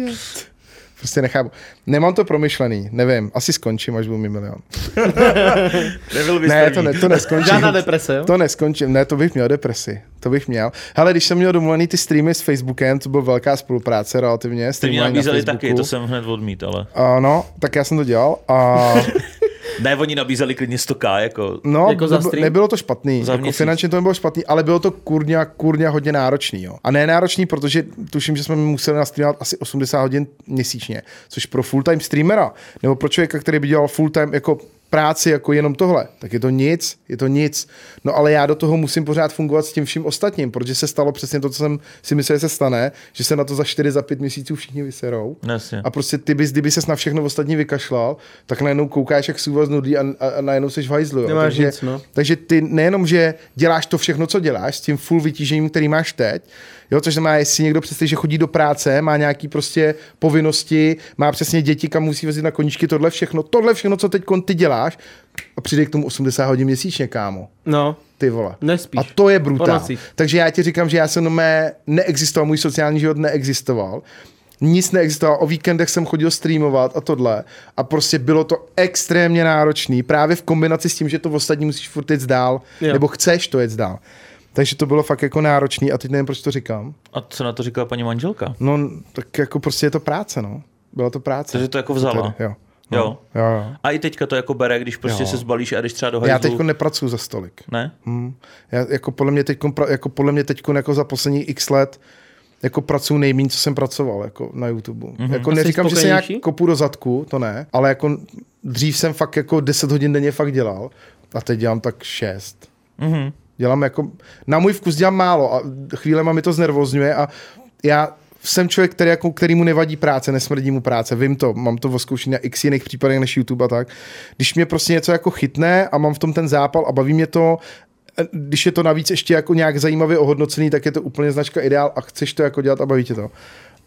Prostě nechápu. Nemám to promyšlený, nevím, asi skončím, až budu mít milion. <laughs> Nebyl ne, to, ne, to neskončím. Žádná deprese, jo? To neskončím, ne, to bych měl depresi. To bych měl. Hele, když jsem měl domluvený ty streamy s Facebookem, to byla velká spolupráce relativně. Ty mě nabízeli na taky, to jsem hned odmít, ale. Uh, no, tak já jsem to dělal. A <laughs> Ne, oni nabízeli klidně 100k, jako, no, jako za stream? nebylo to špatný, za jako finančně to nebylo špatný, ale bylo to kurňa, kurňa hodně náročný, jo. A ne náročný, protože tuším, že jsme museli nastreamovat asi 80 hodin měsíčně, což pro full-time streamera, nebo pro člověka, který by dělal full-time jako práci jako jenom tohle, tak je to nic, je to nic. No ale já do toho musím pořád fungovat s tím vším ostatním, protože se stalo přesně to, co jsem si myslel, že se stane, že se na to za 4, za 5 měsíců všichni vyserou. Jasně. A prostě ty bys, kdyby ses na všechno ostatní vykašlal, tak najednou koukáš, jak vás nudí a, a, a najednou jsi v hajzlu. Takže, nic, no. takže ty nejenom, že děláš to všechno, co děláš, s tím full vytížením, který máš teď, Jo, což znamená, jestli někdo představí, že chodí do práce, má nějaký prostě povinnosti, má přesně děti, kam musí vezit na koníčky, tohle všechno, tohle všechno, co teď ty děláš, a přijde k tomu 80 hodin měsíčně, kámo. No. Ty vole. Nespíš. A to je brutál. Takže já ti říkám, že já jsem mé neexistoval, můj sociální život neexistoval nic neexistovalo, o víkendech jsem chodil streamovat a tohle a prostě bylo to extrémně náročný, právě v kombinaci s tím, že to v ostatní musíš furt jít dál, jo. nebo chceš to jít dál. Takže to bylo fakt jako náročný a teď nevím, proč to říkám. A co na to říkala paní manželka? No, tak jako prostě je to práce, no. Byla to práce. Takže to jako vzala? Tedy, jo. No, jo. jo. jo. A i teďka to jako bere, když prostě jo. se zbalíš a jdeš třeba do hajzlu. Já teď nepracuji za stolik. Ne? Hmm. Já, jako podle mě teď jako podle mě teď jako za poslední x let jako pracuji nejméně, co jsem pracoval jako na YouTube. Mm-hmm. Jako neříkám, že se nějak kopu do zadku, to ne, ale jako dřív jsem fakt jako 10 hodin denně fakt dělal a teď dělám tak 6. Mm-hmm. Dělám jako, na můj vkus dělám málo a chvílema mi to znervozňuje a já jsem člověk, který, jako, který mu nevadí práce, nesmrdí mu práce, vím to, mám to voskoušení na x jiných případech než YouTube a tak. Když mě prostě něco jako chytne a mám v tom ten zápal a baví mě to, když je to navíc ještě jako nějak zajímavě ohodnocený, tak je to úplně značka ideál a chceš to jako dělat a baví tě to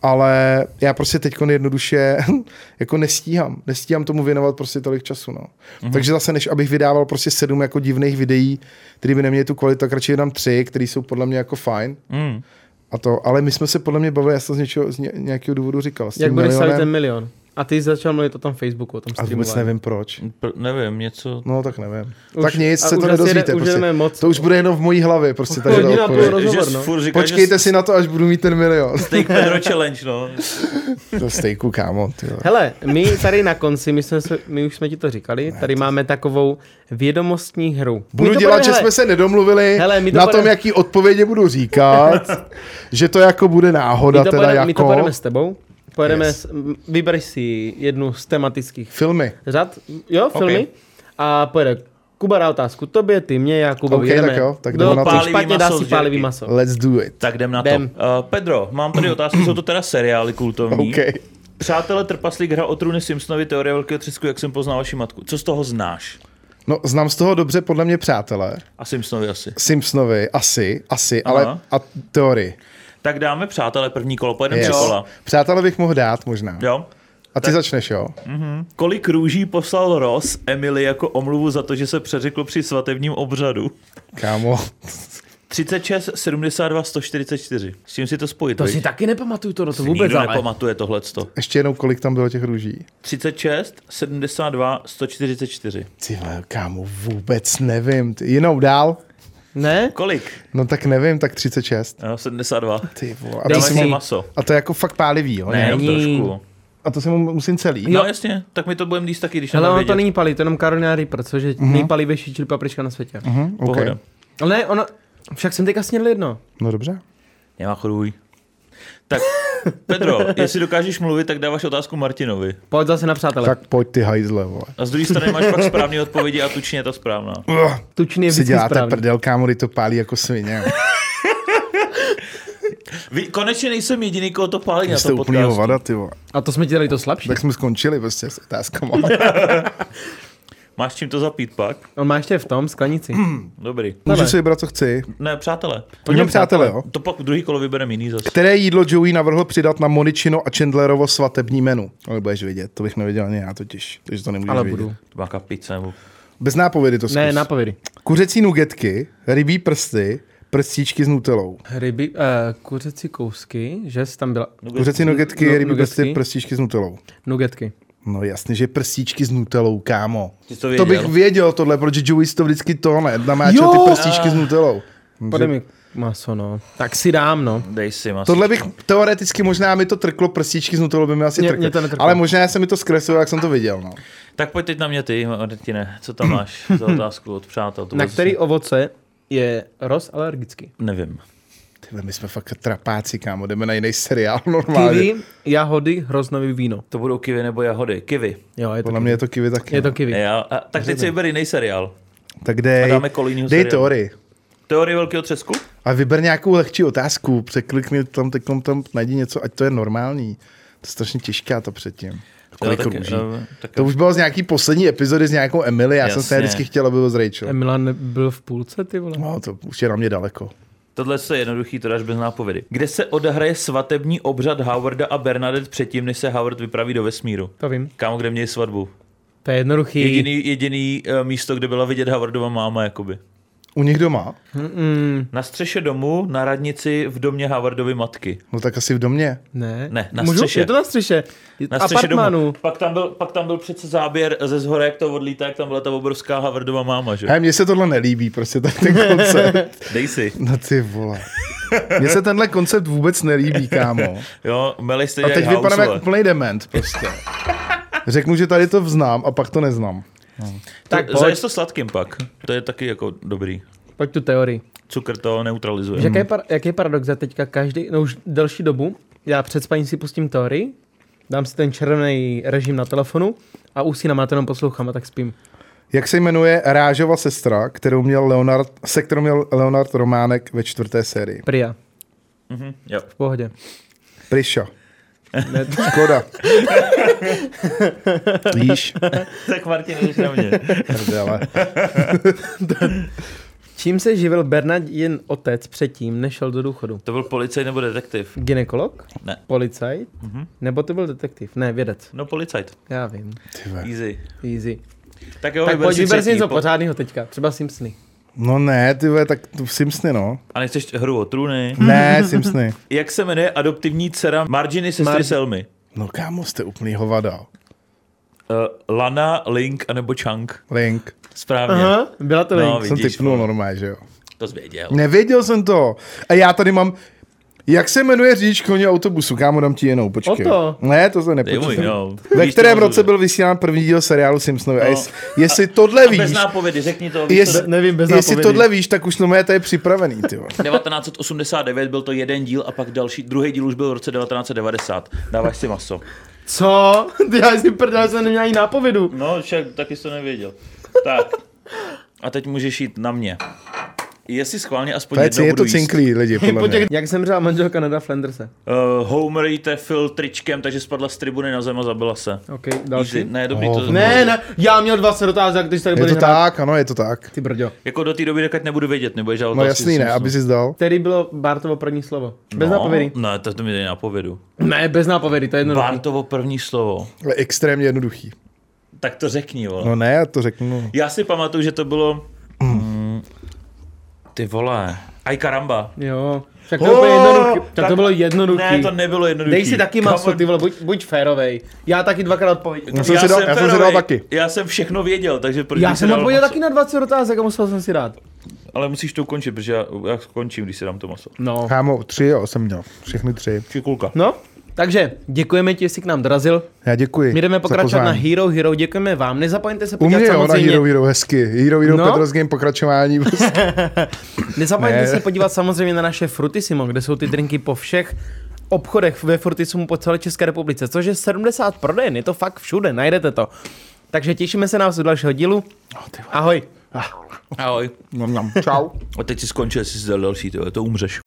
ale já prostě teď jednoduše <laughs> jako nestíhám. Nestíhám tomu věnovat prostě tolik času. No. Mm-hmm. Takže zase, než abych vydával prostě sedm jako divných videí, které by neměly tu kvalitu, tak radši jenom tři, které jsou podle mě jako fajn. Mm. A to, ale my jsme se podle mě bavili, já jsem z, něčeho, z nějakého důvodu říkal. Jak bude ten milion? A ty začal mluvit o tom Facebooku, o tom A vůbec nevím proč. Pr- nevím, něco... No tak nevím. Už, tak nic, se to nedozvíte. Jede, prostě. moc. To už bude jenom v mojí hlavě. Prostě tady to rozhovor, no. říká, Počkejte že... si na to, až budu mít ten milion. <laughs> Steak Pedro Challenge, no. <laughs> to steaku, kámo. Tyjo. Hele, my tady na konci, my, jsme, my už jsme ti to říkali, ne, tady to... máme takovou vědomostní hru. Budu dělat, že jsme se nedomluvili hele, to na tom, jaký odpovědi budu říkat, <laughs> že to jako bude náhoda. My to, teda jako... my to budeme s tebou Pojedeme, Yes. vyber si jednu z tematických Filmy. řad, jo, filmy, Okay. a pojede Kuba dá otázku tobě, ty mě, Jakubovi, OK, jdeme. tak jo, tak Kdo jdeme na to. to špatně dá si pálivý maso. Let's do it. Tak jdem na to. Jdem. Uh, Pedro, mám tady otázky, jsou to teda seriály kultovní. OK. Přátelé Trpaslík, hra o trůny Simpsonovi, teorie velkého třesku, jak jsem poznal vaši matku. Co z toho znáš? No, znám z toho dobře podle mě přátelé. A Simpsonovi asi. Simpsonovi, asi, asi, Aha. ale a teorii. Tak dáme přátelé první kolo, pojedeme Yes. kola. Přátelé bych mohl dát možná. Jo? A ty začneš, jo? Kolik růží poslal Ross Emily jako omluvu za to, že se přeřekl při svatebním obřadu? Kámo. 36, 72, 144. S čím si to spojit? To viď? si taky nepamatuju to, no to Si vůbec nikdo ale. nepamatuje tohleto. Ještě jednou, kolik tam bylo těch růží? 36, 72, 144. Ty kámo, vůbec nevím. Ty, jinou dál? Ne? Kolik? No tak nevím, tak 36. No, 72. Ty vole. A to, si mu, maso. a to je jako fakt pálivý, jo? Ne, Není. trošku. A to si mu musím celý. No jasně, tak my to budeme jíst taky, když Ale ono to není palí, to je jenom Carolina Reaper, což je Mhm. nejpalivější čili paprička na světě. Hm, okay. Pohoda. Ale ne, ono, však jsem teďka snědl jedno. No dobře. Nemá chruj. Tak, Pedro, jestli dokážeš mluvit, tak dáváš otázku Martinovi. Pojď zase na přátelé. Tak pojď ty hajzle, vole. A z druhé strany máš pak správné odpovědi a tučně je ta správná. Uh, Tučný je si děláte správný. prdel, kámo, to pálí jako svině. Vy, konečně nejsem jediný, koho to pálí na Jste tom úplný podcastu. hovada, ty vole. A to jsme ti dali to slabší. Tak jsme skončili prostě s otázkama. <laughs> Máš čím to zapít pak? On má ještě v tom sklenici. <clears throat> Dobrý. Můžu si vybrat, co chci. Ne, přátelé. Pojďme přátelé, jo. To pak v druhý kolo vybereme jiný zase. Které jídlo Joey navrhl přidat na Moničino a Chandlerovo svatební menu? Ale budeš vědět, to bych nevěděl ani já totiž, takže to nemůžeš Ale vědět. budu. To má kapice nebo... Bez nápovědy to zkus. Ne, napovědy. Kuřecí nugetky, rybí prsty, prstíčky s nutelou. Ryby, uh, kuřecí kousky, že jsi tam byla. Kuřecí nugetky, nu- rybí nugetky. prsty, prstíčky s nutelou. Nugetky. No jasně, že prstíčky s nutelou, kámo. Ty to To věděl? bych věděl tohle, protože Joey to vždycky to ne, namáčel Jo! ty prstíčky s nutelou. Podej mi maso, no. Tak si dám, no. Dej si maso. Tohle bych teoreticky možná mi to trklo, prstíčky s nutelou by mi asi Mě- trklo. mě to netrklo. Ale možná se mi to zkreslilo, jak jsem to viděl. No. Tak pojď teď na mě ty, Martine. Co tam máš za <clears throat> otázku od přátel? To Na který ovoce je roz alergický? Nevím. Tyhle, my jsme fakt trapáci, kámo, jdeme na jiný seriál normálně. Kiwi, jahody, hroznový víno. To budou kivy nebo jahody? Kivy. Jo, je to Podle kiwi. mě je to kiwi taky. Je to kiwi. Já, a, tak teď si vyber jiný seriál. Tak dej, A dáme dej teorii. Teorie velkého třesku? A vyber nějakou lehčí otázku, překlikni tam, teď tam, tam najdi něco, ať to je normální. To je strašně těžká to předtím. Kolik tak, růží. eh, tak, To už bylo z nějaký poslední epizody s nějakou Emily, já jsem se Jasně. vždycky chtěl, aby byl s Rachel. Milan byl v půlce, ty vole. No, to už je na mě daleko. Tohle je jednoduchý, to dáš bez nápovědy. Kde se odehraje svatební obřad Howarda a Bernadette předtím, než se Howard vypraví do vesmíru? To vím. Kámo, kde měli svatbu? To je jednoduchý. Jediný, jediný uh, místo, kde byla vidět Howardova máma, jakoby. U nich doma? Mm, Na střeše domu, na radnici, v domě Howardovy matky. No tak asi v domě. ne. Ne, na Můžu? střeše. Je to na střeše. Na střeše Apartmánu. domu. Pak tam, byl, pak tam byl přece záběr ze zhora, jak to odlítá, jak tam byla ta obrovská Howardova máma, že? Hej, mně se tohle nelíbí, prostě tak ten koncept. <laughs> Dej si. No ty vole. Mně se tenhle koncept vůbec nelíbí, kámo. Jo, Meli jste A teď vypadám jak úplný dement, prostě. Řeknu, že tady to vznám a pak to neznám. Tak Tak pojď. Zajist to sladkým pak. To je taky jako dobrý. Pojď tu teorii. Cukr to neutralizuje. Jaký, je par, jaký je paradox, že teďka každý, no už delší dobu, já před spaním si pustím teorii, dám si ten červený režim na telefonu a už si na jenom poslouchám a tak spím. Jak se jmenuje Rážova sestra, kterou měl Leonard, se kterou měl Leonard Románek ve čtvrté sérii? Pria, Mhm, jo. v pohodě. Priša. Ne, <laughs> Škoda. <laughs> Víš? Tak Martin, jdeš na mě. Prdele. <laughs> čím se živil Bernard jen otec předtím, než šel do důchodu? To byl policajt nebo detektiv? Ginekolog? Ne. Policajt? Mhm. Nebo to byl detektiv? Ne, vědec. No policajt. Já vím. Ty ve. Easy. Easy. Tak jo, tak vyber pojď si vyber si třetí. něco Po- pořádného teďka. Třeba Simpsony. No ne, ty vole, tak to Simpsony, no. A nechceš hru o trůny? Ne, Simpsony. <laughs> Jak se jmenuje adoptivní dcera Marginy sestry Mar- Selmy? No kámo, jste úplný hovada. Uh, Lana, Link anebo Chunk. Link. Správně. Aha, byla to No, link. Jsem Vidíš, typnul vole. normálně, že jo. To jsi věděl. Nevěděl jsem to. A já tady mám... Jak se jmenuje řidič koně autobusu? Kámo, dám ti jinou, počkej. O to. Ne, to se nepočítám. no. Ve Víš, kterém roce byl vysílán první díl seriálu Simpsonovi? A No. jest, jestli tohle A bez víš, nápovědy, řekni to. víš jest, to- nevím, bez jestli nápovědy. tohle víš, tak už no to je připravený, ty vole. <laughs> 1989 byl to jeden díl a pak další, druhý díl už byl v roce 1990. Dáváš si maso. Co? <laughs> Ty já si prdel, jsem neměl ani nápovědu. No, však taky jsi to nevěděl. Tak. A teď můžeš jít na mě. Jestli schválně aspoň To je, jednou je budu to jíst. cinklý lidi, podle Po <laughs> těch, mě. jak zemřela manželka Neda Flanderse. Uh, Homer jí trefil tričkem, takže spadla z tribuny na zem a zabila se. OK, Easy. další. Ne, dobrý, Oh. to Ne, ne, já měl 20 otázek, když tady Je to hrát. tak, ano, je to tak. Ty brďo. Jako do té doby, dokud nebudu vědět, nebudeš žádat No jasný, ne, aby si zdal. Který bylo Bartovo první slovo? Bez nápovědy. Ne, to, to mi dej nápovědu. Ne, bez nápovědy, to je jednoduché. Bartovo první slovo. Ale extrémně jednoduchý. Tak to řekni, vole. No ne, já to řeknu. no. Já si pamatuju, že to bylo... Ty vole. Aj karamba. Jo. Tak to, oh, jednoduchý. tak to bylo jednoduchý. Ne, to nebylo jednoduchý. Dej si taky maso, ty vole, buď, buď férovej. Já taky dvakrát odpověděl. Já jsem si dal- já jsem si dal taky. Já jsem všechno věděl, takže proč Já jsem dal odpověděl taky na 20 otázek a musel jsem si dát. Ale musíš to ukončit, protože já, já skončím, když si dám to maso. No. Kámo, tři jo, jsem měl. Všechny tři. Šikulka. No, takže děkujeme ti, jestli k nám dorazil. Já děkuji. My jdeme pokračovat na. Hero Hero, děkujeme vám. Nezapomeňte se podívat mě jo, na samozřejmě. Hero Hero, hezky. Hero Hero No. no? Petros Game pokračování. <laughs> Nezapomeňte Ne. se podívat samozřejmě na naše Frutissimo, kde jsou ty drinky po všech obchodech ve Frutissimo po celé České republice, což je 70 prodejen, je to fakt všude, najdete to. Takže těšíme se na vás u dalšího dílu. Ahoj. Ahoj. Čau. <laughs> A teď si skončil, jestli si dal další, tyhle, to umřeš.